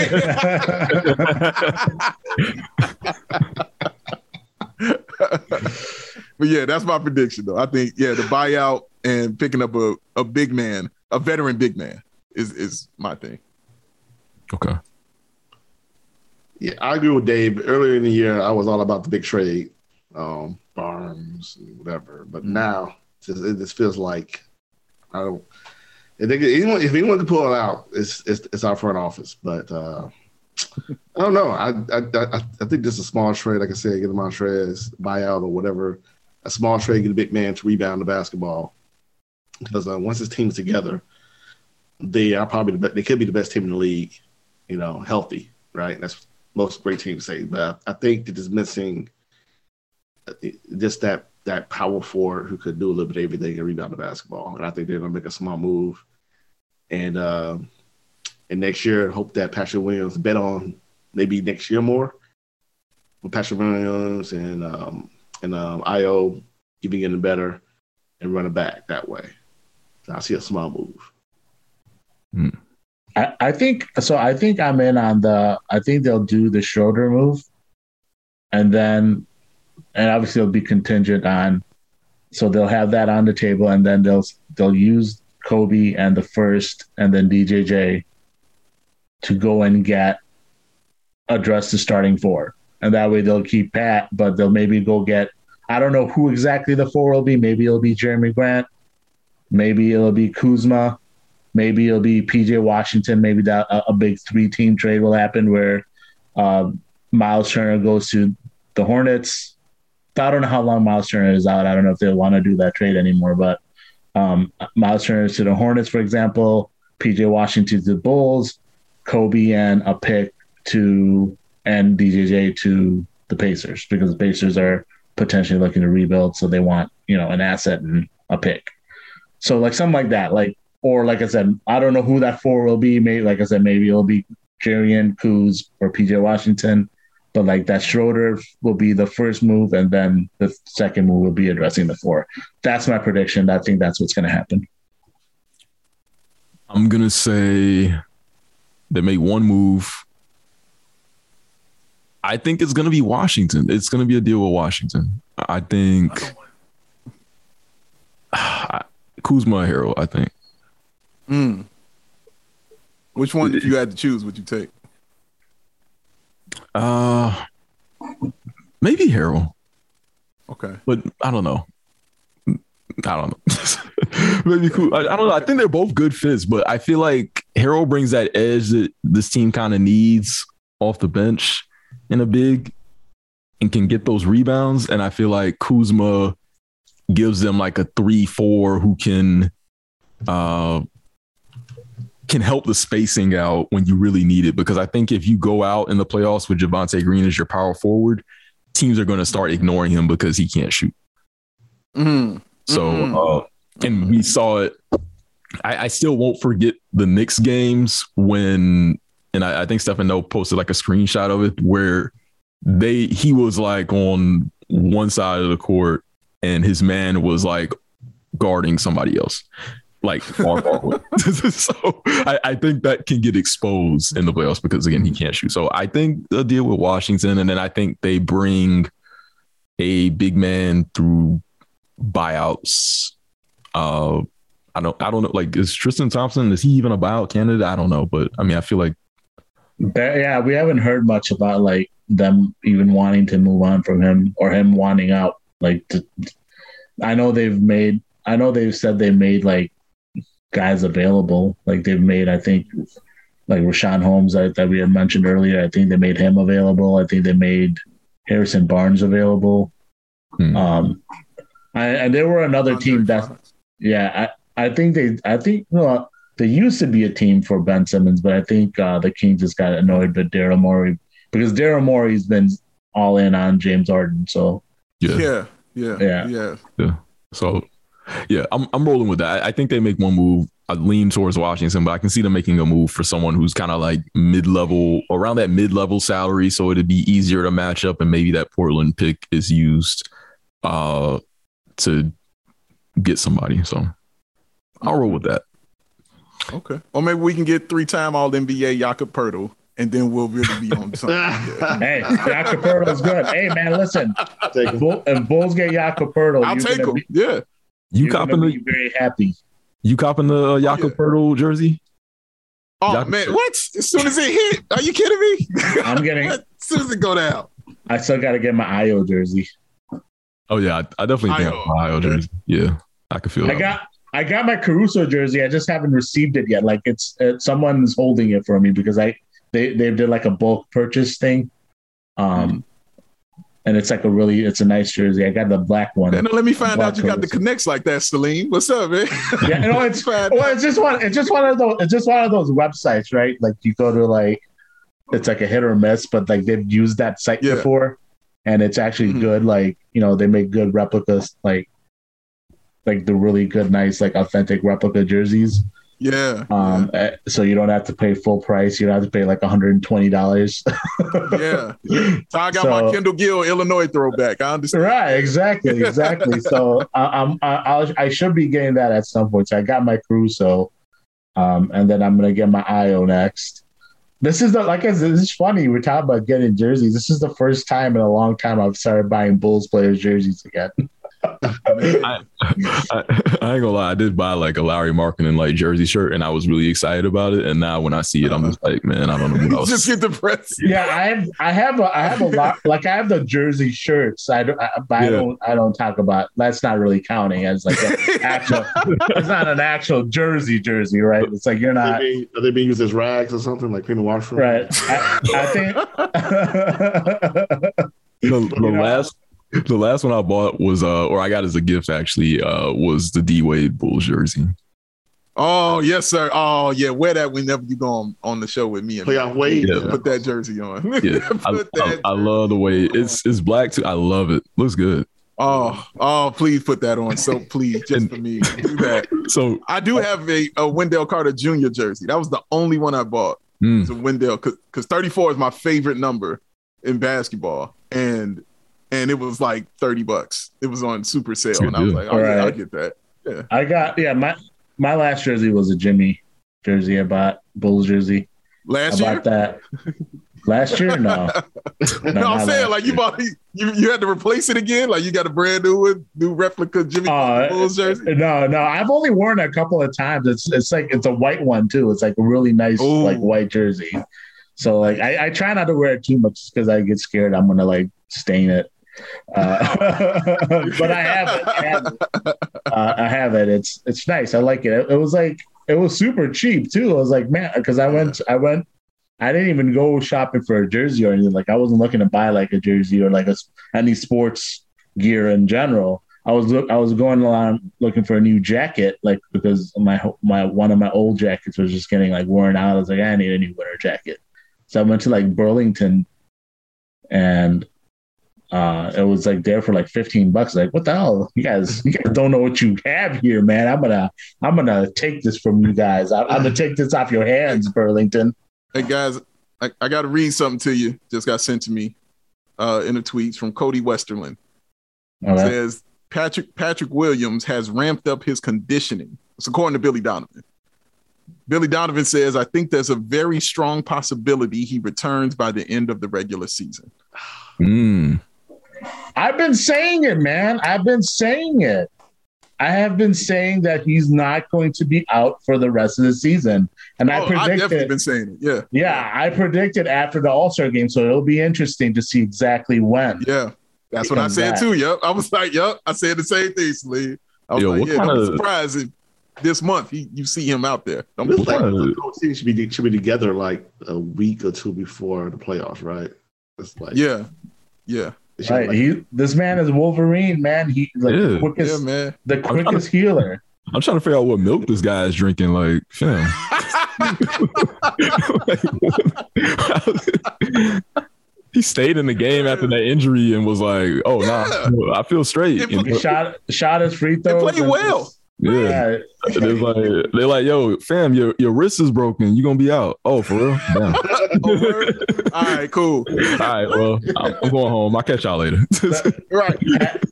but yeah, that's my prediction though. I think yeah, the buyout and picking up a, a big man, a veteran big man is is my thing.
Okay.
Yeah, I agree with Dave. Earlier in the year, I was all about the big trade, um, Barnes, and whatever. But now, it it just feels like I don't. If, they, anyone, if anyone can pull it out, it's it's, it's our front office. But uh, I don't know. I, I I I think is a small trade. Like I said, get a Montrez buyout or whatever. A small trade, get a big man to rebound the basketball. Because uh, once this team's together, they are probably the. They could be the best team in the league. You know, healthy, right? That's most great teams say. But I think that is missing uh, just that that power forward who could do a little bit of everything and rebound the basketball. And I think they're gonna make a small move. And uh, and next year, hope that Patrick Williams bet on maybe next year more with Patrick Williams and um, and um, Ayo keeping getting better and running back that way. So I see a small move.
I, I think so. I think I'm in on the. I think they'll do the Schroder move, and then, and obviously it'll be contingent on. So they'll have that on the table, and then they'll they'll use Coby and the first, and then DJJ to go and get address the starting four, and that way they'll keep Pat, but they'll maybe go get. I don't know who exactly the four will be. Maybe it'll be Jerami Grant. Maybe it'll be Kuzma. Maybe it'll be PJ Washington. Maybe that a, a big three team trade will happen where uh, Miles Turner goes to the Hornets. I don't know how long Miles Turner is out. I don't know if they'll want to do that trade anymore. But um, Miles Turner to the Hornets, for example. PJ Washington to the Bulls. Coby and a pick to and DJJ to the Pacers because the Pacers are potentially looking to rebuild, so they want you know an asset and a pick. So like something like that, like or like I said, I don't know who that four will be. Maybe like I said, maybe it'll be Jarian Kuz or PJ Washington. But like that Schroder will be the first move, and then the second move will be addressing the four. That's my prediction. I think that's what's going to happen.
I'm gonna say they make one move. I think it's gonna be Washington. It's gonna be a deal with Washington. I think <sighs> Kuzma Harrell. I think.
Mm. Which one, if you had to choose, would you take?
Uh, maybe Harrell,
Okay.
but I don't know. I don't know. <laughs> maybe cool. I, I don't know. I think they're both good fits, but I feel like Harrell brings that edge that this team kind of needs off the bench in a big and can get those rebounds. And I feel like Kuzma gives them like a three, four who can uh can help the spacing out when you really need it. Because I think if you go out in the playoffs with Javonte Green as your power forward, teams are going to start ignoring him because he can't shoot.
Mm.
So,
Mhm.
uh, and we saw it. I, I still won't forget the Knicks games when, and I, I think Stefano posted like a screenshot of it where they he was like on one side of the court and his man was like guarding somebody else like far, away. <laughs> so I, I, think that can get exposed in the playoffs because again he can't shoot. So I think the deal with Washington, and then I think they bring a big man through buyouts. Uh, I don't I don't know. Like is Tristan Thompson is he even a buyout candidate? I don't know, but I mean I feel like
yeah, we haven't heard much about like them even wanting to move on from him or him wanting out. Like, to, I know they've made, I know they've said they made like guys available. Like they've made, I think, like Richaun Holmes that, that we had mentioned earlier. I think they made him available. I think they made Harrison Barnes available. Hmm. Um, I, and there were another team that, yeah, I, I think they, I think, well, they used to be a team for Ben Simmons, but I think uh, the Kings just got annoyed with Daryl Morey because Daryl Morey's been all in on James Harden. So
yeah, yeah, yeah,
yeah, yeah. yeah. So yeah, I'm I'm rolling with that. I think they make one move. I lean towards Washington, but I can see them making a move for someone who's kind of like mid level, around that mid level salary, so it'd be easier to match up, and maybe that Portland pick is used uh, to get somebody. So I'll roll with that.
Okay, or maybe we can get three time All NBA Jakob Poeltl and then we'll really be on something. <laughs>
Yeah. hey, Jakob Poeltl is good. Hey, man, listen. Take Bull, if Bulls get Jakob Poeltl,
I'll take him. Be, yeah.
You copping the
very happy.
You copping the uh, Jakob oh, yeah. jersey?
Oh Jakob man, what? As soon as it hit, are you kidding me?
I'm <laughs> getting
as soon as it go down.
I still got to get my Ayo jersey.
Oh yeah, I, I definitely think my Ayo jersey. Yeah, I can feel. It.
I got I got my Caruso jersey. I just haven't received it yet. Like it's uh, someone's holding it for me because I they they did like a bulk purchase thing. Um, and it's like a really it's a nice jersey. I got the black one.
And let me find out you got the connects like that, Salim. What's up, man?
Yeah, it's <laughs> well, it's just one it's just one of those it's just one of those websites, right? Like you go to like it's like a hit or miss, but like they've used that site yeah. before and it's actually mm-hmm. good. Like, you know, they make good replicas, like like the really good, nice, like authentic replica jerseys.
Yeah.
Um. Yeah. Eh, so you don't have to pay full price. You don't have to pay like one hundred and twenty dollars.
yeah. <laughs> So I got so, my Kendall Gill Illinois throwback. I understand.
Right. Exactly. <laughs> Exactly. so I, I'm I, I should be getting that at some point. So I got my Caruso, um, and then I'm gonna get my Ayo next. This is the like I said, this is funny. We're talking about getting jerseys. This is the first time in a long time I've started buying Bulls players jerseys again. <laughs>
I, I, I, ain't gonna lie, I did buy like a Lauri Markkanen like jersey shirt, and I was really excited about it. And now when I see it, I'm just like, man, I don't know what <laughs> else.
just get depressed.
Yeah, I have, I have, a, I have a lot. Like I have the jersey shirts. I, don't, I, but yeah. I don't, I don't talk about. That's not really counting as like actual. it's not an actual jersey jersey, right? It's like you're not.
Are they being, are they being used as rags or something like cleaning washroom?
Right. I, I think. <laughs> <laughs>
the, the last <laughs> the last one I bought was uh or I got as a gift actually uh was the D Wade Bulls jersey.
Oh yes, sir. Oh yeah, wear that whenever you go on, on the show with me.
And Play Wade.
Yeah. Put that jersey on. <laughs>
Yeah, I, I, I, love the way it's it's black too. I love it. Looks good.
Oh, oh, please put that on. So please, just and, for me, do that. <laughs>
So
I do have a, a Wendell Carter Jr. jersey. That was the only one I bought. Mm. It's a Wendell because 34 is my favorite number in basketball, and and it was like 30 bucks. It was on super sale. And I was like, oh, yeah, I'll get that. Yeah.
I got, yeah, my, my last jersey was a Jimmy jersey. I bought Bulls jersey.
Last
I
year?
that. Last year? No. <laughs>
no, no I'm saying like you bought you you had to replace it again. Like you got a brand new one, new replica Jimmy uh, Bulls jersey.
No, no, I've only worn it a couple of times. It's it's like it's a white one too. It's like a really nice Ooh. like white jersey. So like I, I try not to wear it too much because I get scared I'm gonna like stain it. Uh, <laughs> but I have it. I have it. Uh, I have it. It's it's nice. I like it. it. It was like it was super cheap too. I was like, man, because I went, I went, I didn't even go shopping for a jersey or anything. Like I wasn't looking to buy like a jersey or like a, any sports gear in general. I was look, I was going along looking for a new jacket, like because my my one of my old jackets was just getting like worn out. I was like, I need a new winter jacket. So I went to like Burlington, and uh, it was like there for like 15 bucks. Like, what the hell? You guys, you guys don't know what you have here, man. I'm gonna, I'm gonna take this from you guys. I, am gonna take this off your hands, Burlington.
Hey guys, I, I got to read something to you. Just got sent to me uh, in a tweet from Cody Westerlund.
Okay.
says Patrick Patrick Williams has ramped up his conditioning. It's according to Billy Donovan. Billy Donovan says, I think there's a very strong possibility he returns by the end of the regular season.
Mm.
I've been saying it, man. I've been saying it. I have been saying that he's not going to be out for the rest of the season. And I
Oh, I've definitely
predicted,
been saying it. Yeah.
yeah, I predicted after the All Star game. So it'll be interesting to see exactly when.
Yeah. That's what I said
back.
too. Yep. I was like, yep. I said the same thing, Slee. I was
Yo,
like, yeah, don't
kinda-
be surprised if this month he, you see him out there. Don't be
like
What?
the whole team should be should be together like a week or two before the playoffs, right? It's like
Yeah. Yeah.
It should
Right.
like-
He, this man is Wolverine, man. He like
Yeah.
the
Yeah,
quickest,
man.
the
trying
quickest healer.
I'm trying to figure out what milk this guy is drinking. Like, fam. <laughs> <laughs> he stayed in the game after that injury and was like, "Oh
Yeah.
nah, I feel straight."
He shot shot his free throw.
They
throws.
played well.
just-
Yeah, they're like, they're like, "Yo, fam, your your wrist is broken. You gonna be out." Oh, for real? <laughs>
Oh. All right, cool.
All right, well, I'm I'm going home. I'll catch y'all later. <laughs>
Right.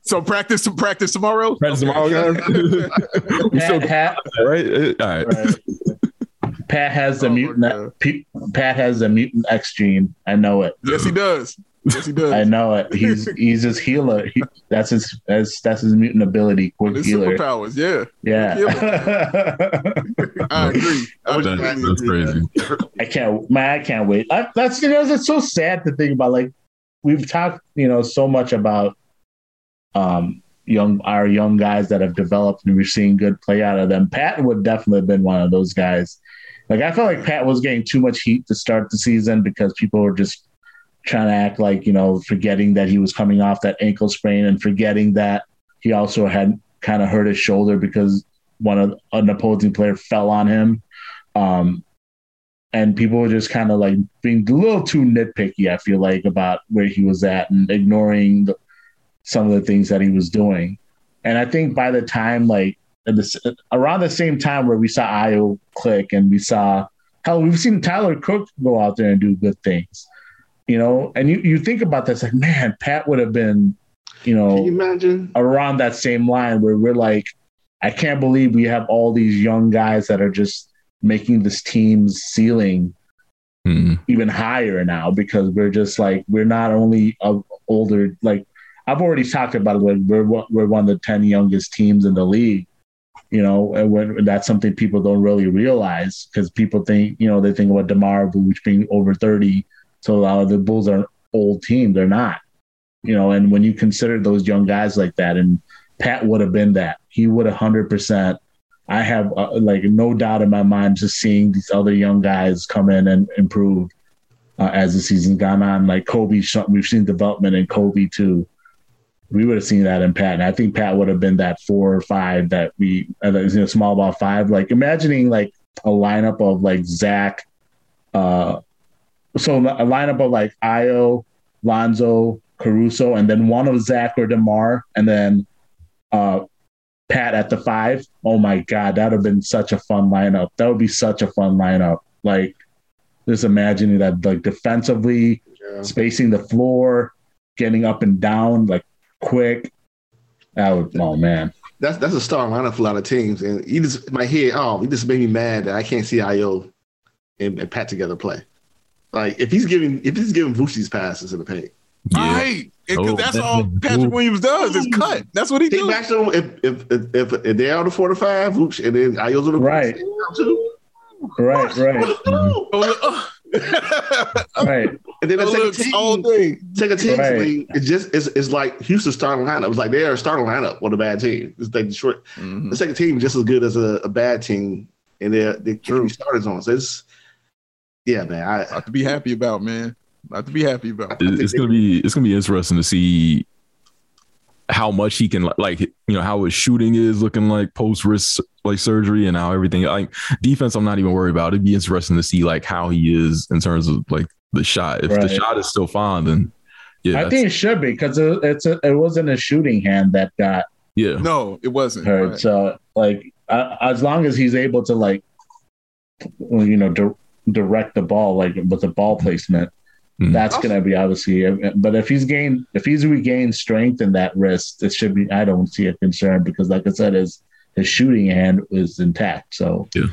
So practice to practice tomorrow.
Practice tomorrow, guys. <laughs>
Pat, Pat,
right? All right.
right. Pat has the
Oh,
mutant. Pat has the mutant X gene. I know it.
Yes, he does. Yes, he does.
I know it. He's <laughs> he's his healer. He, that's his that's that's his mutant ability. Quick
His
healer.
superpowers. Yeah,
Yeah. <laughs>
I agree. I
That-
completely
that's crazy.
I can't man, I can't wait. I, that's you know, it's so sad to think about. Like we've talked, you know, so much about um young our young guys that have developed and we're seeing good play out of them. Pat would definitely have been one of those guys. Like I felt like Pat was getting too much heat to start the season because people were just trying to act like, you know, forgetting that he was coming off that ankle sprain and forgetting that he also had kind of hurt his shoulder because one of an opposing player fell on him. Um, and people were just kind of like being a little too nitpicky, I feel like, about where he was at and ignoring the, some of the things that he was doing. And I think by the time, like, around the same time where we saw Ayo click and we saw, hell, we've seen Tyler Cook go out there and do good things, you know? And you, you think about this, like, man, Pat would have been, you know,
Can you imagine?
around that same line where we're like, I can't believe we have all these young guys that are just making this team's ceiling
Hmm.
even higher now because we're just like we're not only a older like I've already talked about it. Like we're one- we're one of the ten youngest teams in the league, you know, and when, that's something people don't really realize because people think you know they think about Demar Vooch being over thirty, so of the Bulls are an old team. They're not, you know. And when you consider those young guys like that, and Pat would have been that, he would hundred percent. I have uh, like no doubt in my mind just seeing these other young guys come in and improve uh, as the season's gone on. Like Coby, we've seen development in Coby too. We would have seen that in Pat, and I think Pat would have been that four or five that we, uh, you know, small ball five. Like imagining like a lineup of like Zach, uh, so a lineup of like Ayo, Lonzo, Caruso, and then one of Zach or DeMar, and then uh, Pat at the five. Oh my God, that would have been such a fun lineup. That would be such a fun lineup. Like just imagining that, like defensively,
Yeah.
spacing the floor, getting up and down, like quick. That would, oh man.
That's that's a star lineup for a lot of teams, and you just my head. Oh, he just made me mad that I can't see Ayo and, and Pat together play. Like if he's giving if he's giving Vooch these passes in the paint,
Yeah.
Right. Because
Oh,
that's
man.
all Patrick
Ooh.
Williams does is cut. That's what he
he
does.
matched them if if if, if, if they're on the four to five, Vooch, and then Ayo's on the
Right.
too.
Right, right,
What do?
Oh, <laughs>
right.
And then I
oh,
take a
look, all
team,
day.
take a team.
Right.
Right. It's just it's, it's like Houston's starting lineup. It's like they're a starting lineup with a bad team. It's like Detroit.
Mhm.
The second team just as good as a, a bad team, and they're they
True.
keep starters on. So it's yeah, man. I,
Lot to be happy about, man. Lot to be happy about.
It- it's gonna be it's gonna be interesting to see how much he can like you know how his shooting is looking like post wrist like surgery and how everything like defense I'm not even worried about. It'd be interesting to see like how he is in terms of like the shot. If the shot is still fine, then yeah,
I think it should be because it, it's a, it wasn't a shooting hand that got
yeah.
No, it wasn't.
hurt.
Right.
So like uh, as long as he's able to like you know di- direct the ball like with the ball placement,
Mm.
That's going to be obviously. But if he's gained, if he's regained strength in that wrist, it should be. I don't see a concern because, like I said, his his shooting hand is intact. So
Yeah.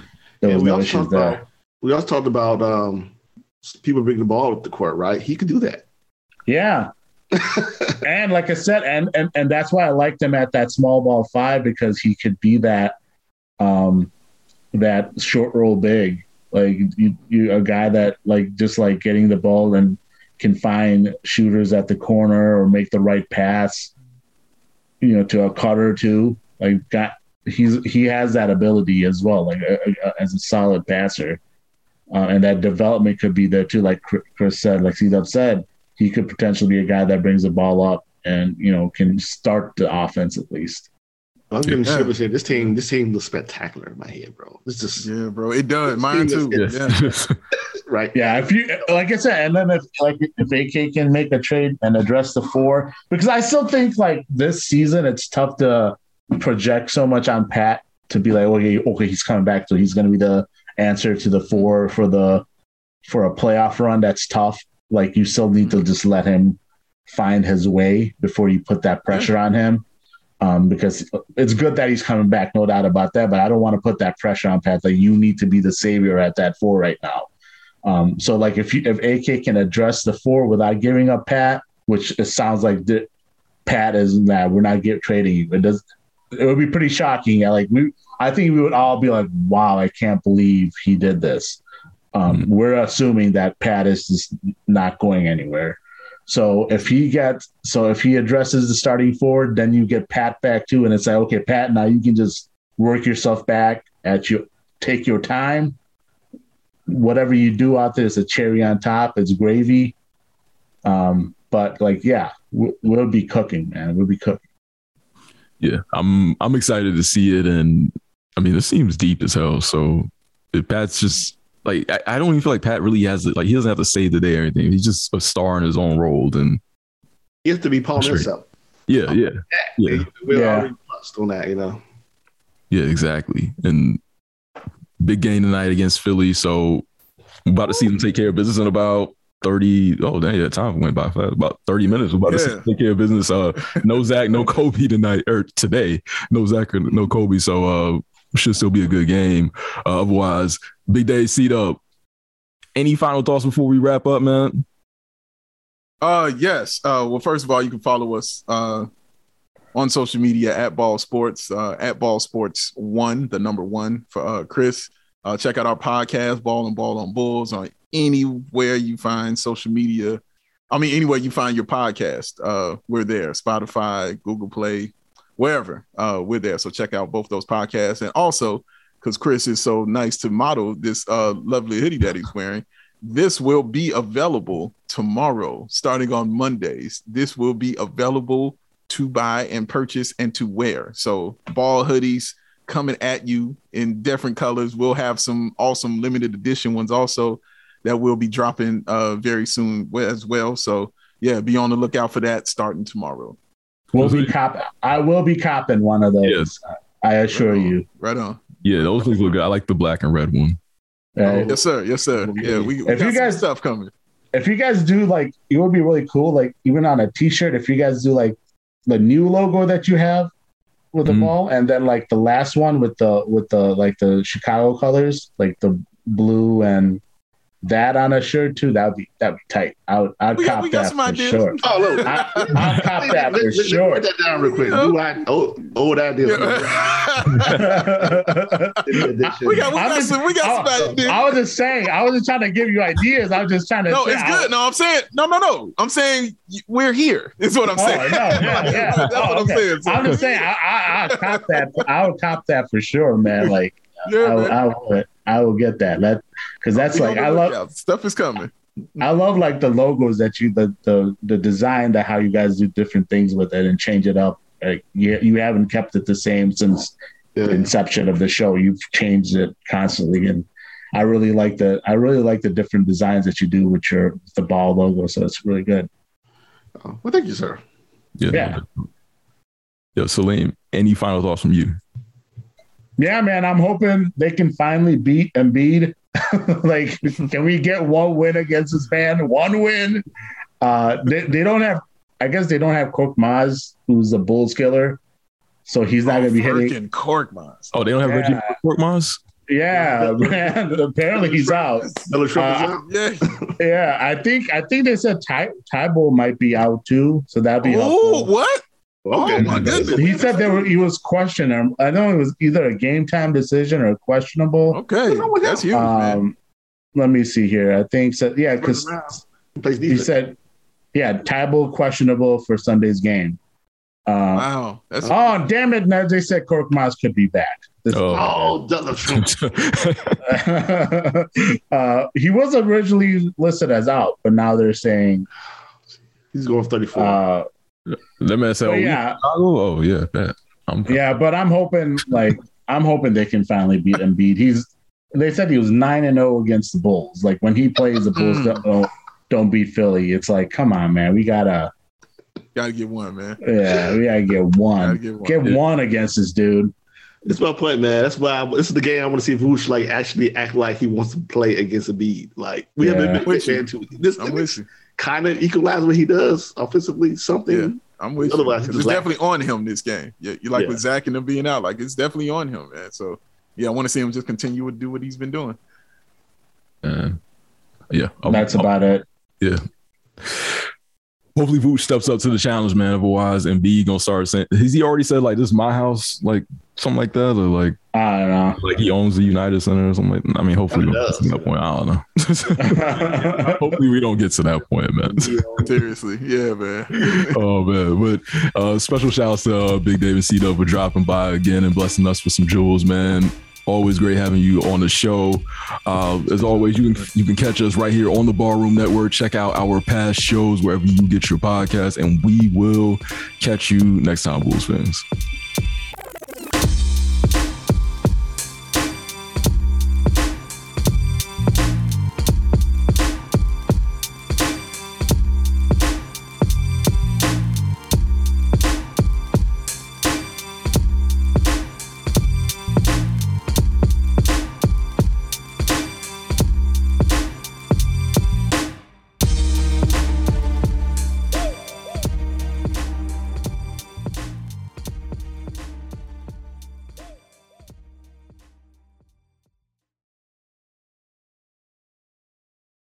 there
Yeah,
was
we
no
also
issues
talked
there.
about we also talked about um, people bringing the ball up the court, right? He could do that.
Yeah. <laughs> and like I said, and, and and that's why I liked him at that small ball five because he could be that um that short roll big. Like you, you a guy that like just like getting the ball and can find shooters at the corner or make the right pass, you know, to a cutter too. Like got he's he has that ability as well, like a, a, as a solid passer. Uh, and that development could be there too, like Chris said, like C-Dub said he could potentially be a guy that brings the ball up and you know can start the offense at least.
I was getting
Yeah.
shivers here. This team, this team looks spectacular in my head, bro. This just
Yeah, bro. It does. Mine too.
Yeah.
Yeah. <laughs>
right.
Yeah, if you like I said, and then if like if AK can make a trade and address the four, because I still think like this season it's tough to project so much on Pat to be like, okay, okay, he's coming back, so he's going to be the answer to the four for the for a playoff run. That's tough. Like you still need to just let him find his way before you put that pressure on him. Um, because it's good that he's coming back, no doubt about that. But I don't want to put that pressure on Pat that you need to be the savior at that four right now. Um, so like if you if AK can address the four without giving up Pat, which it sounds like the, Pat is nah, we're not get trading you. It does. It would be pretty shocking. Yeah, Like we, I think we would all be like, "Wow, I can't believe he did this." Um, We're assuming that Pat is just not going anywhere. So if he gets, so if he addresses the starting forward, then you get Pat back too, and it's like, okay, Pat, now you can just work yourself back at your, take your time. Whatever you do out there is a cherry on top. It's gravy. Um, but like, yeah, we, we'll be cooking, man. We'll be cooking.
yeah, I'm I'm excited to see it, and I mean, it seems deep as hell. So if Pat's just like I, I don't even feel like Pat really has it. Like he doesn't have to save the day or anything. He's just a star in his own role. And
He has to be Paul
Sure.
himself.
yeah, yeah, yeah,
We're
Yeah.
already plus on that, you know.
yeah, exactly. And big game tonight against Philly. So I'm about to see them take care of business in about 30. Oh, dang, yeah, time went by fast. About 30 minutes. We're about to see take care of business. Uh, no Zach, no Coby tonight or today. No Zach, or no Coby. So uh, should still be a good game. Uh, otherwise, big day seat up. Any final thoughts before we wrap up, man?
Uh yes. Uh well first of all, you can follow us uh on social media at Ball Sports, uh at Ball Sports one, the number one for uh Chris. Uh check out our podcast, Ball and Ball on Bulls, on anywhere you find social media. I mean anywhere you find your podcast. Uh we're there. Spotify, Google Play, wherever. Uh we're there. So check out both those podcasts. And also, because Chris is so nice to model this uh lovely hoodie that he's wearing this will be available tomorrow starting on mondays this will be available to buy and purchase and to wear so ball hoodies coming at you in different colors we'll have some awesome limited edition ones also that will be dropping uh very soon as well so yeah be on the lookout for that starting tomorrow
We'll be cop. I will be copping one of those.
Yes.
I assure
Right
you.
right on
Yeah, those things look good. I like the black and red one.
Right?
yes sir yes sir yeah we, we
If
got
you
some
guys-
stuff coming
if you guys do like it would be really cool like even on a t-shirt if you guys do like the new logo that you have with the
Mhm.
ball and then like the last one with the with the like the chicago colors like the blue and that on a shirt too that'd be that'd be tight i would i'd
We got-
cop
we got
that
some
for
ideas.
sure
Oh, look.
I, i'll cop that for
Let- let- let-
sure
Write that down real quick. New idea. Old, old idea.
we got we
I'm
got
just-
some we got
I,
some ideas.
I was just saying i was just trying to give you ideas i was just trying to
No,
say,
it's
I-
good. No, I'm saying no, no, no. I'm saying we're here. Is what I'm
Oh,
saying.
no, yeah, <laughs> yeah.
That's
Oh,
what I'm saying. So-
I'm just saying, I, I, I cop that. I would cop that for sure, man. Like,
Yeah,
I,
man.
I, would, I will get that. That because that's like I love.
lookout. stuff is coming.
I love like the logos that you the the the design that how you guys do different things with it and change it up. Like you you haven't kept it the same since the inception of the show. You've changed it constantly, and I really like the I really like the different designs that you do with your the ball logo. So it's really good.
Oh, well, thank you, sir.
Yeah.
Yeah.
Yo, Salim, any final thoughts from you?
Yeah, man, I'm hoping they can finally beat Embiid <laughs> like, can we get one win against this man? One win. Uh, they, they don't have. I guess they don't have Korkmaz, who's a Bulls killer, so he's not
Oh,
going to be hitting.
Korkmaz.
Oh, they don't have Reggie Korkmaz.
Yeah, <laughs> man. Apparently he's out.
Miller Trump is
Uh.
Yeah.
Yeah, I think I think they said Ty Thybulle might be out too, so that'd be
Oh, what?
Okay.
Oh, my goodness.
He said there were, he was questioning. I know it was either a game time decision or questionable.
Okay, that's huge, man.
Um, let me see here. I think so. Yeah, because
He plays
he
defense.
said, yeah, Thybulle questionable for Sunday's game. Um,
Wow, that's
oh damn it! Now they said Korkmaz could be back. This-
Oh.
oh, Donald <laughs> <laughs>
uh, he was originally listed as out, but now they're saying,
He's going 34.
uh,
that man said,
but
oh, yeah.
yeah,
Oh, yeah, bet. I'm,
Yeah, but I'm hoping like I'm hoping they can finally beat Embiid. He's they said he was nine and zero against the Bulls. Like when he plays, the Bulls hmm. don't, don't don't beat Philly. It's like, come on, man, we gotta
gotta get one, man.
yeah, we gotta get <laughs>
Gotta
one,
get one.
get
Yeah.
one against this dude.
That's my point, man. That's why I, this is the game I want to see if Vooch like actually act like he wants to play against Embiid. Like we
Yeah.
haven't been
With you.
to this
I'm with you.
Kind of equalize what he does offensively. Something.
Yeah. I'm with
Otherwise,
you.
it's
It's
like-
definitely on him this game. Yeah, you like
Yeah.
with Zach and them being out, like it's definitely on him, man. So yeah, I want to see him just continue to do what he's been doing.
And yeah. I'm-
That's
I'm-
about it.
Yeah. Hopefully Vooch steps up to the challenge, man. Otherwise, Embiid gonna start saying has he already said like this is my house, like something like that, or like
I don't know.
like he owns the United Center or something like I mean, hopefully we don't get to that point. I don't know. <laughs> <laughs> hopefully we don't get to that point, man.
Seriously, yeah, man. <laughs>
oh man, but uh special shouts to uh, Big David C for dropping by again and blessing us with some jewels, man. Always great having you on the show. Uh, as always, you can you can catch us right here on the Barroom Network. Check out our past shows wherever you get your podcast, and we will catch you next time, Bulls fans.